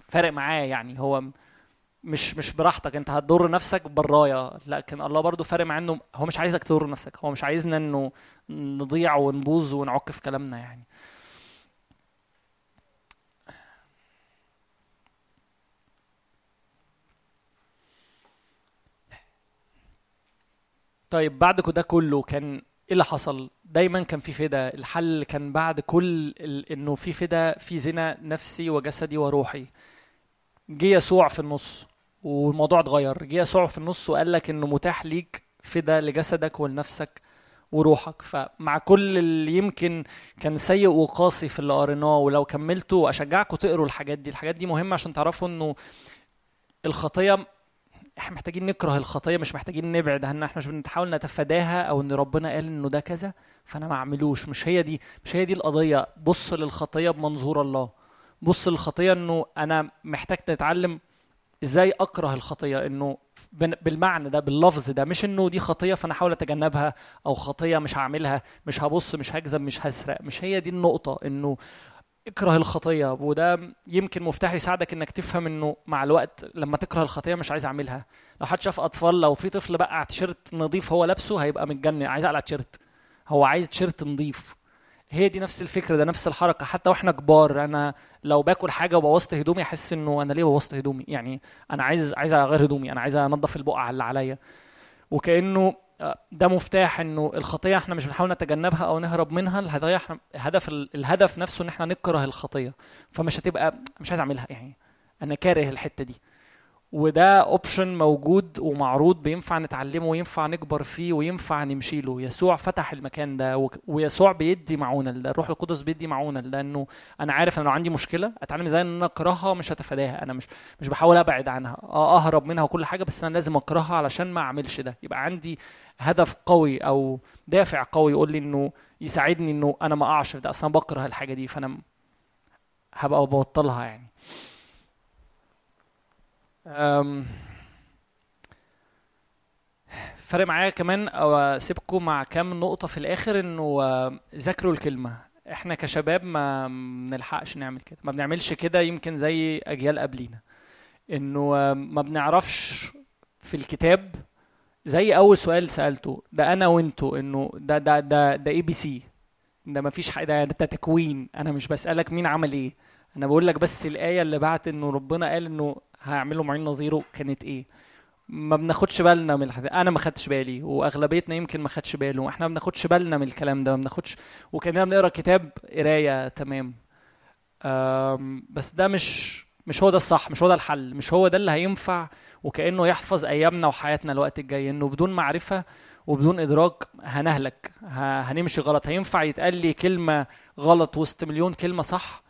فارق معاه يعني. هو مش مش براحتك. أنت هتضر نفسك برايا. لكن الله برضو فارق مع إنه هو مش عايزك تضر نفسك. هو مش عايزنا إنه نضيع ونبوظ ونعك في كلامنا يعني. طيب بعد ده كله كان إيه اللي حصل؟ دايما كان في فدا. الحل كان بعد كل ال... إنه في فدا في زنا نفسي وجسدي وروحي. جه يسوع في النص والموضوع اتغير. جه يسوع في النص وقال لك إنه متاح ليك فدا لجسدك ولنفسك وروحك. فمع كل اللي يمكن كان سيء وقاسي في اللي قريناه ولو كملتوا اشجعكم تقروا الحاجات دي. الحاجات دي مهمة عشان تعرفوا إنه الخطية إحنا محتاجين نكره الخطية مش محتاجين نبعد عنها إحنا مش بنحاول نتفاداها أو إن ربنا قال إنه ده كذا فأنا ما أعملوش. مش هي دي مش هي دي القضية. بص للخطية بمنظور الله. بص للخطية إنه أنا محتاج نتعلم إزاي أكره الخطية إنه بالمعنى ده باللفظ ده. مش إنه دي خطية فأنا أحاول أتجنبها أو خطية مش هعملها مش هبص مش هكذب مش هسرق. مش هي دي النقطة إنه اكره الخطية. وده يمكن مفتاح يساعدك إنك تفهم إنه مع الوقت لما تكره الخطية مش عايز أعملها. لو حد شاف أطفال لو في طفل بقى تيشيرت نظيف هو لابسه هيبقى متجنن عايز اقلع تيشيرت. هو عايز تيشيرت نظيف. هي دي نفس الفكرة ده نفس الحركة. حتى وإحنا كبار أنا لو باكل حاجة وبوظت هدومي أحس إنه أنا ليه بوظت هدومي؟ يعني أنا عايز عايز أغير هدومي أنا عايز أنضف البقعه اللي عليا. وكأنه ده مفتاح إنه الخطية إحنا مش بنحاول نتجنبها أو نهرب منها. الهدف إحنا الهدف الهدف نفسه إن إحنا نكره الخطية. فمش هتبقى مش عايز أعملها. يعني أنا كاره الحتة دي. وده اوبشن موجود ومعروض. بينفع نتعلمه وينفع نكبر فيه وينفع نمشي له. يسوع فتح المكان ده ويسوع بيدي معونة لده. الروح القدس بيدي معونة لأنه أنا عارف ان لو عندي مشكلة أتعلم إزاي إن أنا أكرهها مش هتفاداها أنا مش مش بحاول أبعد عنها. أه أهرب منها وكل حاجة بس أنا لازم أكرهها علشان ما أعملش ده. يبقى عندي هدف قوي أو دافع قوي يقول لي إنه يساعدني إنه أنا ما أقعش في ده أصلا بكره الحاجة دي فأنا هبقى ببطلها يعني. أم، فرق معايا كمان أسيبكم مع كام نقطة في الآخر إنه آه، ذاكروا الكلمة. إحنا كشباب ما بنلحقش نعمل كده ما بنعملش كده يمكن زي أجيال قبلينا. إنه آه، ما بنعرفش في الكتاب زي أول سؤال سألته ده أنا وانتو إنه ده ده ده ده ABC ده ما فيش حاجة ده, ده تكوين. أنا مش بسألك مين عمل إيه. أنا بقول لك بس الآية اللي بعت إنه ربنا قال إنه هيعملوا معين نظيره كانت إيه. ما بناخدش بالنا من الحاجات أنا ما خدتش بالي وأغلبيتنا يمكن ما خدش باله. إحنا ما بناخدش بالنا من الكلام ده ما بناخدش وكأننا بنقرأ كتاب قراية تمام. بس ده مش مش هو ده الصح مش هو ده الحل مش هو ده اللي هينفع وكأنه يحفظ أيامنا وحياتنا الوقت الجاي إنه بدون معرفة وبدون إدراك هنهلك هنمشي غلط. هينفع يتقال لي كلمة غلط وسط مليون كلمة صح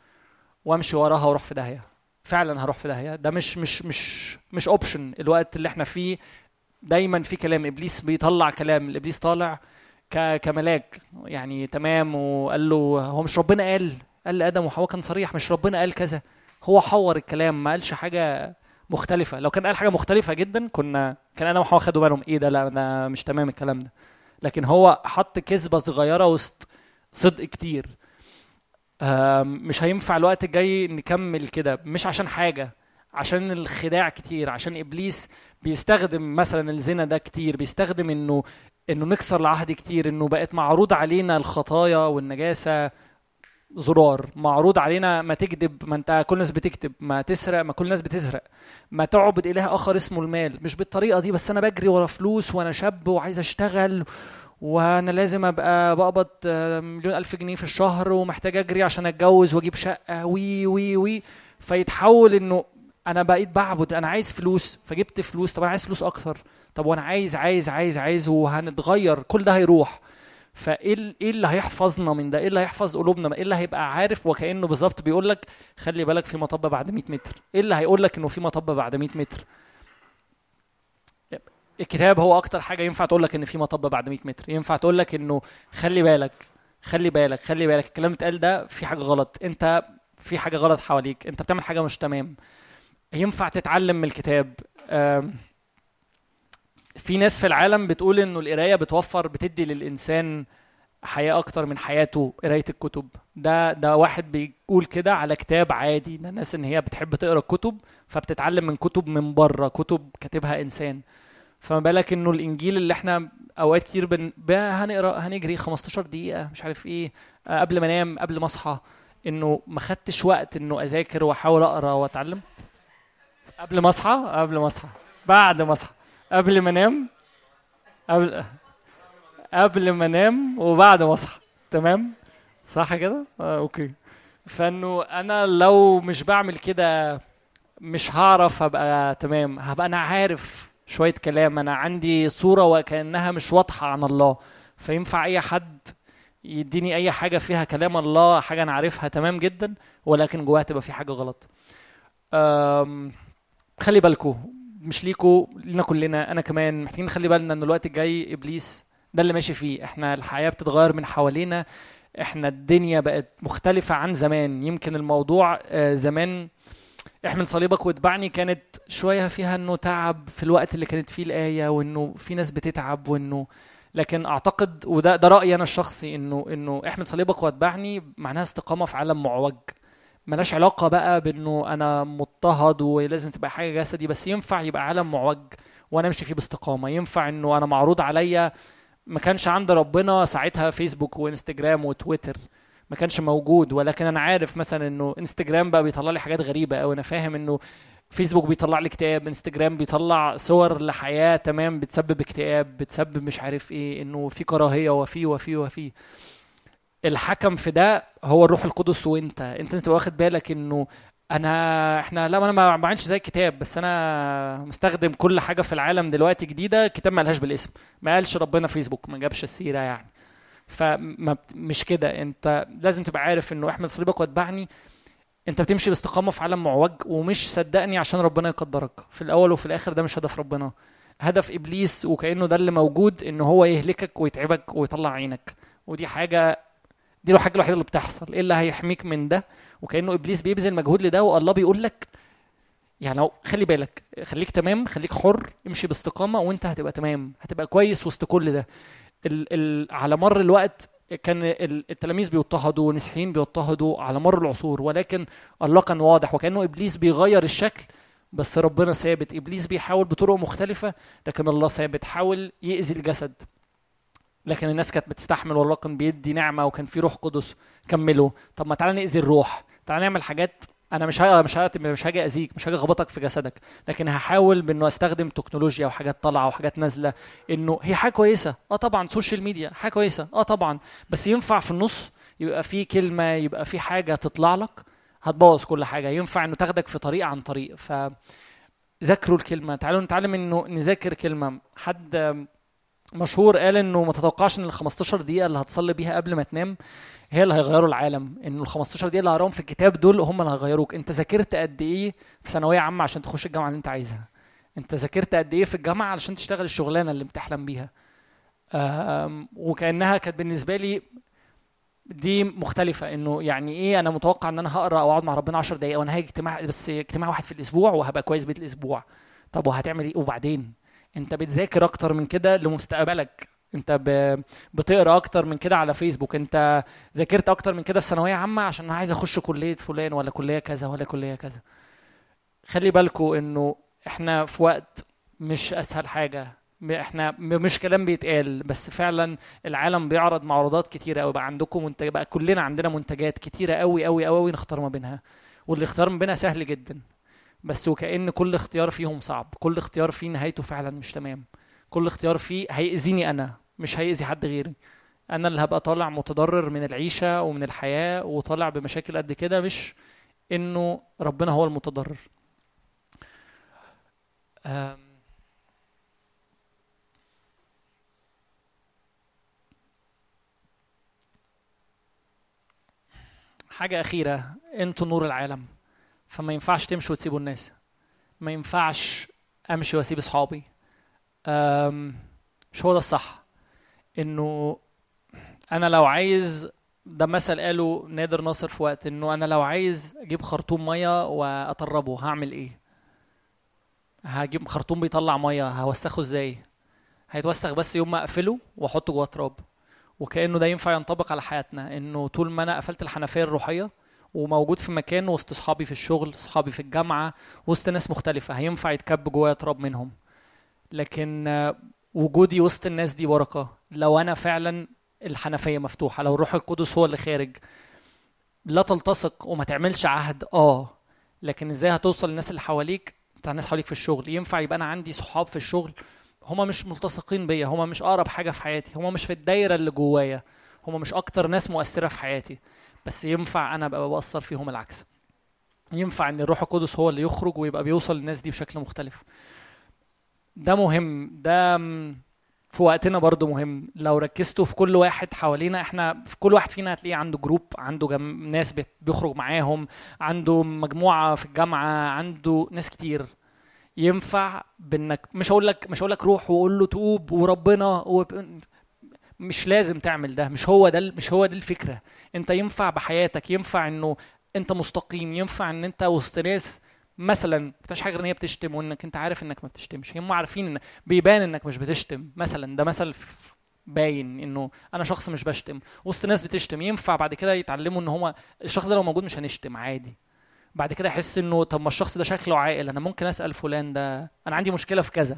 وأمشي وراها وأروح في داهية؟ فعلا هروح في داهية. ده مش مش مش مش اوبشن الوقت اللي إحنا فيه دايما في كلام. إبليس بيطلع كلام. الإبليس طالع كملاك. يعني تمام وقال له هو مش ربنا قال. قال لأدم وحواء كان صريح مش ربنا قال كذا. هو حور الكلام ما قالش حاجة مختلفة. لو كان قال حاجة مختلفة جدا كنا كان آدم وحواء خدوا بالهم إيه ده؟ لا ده مش تمام الكلام ده. لكن هو حط كذبة صغيرة وسط صدق كتير. مش هينفع الوقت الجاي نكمل كده. مش عشان حاجة عشان الخداع كتير عشان إبليس بيستخدم مثلا الزنا ده كتير بيستخدم إنه إنه نكسر العهد كتير إنه بقت معروض علينا الخطايا والنجاسة. زرار. معروض علينا ما تكذب ما انت كل الناس بتكدب ما تسرق ما كل الناس بتسرق. ما تعبد إله آخر اسمه المال. مش بالطريقة دي بس أنا بجري ورا فلوس وأنا شاب وعايز أشتغل وأنا لازم أبقى بقبض آه، مليون ألف جنيه في الشهر ومحتاج أجري عشان أتجوز وأجيب شقة. وي وي وي. فيتحول إنه أنا بقيت بعبد أنا عايز فلوس. فجبت فلوس طب أنا عايز فلوس أكتر. طب وأنا عايز عايز عايز عايز وهنتغير. كل ده هيروح. فإيه إيه اللي هيحفظنا من ده؟ إيه اللي هيحفظ قلوبنا؟ إيه اللي هيبقى عارف؟ وكأنه بالظبط بيقول لك خلي بالك في مطب بعد 100 متر. إيه اللي هيقول لك إنه في مطب بعد 100 متر؟ الكتاب هو أكتر حاجة ينفع تقول لك إن في مطب بعد 100 متر. ينفع تقول لك إنه خلي بالك خلي بالك خلي بالك. الكلام اتقال ده في حاجة غلط. أنت في حاجة غلط حواليك. أنت بتعمل حاجة مش تمام. ينفع تتعلم من الكتاب. في ناس في العالم بتقول إنه القراية بتوفر بتدي للإنسان حياة أكتر من حياته قراية الكتب. ده ده واحد بيقول كده على كتاب عادي. ده ناس إن هي بتحب تقرأ كتب فبتتعلم من كتب من بره كتب كاتبها إنسان. فما بالك إنه الإنجيل اللي إحنا أوقات كتير بن... هنقرأ هنجري 15 دقيقة مش عارف إيه آه، قبل ما أنام قبل ما أصحى. إنه ما خدتش وقت إنه أذاكر وأحاول أقرأ وأتعلم؟ قبل ما أصحى؟ قبل ما أصحى. بعد ما أصحى. قبل ما انام قبل قبل ما انام وبعد ما اصحى. تمام؟ صح كده؟ آه أوكي. فانه أنا لو مش بعمل كده مش هعرف ابقى تمام. هبقى أنا عارف شوية كلام. أنا عندي صورة وكأنها مش واضحة عن الله. فينفع أي حد يديني أي حاجة فيها كلام الله حاجة أنا عارفها تمام جدا؟ ولكن جواها تبقى في حاجة غلط. خلي بالكو مش ليكو لينا كلنا. أنا كمان محتاجين نخلي بالنا إن الوقت الجاي إبليس ده اللي ماشي فيه. إحنا الحياة بتتغير من حوالينا. إحنا الدنيا بقت مختلفة عن زمان. يمكن الموضوع آه، زمان احمل صليبك واتبعني كانت شوية فيها إنه تعب في الوقت اللي كانت فيه الآية وإنه في ناس بتتعب وإنه لكن أعتقد وده ده رأيي أنا الشخصي إنه إنه احمل صليبك واتبعني معناها استقامة في عالم معوج. ملهاش علاقة بقى بإنه أنا مضطهد ولازم تبقى حاجة جسدي بس ينفع يبقى عالم معوج وأنا أمشي فيه باستقامة. ينفع إنه أنا معروض عليا ما كانش عند ربنا ساعتها فيسبوك وإنستجرام وتويتر ما كانش موجود. ولكن أنا عارف مثلا إنه إنستجرام بقى بيطلع لي حاجات غريبة قوي أنا فاهم إنه فيسبوك بيطلع لي اكتئاب إنستجرام بيطلع صور لحياة تمام بتسبب اكتئاب بتسبب مش عارف إيه إنه في كراهية وفي وفي وفي. الحكم في ده هو الروح القدس وانت. انت تبقى واخد بالك انه انا إحنا لا أنا ما بعملش زي الكتاب بس أنا مستخدم كل حاجة في العالم دلوقتي جديدة كتاب ما قالهاش بالاسم. ما قالش ربنا فيسبوك ما جابش السيرة يعني. فمش كده. انت لازم تبقى عارف انه احمد صليبك واتبعني. انت بتمشي باستقامة في عالم معوج ومش صدقني عشان ربنا يقدرك. في الأول وفي الآخر ده مش هدف ربنا. هدف إبليس وكأنه ده اللي موجود إن هو يهلكك ويتعبك ويطلع عينك. ودي حاجة دي الحاجة الوحيدة اللي بتحصل. إيه اللي هيحميك من ده؟ وكأنه إبليس بيبذل مجهود لده والله بيقول لك يعني لو خلي بالك خليك تمام خليك حر امشي باستقامة وإنت هتبقى تمام هتبقى كويس وسط كل ده. ال ال على مر الوقت كان ال- التلاميذ بيضطهدوا والمسيحيين بيضطهدوا على مر العصور ولكن الله كان واضح وكأنه إبليس بيغير الشكل بس ربنا ثابت. إبليس بيحاول بطرق مختلفة لكن الله ثابت. حاول يأذي الجسد. لكن الناس كانت بتستحمل والله كان بيدي نعمة وكان في روح قدس كملوا. طب ما تعالى نأذي الروح. تعالى نعمل حاجات أنا مش ها مش ها مش هاجي أذيك مش هاجي اخبطك في جسدك. لكن هحاول بإنه أستخدم تكنولوجيا وحاجات طالعة وحاجات نازلة. إنه هي حاجة كويسة. آه طبعا social media حاجة كويسة. آه طبعا. بس ينفع في النص يبقى في كلمة يبقى في حاجة تطلع لك؟ هتبوظ كل حاجة. ينفع إنه تاخدك في طريق عن طريق. ف ذاكروا الكلمة. تعالوا نتعلم إنه نذاكر كلمة. حد مشهور قال إنه ما تتوقعش إن ال 15 دقيقة اللي هتصلي بيها قبل ما تنام هي اللي هيغيروا العالم. انه ال 15 دقيقة اللي هقراهم في الكتاب دول هم اللي هيغيروك. أنت ذاكرت قد إيه في ثانوية عامة عشان تخش الجامعة اللي أنت عايزها؟ أنت ذاكرت قد إيه في الجامعة علشان تشتغل الشغلانة اللي بتحلم بيها؟ وكأنها كانت بالنسبة لي دي مختلفة. إنه يعني إيه أنا متوقع إن أنا هقرأ أو اقعد مع ربنا 10 دقايق وأنا هاجي اجتماع بس اجتماع واحد في الأسبوع وهبقى كويس بقية الأسبوع. طب وهتعمل إيه؟ وبعدين؟ انت بتذاكر أكتر من كده لمستقبلك. انت. بتقرأ أكتر من كده على فيسبوك. انت ذاكرت أكتر من كده في ثانوية عامة عشان أنا عايز اخش كلية فلان ولا كلية كذا ولا كلية كذا. خلي بالكوا انه إحنا في وقت مش اسهل حاجة. إحنا مش كلام بيتقال بس فعلا العالم بيعرض معروضات كتيرة قوي بقى عندكم منتج بقى كلنا عندنا منتجات كتيرة قوي قوي قوي نختار ما بينها. والاختيار ما بينها سهل جدا. بس وكأن كل اختيار فيهم صعب. كل اختيار فيه نهايته فعلا مش تمام. كل اختيار فيه هيأذيني أنا مش هيأذي حد غيري. أنا اللي هبقى طالع متضرر من العيشة ومن الحياة وطالع بمشاكل قد كده مش إنه ربنا هو المتضرر. حاجة أخيرة. أنتوا نور العالم. فما ينفعش تمشوا وتسيبوا الناس ما ينفعش أمشي وأسيب أصحابي أم، مش هو ده الصح إنه أنا لو عايز ده مثل قاله نادر ناصر في وقت إنه أنا لو عايز أجيب خرطوم مية وأطربه هعمل إيه؟ هجيب خرطوم بيطلع مية هوسخه إزاي؟ هيتوسخ بس يوم ما أقفله وأحطه جوه تراب وكأنه ده ينفع ينطبق على حياتنا انه طول ما أنا قفلت الحنفية الروحية وموجود في مكان وسط أصحابي في الشغل أصحابي في الجامعة وسط ناس مختلفة. هينفع يتكب جوايا تراب منهم. لكن وجودي وسط الناس دي بركة. لو أنا فعلا الحنفية مفتوحة لو الروح القدس هو اللي خارج لا تلتصق وما تعملش عهد. آه. لكن إزاي هتوصل للناس اللي حواليك؟ بتاع الناس حواليك في الشغل. ينفع يبقى أنا عندي صحاب في الشغل؟ هما مش ملتصقين بيا. هما مش أقرب حاجة في حياتي. هما مش في الدايرة اللي جوايا. هما مش أكتر ناس مؤثرة في حياتي. بس ينفع أنا أبقى بأثر فيهم العكس. ينفع إن الروح القدس هو اللي يخرج ويبقى بيوصل للناس دي بشكل مختلف. ده مهم. ده في وقتنا برضو مهم. لو ركزتوا في كل واحد حوالينا إحنا في كل واحد فينا هتلاقيه عنده جروب عنده جم... ناس بيخرج معاهم عنده مجموعة في الجامعة عنده ناس كتير. ينفع بإنك مش هقول لك مش هقول لك روح وقول له توب وربنا وب... مش لازم تعمل ده مش هو ده مش هو دي الفكرة. انت ينفع بحياتك ينفع انه انت مستقيم ينفع ان انت وسط ناس مثلا بتعملش حاجة غير إن هي بتشتم وإنك انت عارف إنك ما بتشتمش. هم عارفين إن بيبان إنك مش بتشتم مثلا. ده مثل باين إنه أنا شخص مش بشتم. وسط ناس بتشتم ينفع بعد كده يتعلموا إن هو الشخص ده لو موجود مش هنشتم عادي. بعد كده يحس إنه طب ما الشخص ده شكله عاقل أنا ممكن أسأل فلان ده أنا عندي مشكلة في كذا.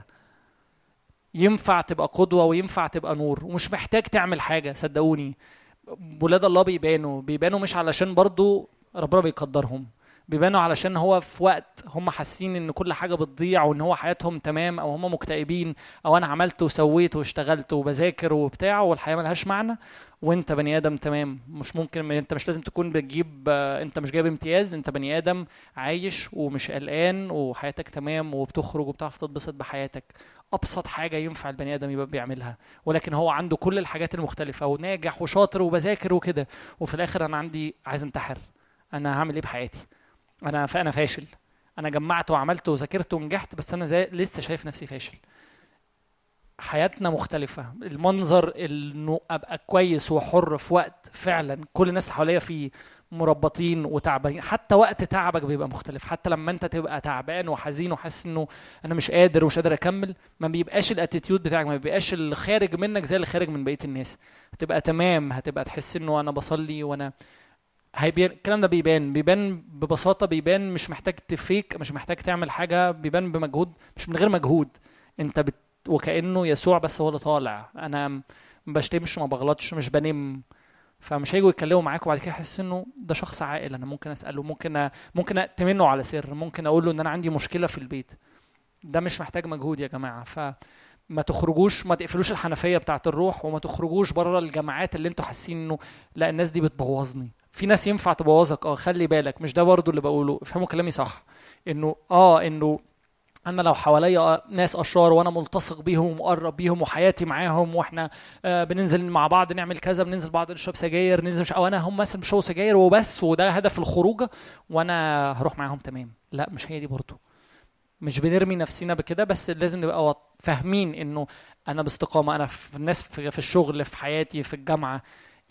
ينفع تبقى قدوة وينفع تبقى نور ومش محتاج تعمل حاجة صدقوني. ولاد الله بيبانوا بيبانوا مش علشان برضو ربنا بيقدرهم بيبانوا علشان هو في وقت هم حاسين إن كل حاجة بتضيع وإن هو حياتهم تمام أو هم مكتئبين أو أنا عملت وسويت واشتغلت وبذاكر وبتاع والحياة ملهاش معنى. وأنت بني آدم تمام مش ممكن أنت مش لازم تكون بتجيب أنت مش جايب امتياز أنت بني آدم عايش ومش قلقان وحياتك تمام وبتخرج وبتعرف تتبسط بحياتك. أبسط حاجة ينفع البني آدم يبقى بيعملها ولكن هو عنده كل الحاجات المختلفة وناجح وشاطر وبذاكر وكده وفي الآخر أنا عندي عايز انتحر أنا هعمل إيه بحياتي؟ أنا فانا فاشل أنا جمعت وعملت وذاكرت ونجحت بس أنا زي لسه شايف نفسي فاشل. حياتنا مختلفة المنظر إنه أبقى كويس وحر في وقت فعلا كل الناس اللي حواليا فيه مربطين وتعبانين. حتى وقت تعبك بيبقى مختلف. حتى لما انت تبقى تعبان وحزين وحاسس إنه أنا مش قادر ومش قادر أكمل ما بيبقاش الاتيتيود بتاعك ما بيبقاش اللي خارج منك زي اللي خارج من بقية الناس. هتبقى تمام هتبقى تحس إنه أنا بصلي وأنا هيبين الكلام ده بيبان. بيبان ببساطة بيبان مش محتاج تفيك مش محتاج تعمل حاجة. بيبان بمجهود مش من غير مجهود. أنت بت وكأنه يسوع بس هو اللي طالع. أنا ما بشتمش ما بغلطش مش بنم فمش هيجوا يتكلموا معاك وبعد كده أحس إنه ده شخص عاقل. أنا ممكن أسأله ممكن أ... ممكن أتمنه على سر ممكن أقول له إن أنا عندي مشكلة في البيت. ده مش محتاج مجهود يا جماعة. فما تخرجوش ما تقفلوش الحنفية بتاعة الروح وما تخرجوش بره الجامعات اللي أنتوا حاسين إنه لا الناس دي بتبوظني. في ناس ينفع تبوظك آه خلي بالك. مش ده برضو اللي بقوله. افهموا كلامي صح. إنه آه إنه أنا لو حواليا ناس أشرار وأنا ملتصق بيهم ومقرب بيهم وحياتي معاهم وإحنا آه بننزل مع بعض نعمل كذا بننزل بعض نشرب سجاير ننزل مش أو أنا هم مثلا بيشربوا سجاير وبس وده هدف الخروجة وأنا هروح معاهم تمام. لا مش هي دي برضه مش بنرمي نفسنا بكده بس لازم نبقى فاهمين إنه أنا باستقامة أنا في الناس في الشغل في حياتي في الجامعة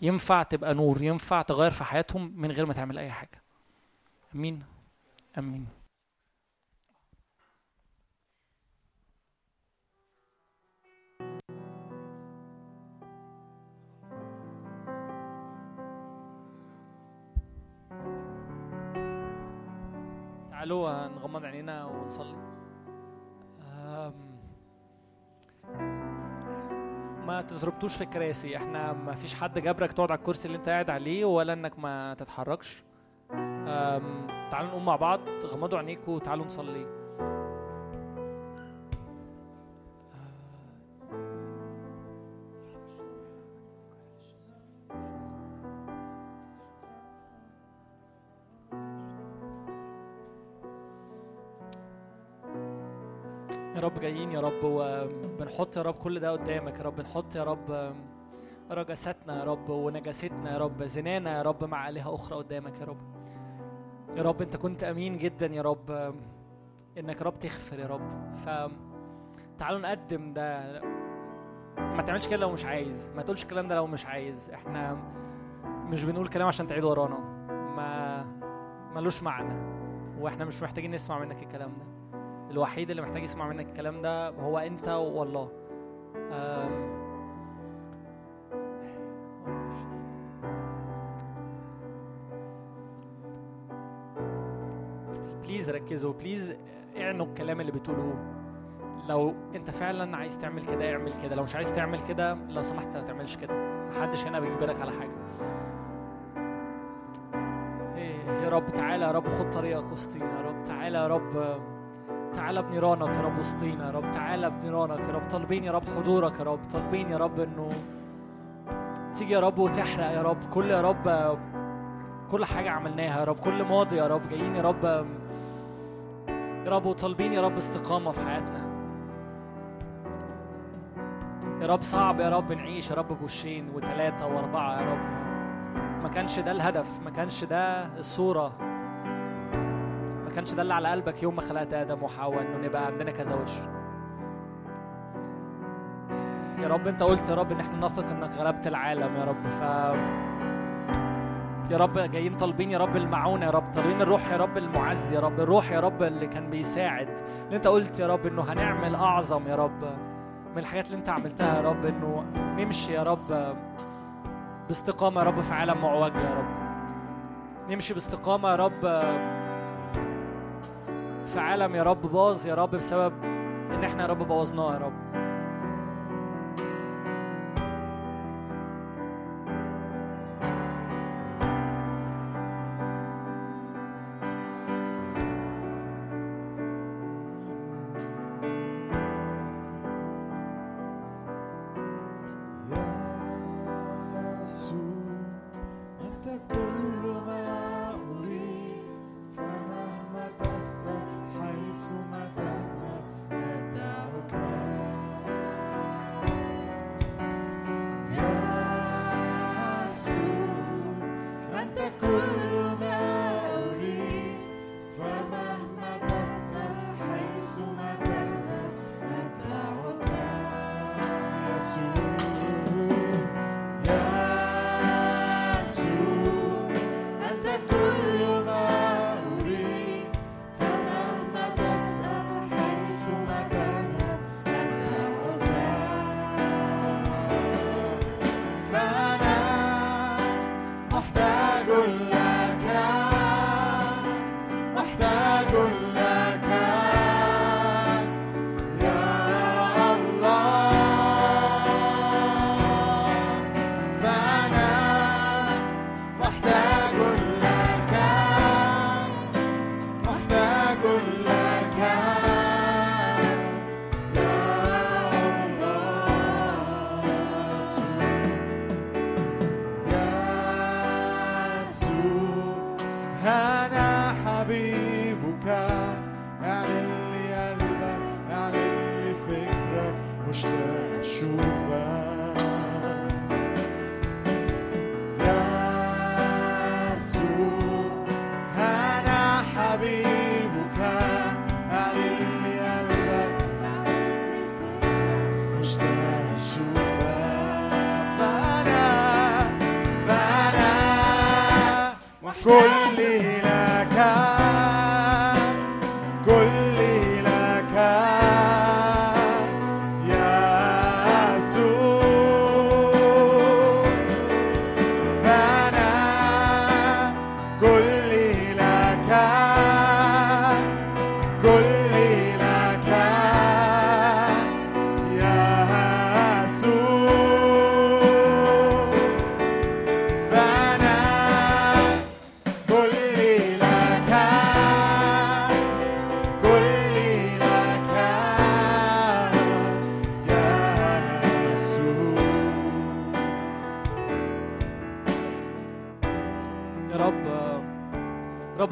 ينفع تبقى نور ينفع تغير في حياتهم من غير ما تعمل أي حاجة. أمين؟ أمين. تعالوا نغمض عينينا ونصلي. ما تتربطوش في الكراسي. إحنا ما فيش حد جبرك تقعد على الكرسي اللي انت قاعد عليه ولا انك ما تتحركش. تعالوا نقوم مع بعض غمضوا عينيكم وتعالوا نصلي. يا رب وبنحط يا رب كل ده قدامك يا رب. بنحط يا رب رجساتنا يا رب ونجاستنا يا رب. زنانا يا رب مع آلهة أخرى قدامك يا رب. يا رب أنت كنت أمين جدا يا رب إنك يا رب تغفر يا رب. ف تعالوا نقدم ده. ما تعملش كده لو مش عايز. ما تقولش الكلام ده لو مش عايز. إحنا مش بنقول كلام عشان تعيد ورانا. ما ملوش معنى. وإحنا مش محتاجين نسمع منك الكلام ده. الوحيد اللي محتاج يسمع منك الكلام ده هو انت والله. please ركزوا please اعنوا الكلام اللي بتقولوه لو انت فعلا عايز تعمل كده اعمل كده. لو مش عايز تعمل كده لو سمحت ما تعملش كده. محدش هنا بيجبرك على حاجة. إيه، يا رب تعالى يا رب خد طريقك وسطينا. يا رب تعالى يا رب تعالى بنيرانك يا رب وسطينا يا رب تعالى بنيرانك يا رب طالبين يا رب حضورك يا رب طالبين يا رب انه تيجي يا رب وتحرق يا رب كل يا رب كل حاجة عملناها يا رب كل ماضي يا رب جايين يا رب يا رب وطالبين يا رب استقامة في حياتنا يا رب صعب يا رب نعيش يا رب بوشين وثلاثة وأربعة يا رب ما كانش ده الهدف ما كانش ده الصورة كانش ده اللي على قلبك يوم ما خلقت آدم وحواء انه نبقى عندنا كذا وش يا رب انت قلت يا رب ان إحنا نثق انك غلبت العالم يا رب ف يا رب جايين طالبين يا رب المعونة يا رب طالبين الروح يا رب المعز يا رب الروح يا رب اللي كان بيساعد اللي انت قلت يا رب انه هنعمل اعظم يا رب من الحاجات اللي انت عملتها يا رب انه نمشي يا رب باستقامة يا رب في عالم معوج يا رب نمشي باستقامة يا رب في عالم يا رب باظ يا رب بسبب إن إحنا يا رب بوظناه يا رب.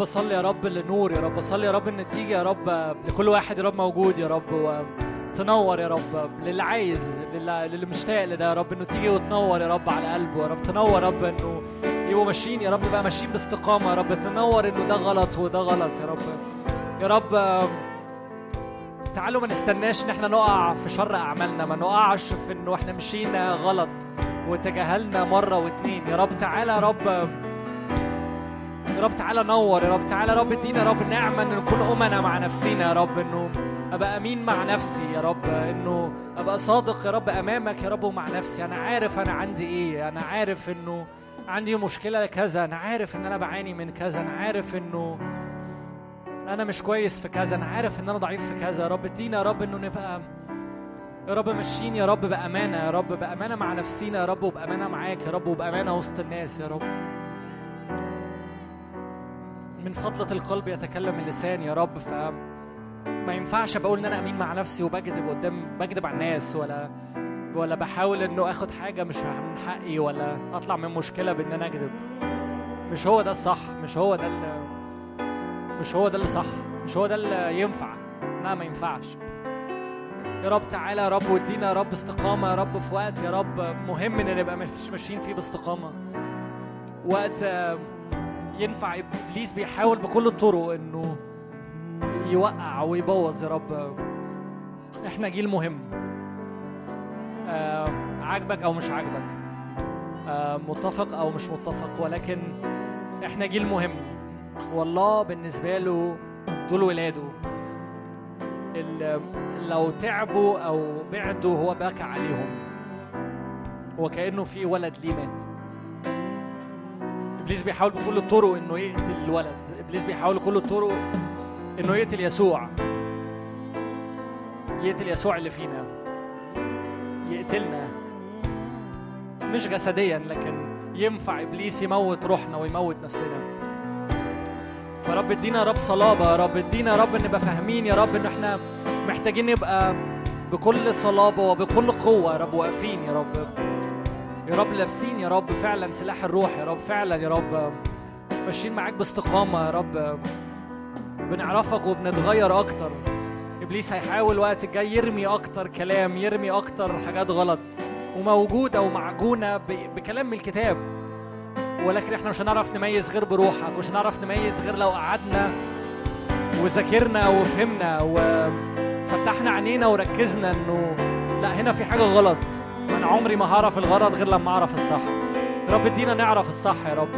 رب صلي يا رب للنور يا رب صلي يا رب النتيجة يا رب لكل واحد يا رب موجود يا رب وتنور يا رب للي عايز للي, مشتاق لده يا رب إنه تيجي وتنور يا رب على قلبه يا رب تنور يا رب إنه يبقوا ماشيين يا رب يبقى ماشيين باستقامة يا رب تنور إنه ده غلط وده غلط يا رب. يا رب تعالوا ما نستناش إن إحنا نقع في شر أعمالنا ما نقعش في إنه إحنا مشينا غلط وتجاهلنا مرة واتنين. يا رب تعالى يا رب. رب تعالى نور يا رب تعالى رب ادينا يا رب نعمة ان نكون أمنا مع نفسينا يا رب انه ابقى امين مع نفسي يا رب انه ابقى صادق يا رب امامك يا رب ومع نفسي أنا عارف أنا عندي إيه أنا عارف انه عندي مشكلة كذا أنا عارف ان أنا بعاني من كذا أنا عارف انه أنا مش كويس في كذا أنا عارف ان أنا ضعيف في كذا يا رب ادينا يا رب انه نبقى يا رب ماشيين يا رب بأمانة يا رب بأمانة مع نفسينا يا رب وبأمانة معاك يا رب وبأمانة وسط الناس يا رب من فضلة القلب يتكلم اللسان يا رب. ف ما ينفعش بقول إن أنا أمين مع نفسي وبكذب قدام بكذب على الناس ولا ولا بحاول إنه آخد حاجة مش من حقي ولا أطلع من مشكلة بإن أنا أكذب. مش هو ده الصح مش هو ده مش هو ده اللي صح مش هو ده اللي ينفع. لا ما ينفعش. يا رب تعالى يا رب وادينا يا رب استقامة يا رب في وقت يا رب مهم إن نبقى مش ماشيين فيه باستقامة. وقت ينفع إبليس بيحاول بكل الطرق إنه يوقع ويبوظ يا رب. إحنا جيل مهم. آه، عاجبك أو مش عاجبك. آه، متفق أو مش متفق ولكن إحنا جيل مهم. والله بالنسبة له دول ولاده. لو تعبوا أو بعدوا هو بكى عليهم. وكأنه في ولد ليه مات. إبليس بيحاول بكل الطرق إنه يقتل الولد. إبليس بيحاول بكل الطرق إنه يقتل يسوع. يقتل يسوع اللي فينا. يقتلنا. مش جسديا لكن ينفع إبليس يموت روحنا ويموت نفسنا. فرب ادينا رب صلابة. يا رب ادينا رب نبقى فاهمين. يا رب إن إحنا محتاجين نبقى بكل صلابة وبكل قوة. يا رب واقفين يا رب. يا رب لابسين يا رب فعلا سلاح الروح يا رب فعلا يا رب ماشيين معاك باستقامة يا رب بنعرفك وبنتغير أكتر. إبليس هيحاول وقت الجاي يرمي أكتر كلام يرمي أكتر حاجات غلط وموجوده ومعجونه ب- بكلام من الكتاب. ولكن إحنا مش هنعرف نميز غير بروحك مش هنعرف نميز غير لو قعدنا وذاكرنا وفهمنا وفتحنا عينينا وركزنا إنه لا هنا في حاجة غلط. عمري ما هعرف الغلط غير لما أعرف الصح. يا رب ادينا نعرف الصح يا رب.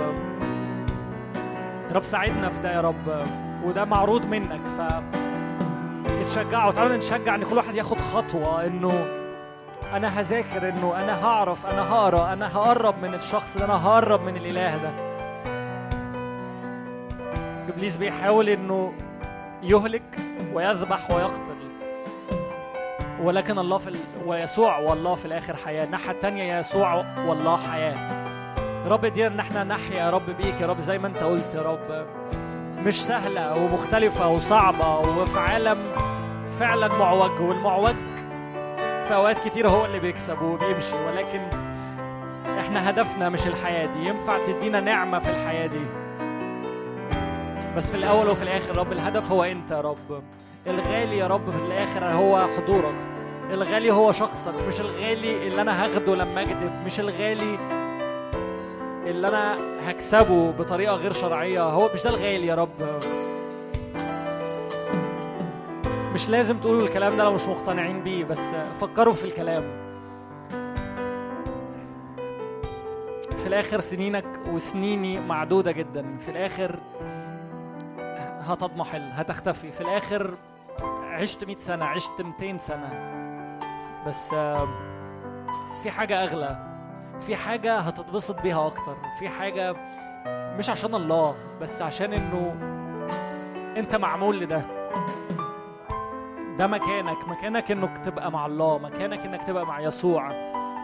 يا رب ساعدنا في ده يا رب. وده معروض منك ف اتشجعوا. تعالوا نتشجع إن كل واحد ياخد خطوة إنه أنا هذاكر إنه أنا هعرف أنا هقرأ أنا هقرب من الشخص ده أنا هقرب من الإله ده. إبليس بيحاول إنه يهلك ويذبح ويقتل. ولكن الله في ال... ويسوع والله في الآخر حياة. الناحية الثانية يسوع والله حياة. يا رب ادينا ان إحنا نحيا يا رب بيك يا رب. زي ما انت قلت يا رب مش سهلة ومختلفة وصعبة وفي عالم فعلا معوج والمعوج في أوقات كتير هو اللي بيكسب وبيمشي. ولكن إحنا هدفنا مش الحياة دي. ينفع تدينا نعمة في الحياة دي. بس في الأول وفي الآخر رب الهدف هو أنت يا رب. الغالي يا رب في الآخر هو حضورك. الغالي هو شخصك. مش الغالي اللي أنا هاخده لما أكذب. مش الغالي اللي أنا هكسبه بطريقة غير شرعية. هو مش ده الغالي يا رب. مش لازم تقولوا الكلام ده لو مش مقتنعين بيه بس فكروا في الكلام. في الآخر سنينك وسنيني معدودة جدا. في الآخر هتضمحل هتختفي. في الآخر عشت 100 سنة عشت 200 سنة. بس في حاجة أغلى. في حاجة هتتبسط بيها أكتر. في حاجة مش عشان الله بس عشان إنه أنت معمول لده. ده مكانك. مكانك إنك تبقى مع الله. مكانك إنك تبقى مع يسوع.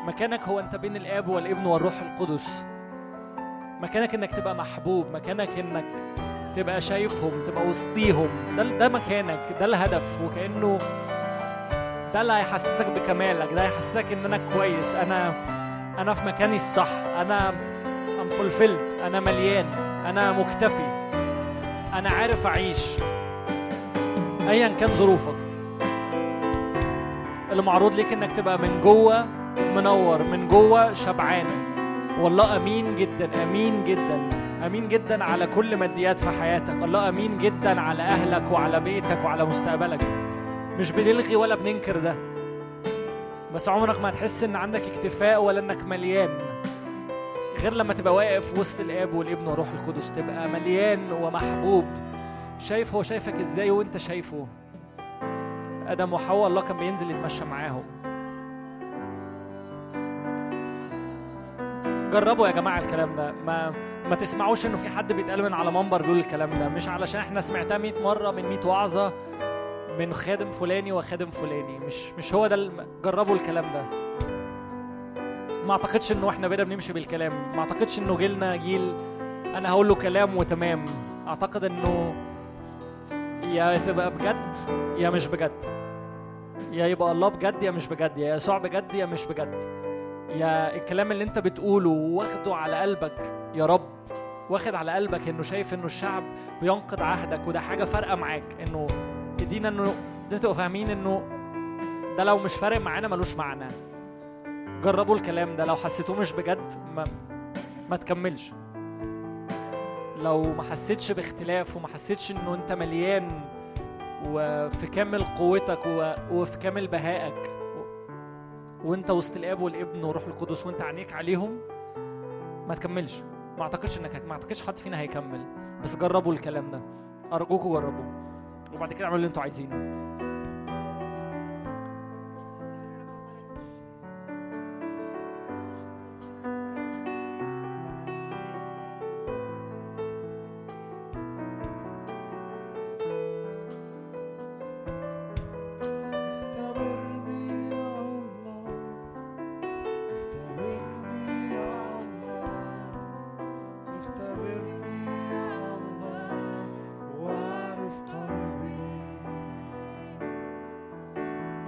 مكانك هو أنت بين الآب والابن والروح القدس. مكانك إنك تبقى محبوب. مكانك إنك تبقى شايفهم تبقى وسطيهم. ده ده مكانك ده الهدف وكأنه ده اللي هيحسسك بكمالك ده هيحسسك إن أنا كويس أنا أنا في مكاني الصح أنا I'm fulfilled أنا مليان أنا مكتفي أنا عارف أعيش. ايا كان ظروفك. اللي معروض ليك إنك تبقى من جوه منور من جوه شبعان. والله أمين جدا أمين جدا. آمين جدا على كل ماديات في حياتك. الله آمين جدا على أهلك وعلى بيتك وعلى مستقبلك. مش بنلغي ولا بننكر ده. بس عمرك ما هتحس إن عندك اكتفاء ولا إنك مليان. غير لما تبقى واقف وسط الآب والابن والروح القدس تبقى مليان ومحبوب. شايف هو شايفك إزاي وإنت شايفه. آدم وحواء الله كان بينزل يتمشى معاهم. جربوا يا جماعة الكلام ده. ما ما تسمعوش إنه في حد بيتقال من على منبر بيقول الكلام ده. مش علشان إحنا سمعتها 100 مرة من 100 وعظة من خادم فلاني وخادم فلاني. مش مش هو ده الم... جربوا الكلام ده. ما أعتقدش إنه إحنا بقينا بنمشي بالكلام. ما أعتقدش إنه جيلنا جيل أنا هقول له كلام وتمام. أعتقد إنه يا تبقى بجد يا مش بجد. يا يبقى الله بجد يا مش بجد. يا يسوع بجد يا مش بجد. يا الكلام اللي انت بتقوله واخده على قلبك يا رب. واخد على قلبك إنه شايف إنه الشعب بينقض عهدك وده حاجة فارقة معاك. إنه تدينا إنه تبقوا فاهمين إنه ده لو مش فارق معانا ملوش معنى. جربوا الكلام ده لو حسيتوه مش بجد ما, ما تكملش. لو ما حسيتش باختلاف وما حسيتش إنه أنت مليان وفي كامل قوتك وفي كامل بهائك وانت وسط الاب والابن والروح القدس وانت عينيك عليهم ما تكملش. ما اعتقدش انك ما اعتقدش حد فينا هيكمل بس جربوا الكلام ده. ارجوكوا جربوه. وبعد كده اعملوا اللي أنتوا عايزينه.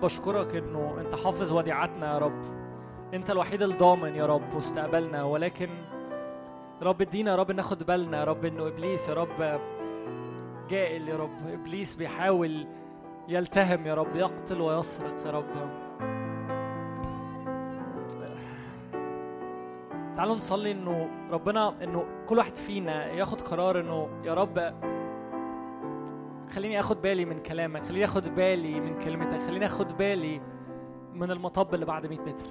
رب أشكرك إنه أنت حافظ وديعتنا يا رب. أنت الوحيد الضامن يا رب مستقبلنا ولكن رب ادينا يا رب ناخد بالنا يا رب إنه إبليس يا رب جائل يا رب. إبليس بيحاول يلتهم يا رب يقتل ويسرق يا رب. تعالوا نصلي إنه ربنا إنه كل واحد فينا ياخد قرار إنه يا رب خليني آخد بالي من كلامك خليني آخد بالي من كلمتك خليني آخد بالي من المطب اللي بعد 100 متر.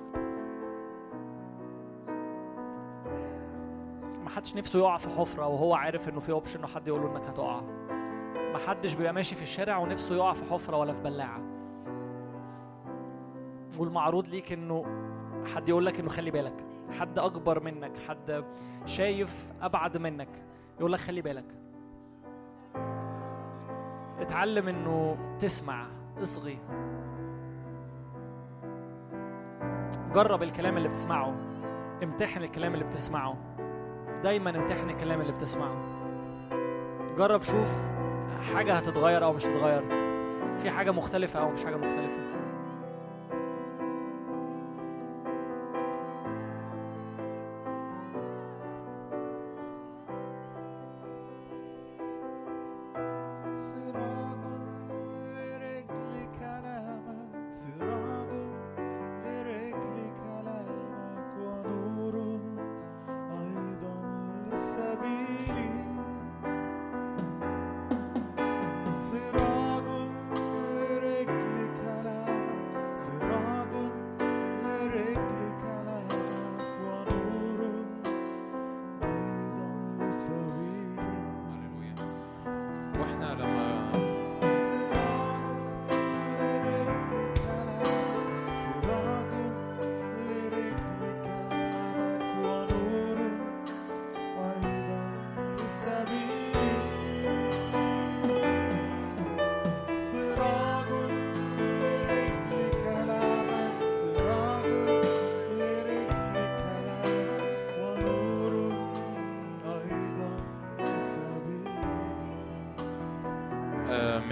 ما حدش نفسه يقع في حفرة وهو عارف إنه في اوبشن انه حد يقول له إنك هتقع. ما حدش بيبقى ماشي في الشارع ونفسه يقع في حفرة ولا في بلاعة. والمعروض ليك إنه حد يقول لك إنه خلي بالك. حد أكبر منك حد شايف أبعد منك يقول لك خلي بالك. اتعلم إنه تسمع اصغي. جرب الكلام اللي بتسمعه امتحن الكلام اللي بتسمعه. دايما امتحن الكلام اللي بتسمعه. جرب شوف حاجة هتتغير أو مش هتتغير. في حاجة مختلفة أو مش حاجة مختلفة.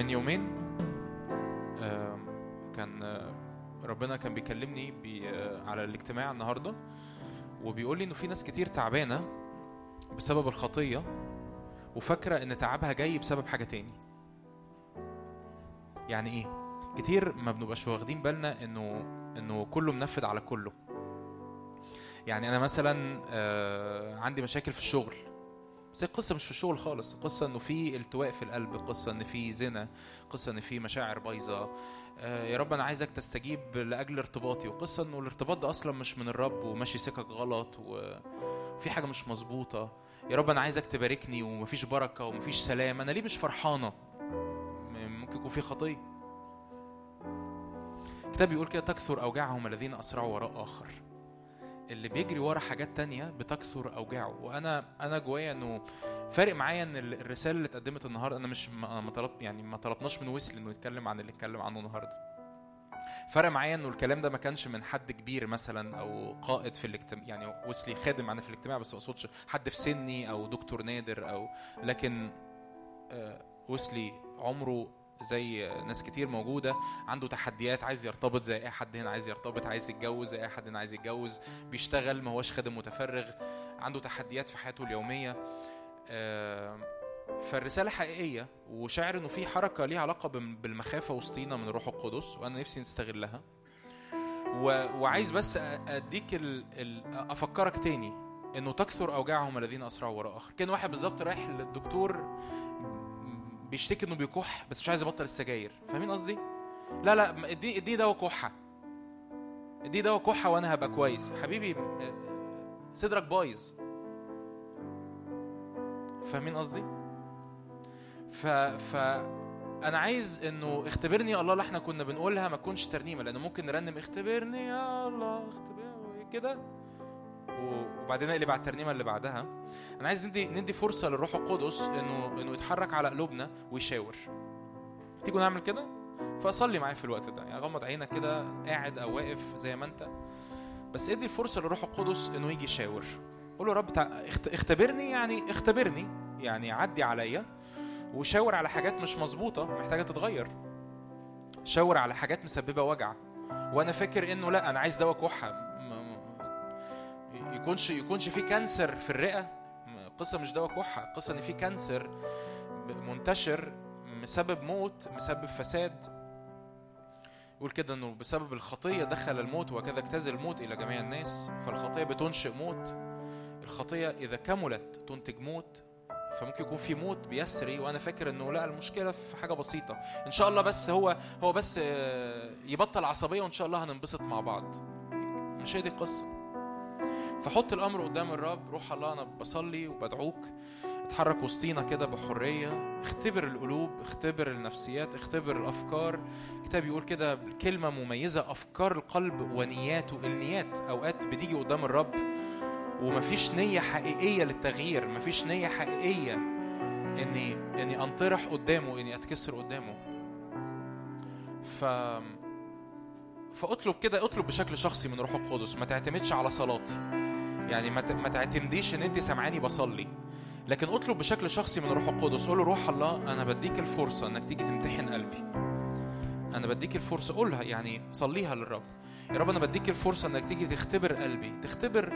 من يومين كان ربنا كان بيكلمني بي على الاجتماع النهارده وبيقول لي إنه في ناس كتير تعبانة بسبب الخطية وفاكرة إن تعبها جاي بسبب حاجة تاني. يعني إيه؟ كتير ما بنبقاش واخدين بالنا إنه إنه كله منفذ على كله. يعني أنا مثلا عندي مشاكل في الشغل. بس القصة مش في الشغل خالص. القصة إنه في التواء في القلب قصة إن في زنا قصة إن في مشاعر بايظة. آه، يا رب أنا عايزك تستجيب لأجل ارتباطي وقصة إنه الارتباط ده أصلا مش من الرب وماشي سكك غلط وفي حاجة مش مظبوطة. يا رب أنا عايزك تباركني ومفيش بركة ومفيش سلام. أنا ليه مش فرحانة؟ ممكن يكون في خطية. الكتاب بيقول كده تكثر أوجاعهم الذين أسرعوا وراء آخر. اللي بيجري ورا حاجات تانية بتكثر أوجاعه. وأنا أنا جوايا إنه فارق معايا إن ال- الرسالة اللي اتقدمت النهارده أنا مش ما ما طلب يعني ما طلبناش من ويسلي إنه يتكلم عن اللي اتكلم عنه النهارده. فرق معايا إنه الكلام ده ما كانش من حد كبير مثلا أو قائد في الاجتماع يعني ويسلي خادم معانا في الاجتماع بس ما اقصدش حد في سني أو دكتور نادر أو لكن آه، ويسلي عمره زي ناس كتير موجودة عنده تحديات عايز يرتبط زي أي حد هنا عايز يرتبط عايز يتجوز زي أي حد هنا عايز يتجوز بيشتغل ما هوش خادم متفرغ عنده تحديات في حياته اليومية آه، فالرسالة حقيقية وشاعر إنه في حركة ليها علاقة بالمخافة وسطينا من الروح القدس وأنا نفسي نستغلها. وعايز بس أديك ال... ال... أفكرك تاني إنه تكثر أوجاعهم الذين أسرعوا وراء آخر كان واحد بالظبط رايح للدكتور بيشتكي إنه بيكح بس مش عايز يبطل السجاير. فاهمين قصدي؟ لا لا م- ادي ادي دواء كحة. ادي دواء كحة وأنا هبقى كويس. حبيبي آه، صدرك بايظ. فاهمين قصدي؟ ف ف أنا عايز إنه اختبرني يا الله اللي إحنا كنا بنقولها ما تكونش ترنيمة لأن ممكن نرنم اختبرني يا الله اختبرني كده؟ وبعدين نقلب على الترنيمة اللي بعدها. أنا عايز ندي ندي فرصة للروح القدس انه إنه يتحرك على قلوبنا ويشاور. تيجوا نعمل كده؟ فاصلي معايا في الوقت ده. يعني غمض عينك كده قاعد أو واقف زي ما أنت. بس ادي الفرصة للروح القدس إنه يجي يشاور. قول له رب تع... اخت... اختبرني يعني اختبرني يعني عدي عليا. وشاور على حاجات مش مظبوطة محتاجة تتغير. شاور على حاجات مسببة وجع. وأنا فاكر إنه لا أنا عايز دواء كحة. يكونش يكونش في cancer في الرئة. القصة مش دواء كحة القصة إن في cancer منتشر مسبب موت مسبب فساد. يقول كده إنه بسبب الخطية دخل الموت وكذا اجتاز الموت إلى جميع الناس. فالخطية بتنشئ موت. الخطية إذا كملت تنتج موت. فممكن يكون في موت بيسري وأنا فاكر إنه لا المشكلة في حاجة بسيطة. إن شاء الله بس هو هو بس آه، يبطل عصبية وإن شاء الله هننبسط مع بعض. مش هي دي القصة. فحط الأمر قدام الرب روح الله أنا بصلي وبدعوك. اتحرك وسطينا كده بحرية. اختبر القلوب اختبر النفسيات اختبر الأفكار. الكتاب يقول كده كلمه مميزة أفكار القلب ونياته. النيات أوقات بتيجي قدام الرب ومفيش نية حقيقية للتغيير مفيش نية حقيقية اني إني أنطرح قدامه إني أتكسر قدامه. ف فاطلب كده اطلب بشكل شخصي من روح القدس ما تعتمدش على صلاتي. يعني ما تعتمديش ان انت سامعاني بصلي. لكن اطلب بشكل شخصي من روح القدس قول له روح الله أنا بديك الفرصة انك تيجي تمتحن قلبي. أنا بديك الفرصة قولها يعني صليها للرب. يا رب أنا بديك الفرصة انك تيجي تختبر قلبي تختبر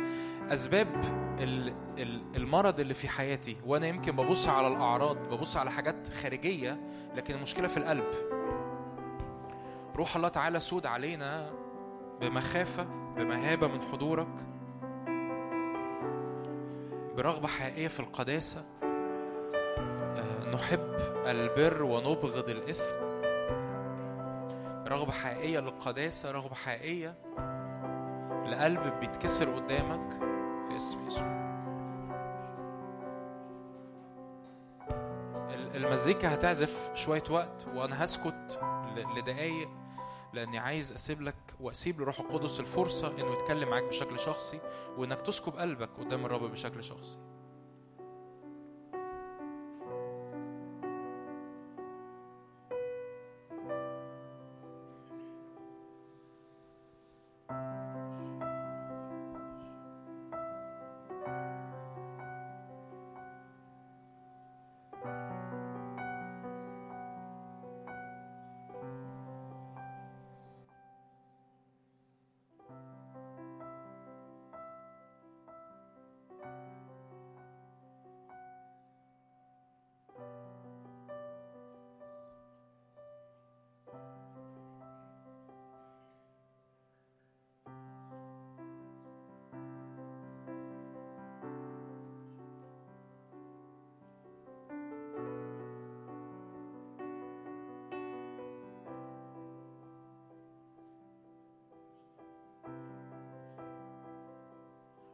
أسباب ال- ال- المرض اللي في حياتي. وأنا يمكن ببص على الأعراض ببص على حاجات خارجية لكن المشكلة في القلب. روح الله تعالى سود علينا بمخافة بمهابة من حضورك برغبة حقيقية في القداسة. آه، نحب البر ونبغض الإثم. رغبة حقيقية للقداسة رغبة حقيقية لقلب بيتكسر قدامك في اسم يسوع. ال- المزيكا هتعزف شوية وقت وأنا هسكت لدقايق. لأني عايز أسيب لك وأسيب لروح القدس الفرصة إنه يتكلم معاك بشكل شخصي وإنك تسكب قلبك قدام الرب بشكل شخصي.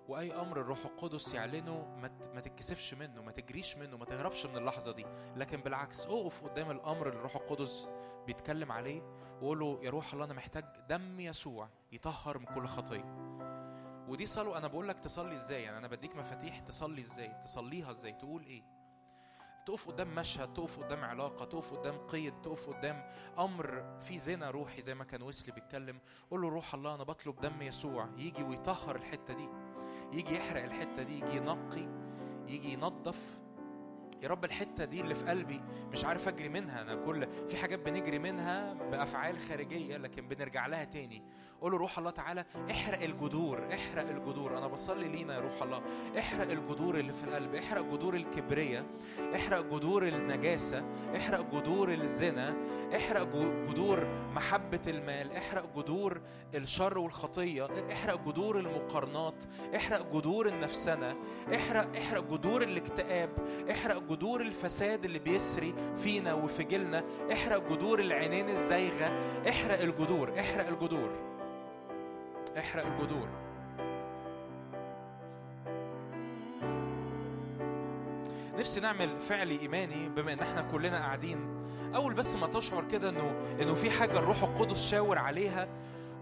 وأي أمر الروح القدس يعلنه ما تتكسفش منه ما تجريش منه ما تهربش من اللحظة دي. لكن بالعكس أقف قدام الأمر اللي الروح القدس بيتكلم عليه وقول له يا روح الله أنا محتاج دم يسوع يطهر من كل خطية. ودي صلوة أنا بقول لك تصلي إزاي؟ يعني أنا بديك مفاتيح تصلي إزاي؟ تصليها إزاي؟ تقول إيه؟ تقف قدام مشهد تقف قدام علاقة تقف قدام قيد تقف قدام أمر في زنا روحي زي ما كان ويسلي بيتكلم. قول له روح الله أنا بطلب دم يسوع يجي ويطهر الحتة دي. يجي يحرق الحتة دي يجي ينقي يجي ينظف. يا رب الحتة دي اللي في قلبي مش عارف أجري منها. أنا كل في حاجات بنجري منها بأفعال خارجية لكن بنرجع لها تاني. قول روح الله تعالى احرق الجذور احرق الجذور. أنا بصلي لينا يا روح الله. احرق الجذور اللي في القلب احرق جذور الكبريه احرق جذور النجاسة احرق جذور الزنا احرق جذور محبة المال احرق جذور الشر والخطية احرق جذور المقارنات احرق جذور النفسنة احرق احرق جذور الاكتئاب احرق جذور الفساد اللي بيسري فينا وفي جيلنا احرق جذور العينين الزايغة احرق الجذور احرق الجذور احرق الجذور. نفسي نعمل فعل إيماني بما إن إحنا كلنا قاعدين. أول بس ما تشعر كده انه إنه في حاجة الروح القدس شاور عليها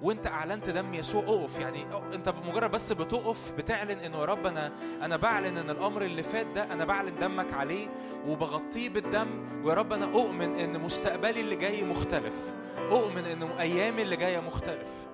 وانت اعلنت دم يسوع. اقف يعني انت بمجرد بس بتقف بتعلن انه يا رب أنا أنا بعلن ان الامر اللي فات ده أنا بعلن دمك عليه وبغطيه بالدم. ويا رب أنا اؤمن ان مستقبلي اللي جاي مختلف. اؤمن ان ايامي اللي جاية مختلف.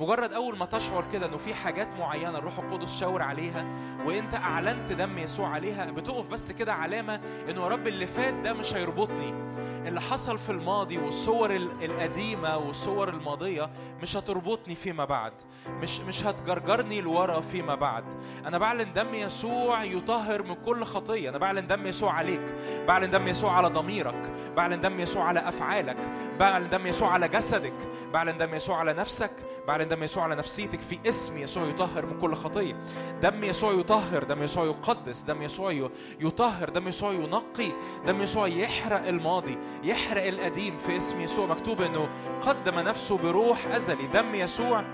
مجرد أول ما تشعر كده إنه في حاجات معينة الروح القدس شاور عليها وإنت أعلنت دم يسوع عليها بتقف بس كده علامة إنه يا رب اللي فات ده مش هيربطني. اللي حصل في الماضي والصور ال- القديمة والصور الماضية مش هتربطني فيما بعد. مش مش هتجرجرني لورا فيما بعد. أنا بعلن دم يسوع يطهر من كل خطية. أنا بعلن دم يسوع عليك. بعلن دم يسوع على ضميرك. بعلن دم يسوع على أفعالك. بعلن دم يسوع على جسدك. بعلن دم يسوع على نفسك. بعلن دم يسوع على نفسيتك في اسم يسوع يطهر من كل خطية. دم يسوع يطهر دم يسوع يقدس دم يسوع يطهر دم يسوع ينقي دم يسوع يحرق الماضي يحرق القديم في اسم يسوع. مكتوب إنه قدم نفسه بروح أزلي. دم يسوع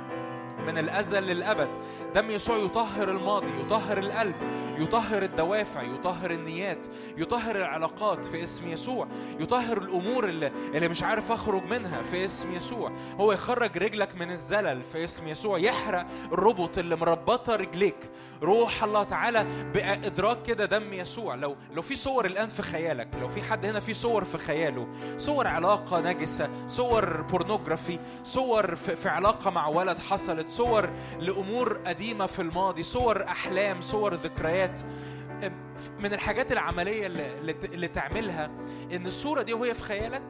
من الأزل للأبد. دم يسوع يطهر الماضي يطهر القلب يطهر الدوافع يطهر النيات يطهر العلاقات في اسم يسوع يطهر الأمور اللي, اللي مش عارف أخرج منها في اسم يسوع. هو يخرج رجلك من الزلل في اسم يسوع. يحرق الربط اللي مربطة رجليك. روح الله تعالى بإدراك كده دم يسوع. لو لو في صور الآن في خيالك لو في حد هنا في صور في خياله صور علاقة نجسة صور بورنوجرافي صور في, في علاقة مع ولد حصلت صور لأمور قديمة في الماضي صور أحلام صور ذكريات. من الحاجات العملية اللي, تعملها إن الصورة دي وهي في خيالك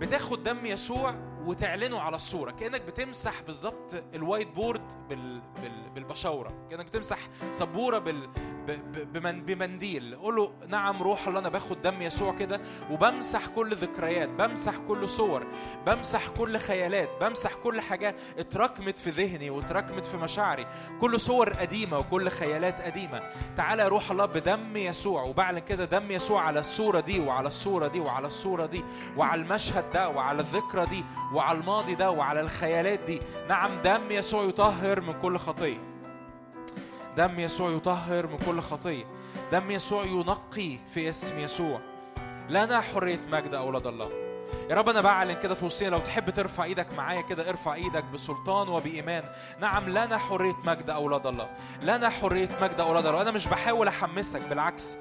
بتاخد دم يسوع وتعلنه على الصورة. كأنك بتمسح بالظبط ال whiteboard بال... بال... بالبشاورة. كأنك بتمسح سبورة بال... بمن... بمنديل. قول له نعم روح الله أنا باخد دم يسوع كده. وبمسح كل ذكريات بمسح كل صور بمسح كل خيالات بمسح كل حاجة اتراكمت في ذهني واتراكمت في مشاعري. كل صور قديمة وكل خيالات قديمة. تعالى يا روح الله بدم يسوع. وبعلن كده دم يسوع على الصورة دي وعلى الصورة دي وعلى الصورة دي وعلى المشهد ده وعلى الذكرى دي وعلى الماضي ده وعلى الخيالات دي. نعم دم يسوع يطهر من كل خطية. دم يسوع يطهر من كل خطية. دم يسوع ينقي في اسم يسوع. لنا حرية مجد أولاد الله. يا رب أنا بعلن كده في وسطنا لو تحب ترفع إيدك معايا كده ارفع إيدك بسلطان وبإيمان. نعم لنا حرية مجد أولاد الله لنا حرية مجد أولاد الله أنا مش بحاول أحمسك بالعكس.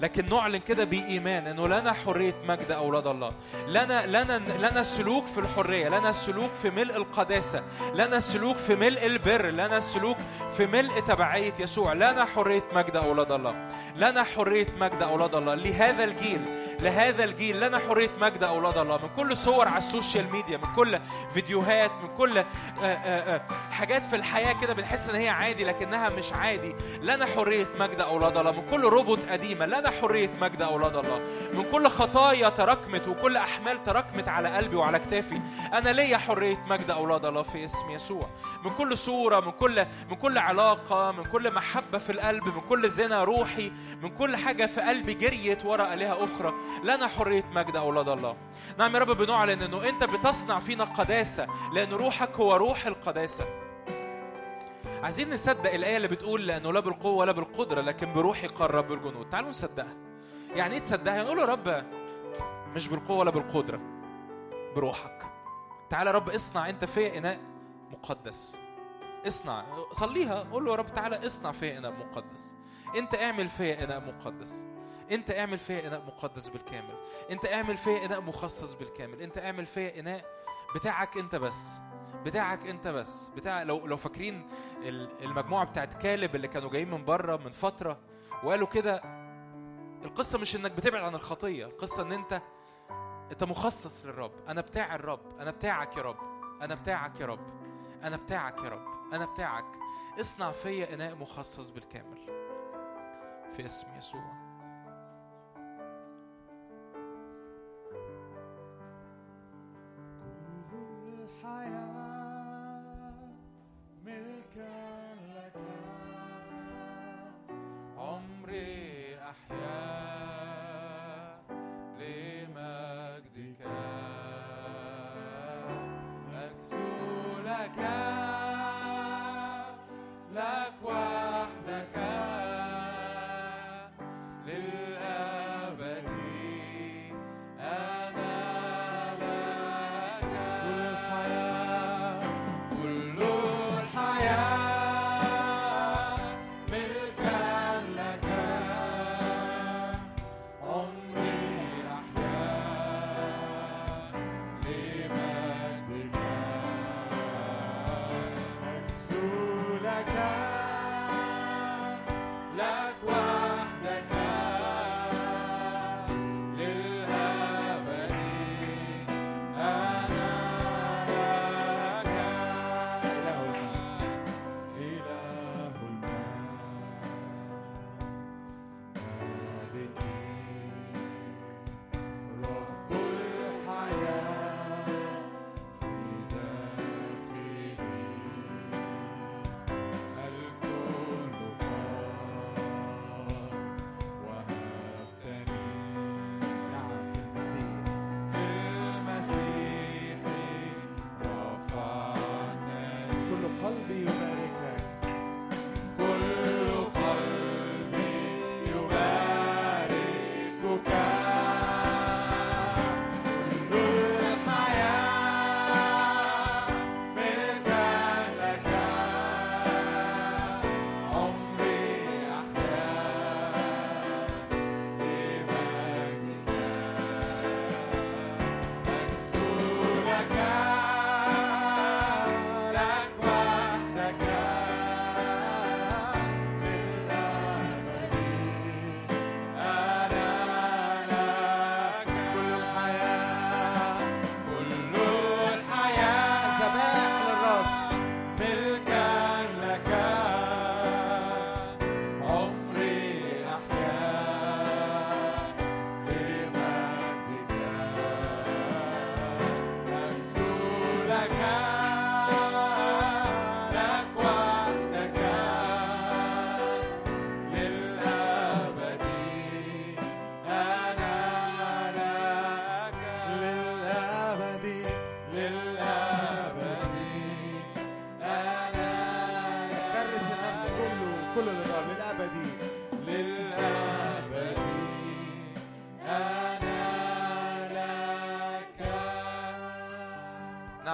لكن نعلن كده بإيمان إنه لنا حرية مجد أولاد الله. لنا لنا لنا سلوك في الحرية لنا سلوك في ملء القداسة لنا سلوك في ملء البر لنا سلوك في ملء تبعية يسوع. لنا حرية مجد أولاد الله لنا حرية مجد أولاد الله. لهذا الجيل لهذا الجيل لنا حرية مجد أولاد الله. من كل صور على ال social media من كل فيديوهات من كل آآ آآ حاجات في الحياة كده بنحس إن هي عادي لكنها مش عادي. لنا حرية مجد أولاد الله. من كل ربط قديمة لنا حرية مجد أولاد الله. من كل خطايا تراكمت وكل أحمال تراكمت على قلبي وعلى كتافي أنا ليا حرية مجد أولاد الله في اسم يسوع. من كل صورة من كل من كل علاقة من كل محبة في القلب من كل زنا روحي من كل حاجة في قلبي جريت ورا آلهة أخرى. لنا حرية مجد أولاد الله. نعم يا رب بنعلن أنه أنت بتصنع فينا قداسة لأن روحك هو روح القداسة. عايزين نصدق الآية اللي بتقول لأنه لا بالقوة ولا بالقدرة لكن بروحي قرب الجنود. تعالوا نصدقها. يعني إيه تصدقها؟ نقول له يا رب مش بالقوة ولا بالقدرة بروحك. تعالى رب اصنع أنت فيا إناء مقدس. اصنع صليها. قول له يا رب تعالى اصنع فيا إناء مقدس. أنت اعمل فيا إناء مقدس. انت اعمل فيا اناء مقدس بالكامل. انت اعمل فيا اناء مخصص بالكامل. انت اعمل فيا اناء بتاعك انت بس. بتاعك انت بس. بتاع لو لو فاكرين ال- المجموعة بتاعت كالب اللي كانوا جايين من بره من فترة وقالوا كده القصة مش إنك بتبعد عن الخطية. القصة إن أنت أنت مخصص للرب. أنا بتاع الرب. أنا بتاعك يا رب. أنا بتاعك يا رب. أنا بتاعك يا رب. أنا بتاعك. اصنع فيا إناء مخصص بالكامل. في اسم يسوع. كل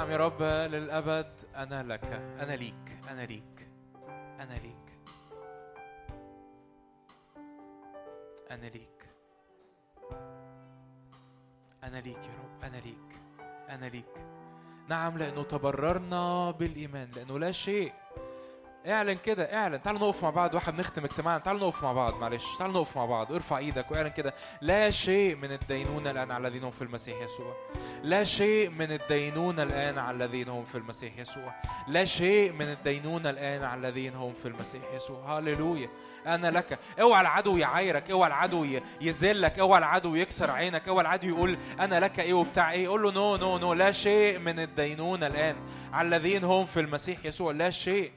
نعم يا رب للأبد أنا لك أنا ليك أنا ليك أنا ليك. أنا ليك. أنا ليك يا رب أنا ليك أنا ليك. نعم لأنه تبررنا بالإيمان لأنه لا شيء. اعلن كده اعلن. تعالوا نقف مع بعض واحد نختم اجتماعنا. تعالوا نقف مع بعض معلش. تعالوا نقف مع بعض. ارفع إيدك واعلن كده. لا شيء من الدينونة الآن على الذين هم في المسيح يسوع. لا شيء من الدينونة الآن على الذين هم في المسيح يسوع. لا شيء من الدينونة الآن على الذين هم في المسيح يسوع. هللويا. أنا لك. اوعى العدو يعايرك اوعى العدو يذلك اوعى العدو يكسر عينك اوعى العدو يقول أنا لك إيه وبتاع إيه. قول له no no no لا شيء من الدينونة الآن على الذين هم في المسيح يسوع. لا شيء.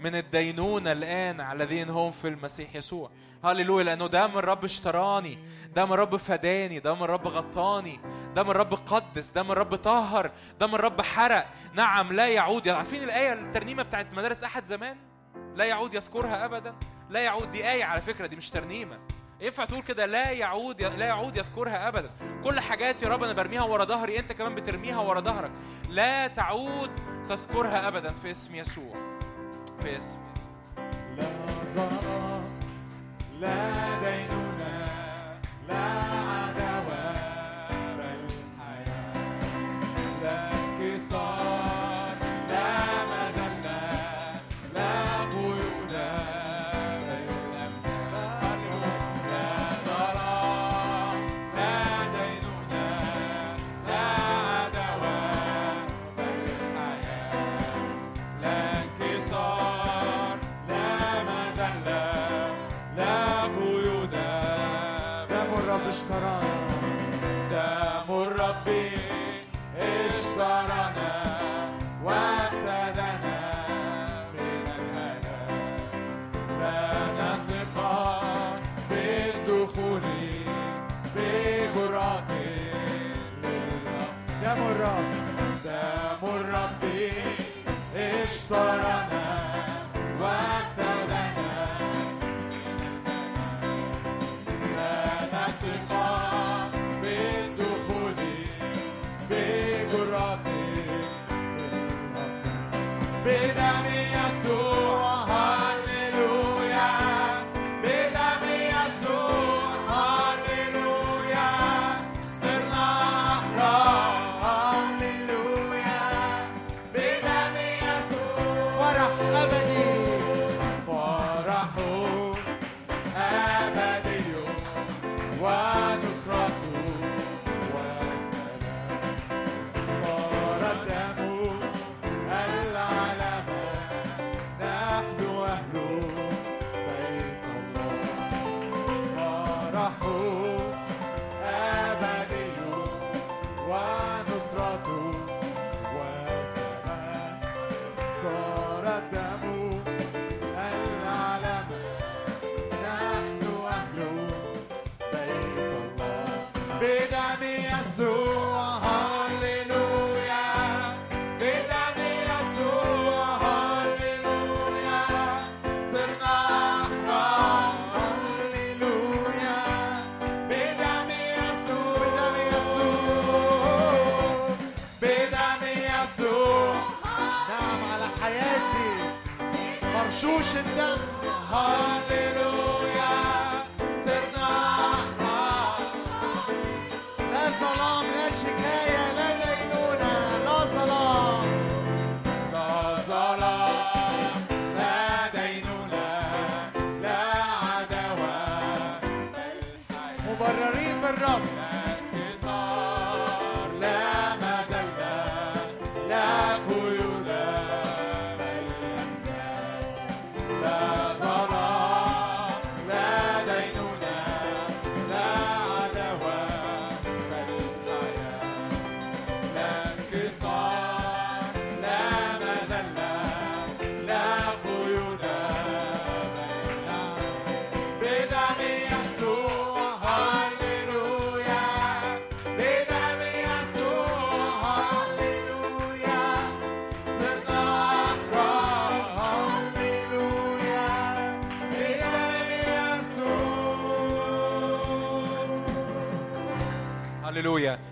من الدينونة الآن على الذين هم في المسيح يسوع. هللويا لأنه دم الرب اشتراني دم الرب فداني دم الرب غطاني دم الرب قدس دم الرب طهر دم الرب حرق. نعم لا يعود. عارفين الآية الترنيمة بتاعت مدارس أحد زمان؟ لا يعود يذكرها أبدا. لا يعود دي آية على فكرة دي مش ترنيمة. ينفع تقول كده؟ لا يعود لا يعود يذكرها ابدا. كل حاجات يا رب أنا برميها ورا ظهري أنت كمان بترميها ورا ظهرك. لا تعود تذكرها ابدا في اسم يسوع. اسم لا ظلام لا دينونة for.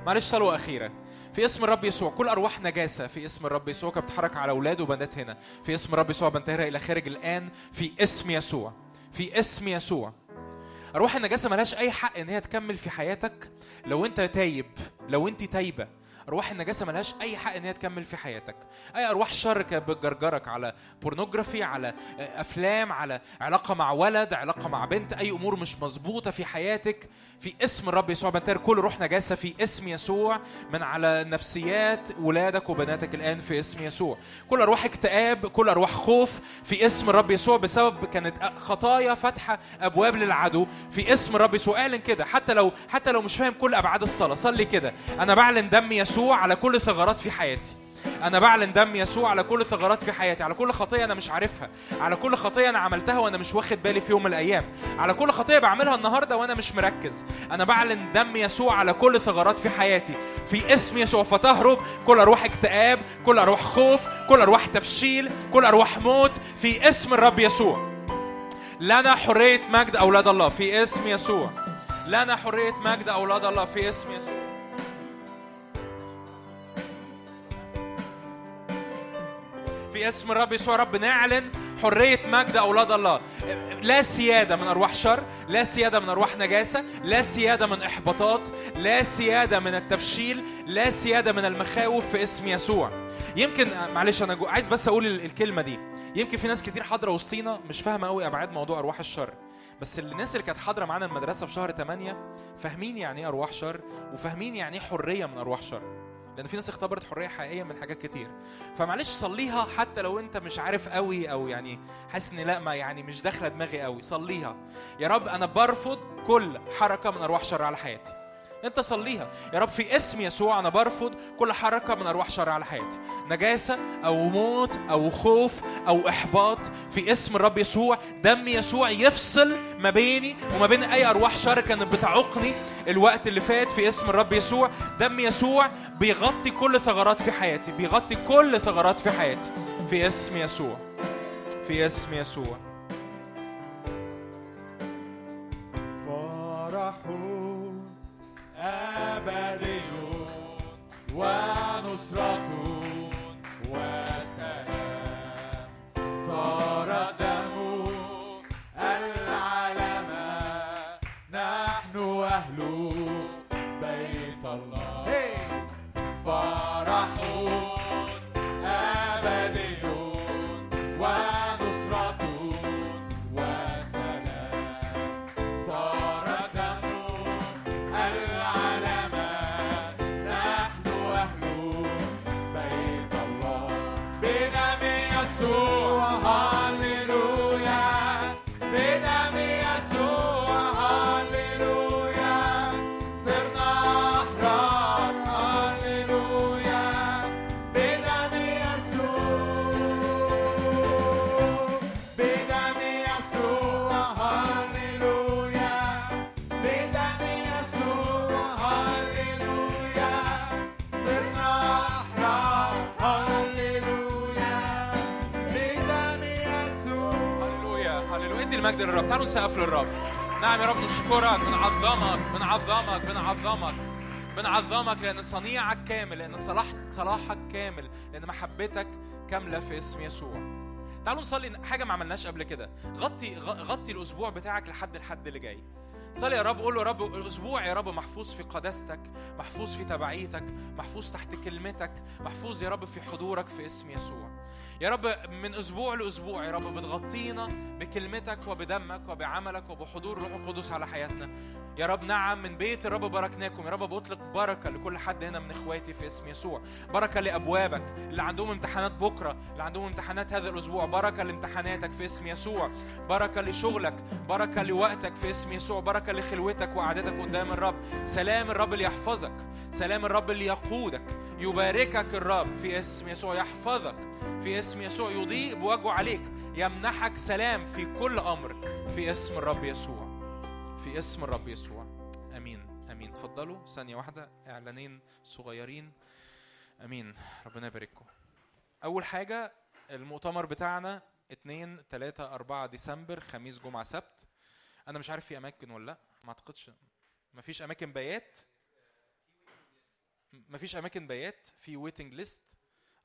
معلش صلوة أخيرة. في اسم الرب يسوع كل أرواح نجاسة. في اسم الرب يسوع كانت بتتحرك على أولاد وبنات هنا. في اسم الرب يسوع بنتهرها إلى خارج الآن. في اسم يسوع. في اسم يسوع. أرواح النجاسة ملهاش أي حق إن هي تكمل في حياتك. لو أنت تايب لو أنت تايبة أرواح النجاسة ملهاش أي حق إن هي تكمل في حياتك. أي أرواح شر كانت بتجرجرك على pornography على أفلام على علاقة مع ولد علاقة مع بنت أي أمور مش مظبوطة في حياتك. في اسم الرب يسوع بنتهر كل روح نجاسة في اسم يسوع من على نفسيات ولادك وبناتك الآن في اسم يسوع. كل أرواح اكتئاب كل أرواح خوف في اسم الرب يسوع بسبب كانت خطايا فاتحة أبواب للعدو في اسم الرب يسوع. اعلن كده حتى لو حتى لو مش فاهم كل أبعاد الصلاة صلي كده. أنا بعلن دم يسوع على كل ثغرات في حياتي. أنا بعلن دم يسوع على كل ثغرات في حياتي، على كل خطية أنا مش عارفها، على كل خطية أنا عملتها وأنا مش واخد بالي في يوم من الأيام، على كل خطية بعملها النهاردة وأنا مش مركز، أنا بعلن دم يسوع على كل ثغرات في حياتي، في اسم يسوع فتهرب كل أرواح اكتئاب، كل أرواح خوف، كل أرواح تفشيل، كل أرواح موت، في اسم الرب يسوع. لنا حرية مجد أولاد الله. في اسم يسوع. لنا حرية مجد أولاد الله. في اسم يسوع. في اسم الرب يسوع رب نعلن حرية مجد أولاد الله. لا سيادة من أرواح شر لا سيادة من أرواح نجاسة لا سيادة من إحباطات لا سيادة من التفشيل لا سيادة من المخاوف في اسم يسوع. يمكن معلش أنا. عايز بس أقول ال- الكلمة دي. يمكن في ناس كتير حاضرة وسطينا مش فاهمة قوي أبعاد موضوع أرواح الشر. بس الناس اللي كانت حاضرة معانا المدرسة في شهر 8 فاهمين يعني إيه أرواح شر؟ وفاهمين يعني إيه حرية من أرواح شر. لأن في ناس اختبرت حرية حقيقية من حاجات كتير. فمعلش صليها حتى لو انت مش عارف قوي أو يعني حاسس ان لا ما يعني مش داخلة دماغي قوي. صليها. يا رب أنا برفض كل حركة من ارواح شر على حياتي. انت صليها. يا رب في اسم يسوع أنا برفض كل حركة من أرواح شر على حياتي. نجاسة أو موت أو خوف أو إحباط في اسم الرب يسوع دم يسوع يفصل ما بيني وما بين أي أرواح شر كانت بتعوقني الوقت اللي فات. في اسم الرب يسوع دم يسوع بيغطي كل ثغرات في حياتي بيغطي كل ثغرات في حياتي. في اسم يسوع في اسم يسوع. ونصرة وسلام صار الدم للرب تعالوا نسقف للرب. نعم يا رب نشكرك بنعظمك بنعظمك بنعظمك بنعظمك لأن صنيعك كامل لأن صلاح صلاحك كامل لأن محبتك كاملة في اسم يسوع. تعالوا نصلي حاجة ما عملناش قبل كده. غطي غطي الأسبوع بتاعك لحد الحد اللي جاي. صلي يا رب قول له يا رب الأسبوع يا رب محفوظ في قداستك محفوظ في تبعيتك محفوظ تحت كلمتك محفوظ يا رب في حضورك في اسم يسوع. يا رب من أسبوع لأسبوع يا رب بتغطينا بكلمتك وبدمك وبعملك وبحضور الروح القدس على حياتنا. يا رب نعم من بيت الرب باركناكم. يا رب بطلق بركة لكل حد هنا من إخواتي في اسم يسوع. بركة لأبوابك اللي عندهم امتحانات بكرة اللي عندهم امتحانات هذا الأسبوع. بركة لامتحاناتك في اسم يسوع. بركة لشغلك. بركة لوقتك في اسم يسوع. بركة لخلوتك وقعدتك قدام الرب. سلام الرب اللي يحفظك. سلام الرب اللي يقودك. يباركك الرب في اسم يسوع. يحفظك في اسم يسوع يضيء بوجهه عليك يمنحك سلام في كل أمر في اسم الرب يسوع في اسم الرب يسوع. آمين آمين. اتفضلوا ثانية واحدة إعلانين صغيرين. آمين ربنا يبارككم. أول حاجة المؤتمر بتاعنا 2 3 4 ديسمبر خميس جمعة سبت. أنا مش عارف في أماكن ولا لأ ما أعتقدش. مفيش أماكن بيات؟ مفيش أماكن بيات؟ في ويتنج ليست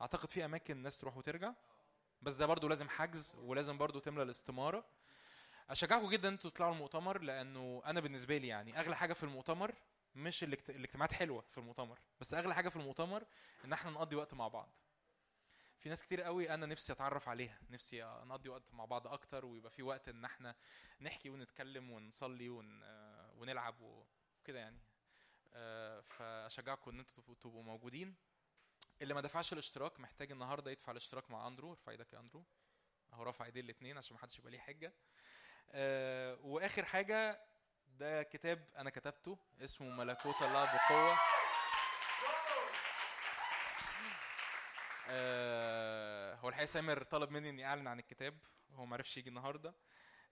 أعتقد في أماكن ناس تروح وترجع بس ده برضو لازم حجز ولازم برضو تملى الاستمارة. أشجعكم جدا إنتوا تطلعوا المؤتمر لأنه أنا بالنسبة لي يعني أغلى حاجة في المؤتمر مش الاجت... الاجتماعات حلوة في المؤتمر بس أغلى حاجة في المؤتمر إن إحنا نقضي وقت مع بعض. في ناس كتير قوي أنا نفسي أتعرف عليها نفسي نقضي وقت مع بعض أكتر ويبقى في وقت إن إحنا نحكي ونتكلم ونصلي ون... ونلعب وكده يعني. آه، فأشجعكم إن إنتوا تبقوا موجودين. اللي ما دفعش الاشتراك محتاج النهارده يدفع الاشتراك مع أندرو ارفع إيدك يا أندرو. أهو رافع إيديه الاثنين عشان ما حدش يبقى ليه حجة. آه، وآخر حاجة ده كتاب أنا كتبته اسمه ملكوت الله بقوة. آه، هو الحقيقة سامر طلب مني إني أعلن عن الكتاب هو ما عرفش يجي النهارده.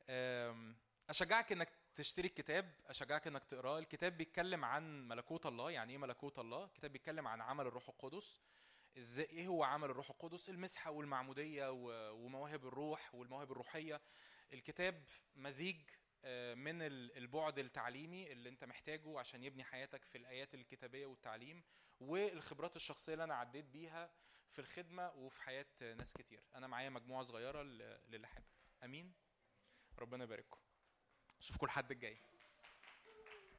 آم، أشجعك إنك تشتري الكتاب أشجعك إنك تقراه. الكتاب بيتكلم عن ملكوت الله. يعني إيه ملكوت الله؟ الكتاب بيتكلم عن عمل الروح القدس. إزاي؟ إيه هو عمل الروح القدس؟ المسحة والمعمودية ومواهب الروح والمواهب الروحية. الكتاب مزيج آه، من ال- البعد التعليمي اللي أنت محتاجه عشان يبني حياتك في الآيات الكتابية والتعليم والخبرات الشخصية اللي أنا عديت بيها في الخدمة وفي حياة ناس كتير. أنا معايا مجموعة صغيرة للي حابب أمين؟ ربنا يبارككم. أشوفكم الحد الجاي.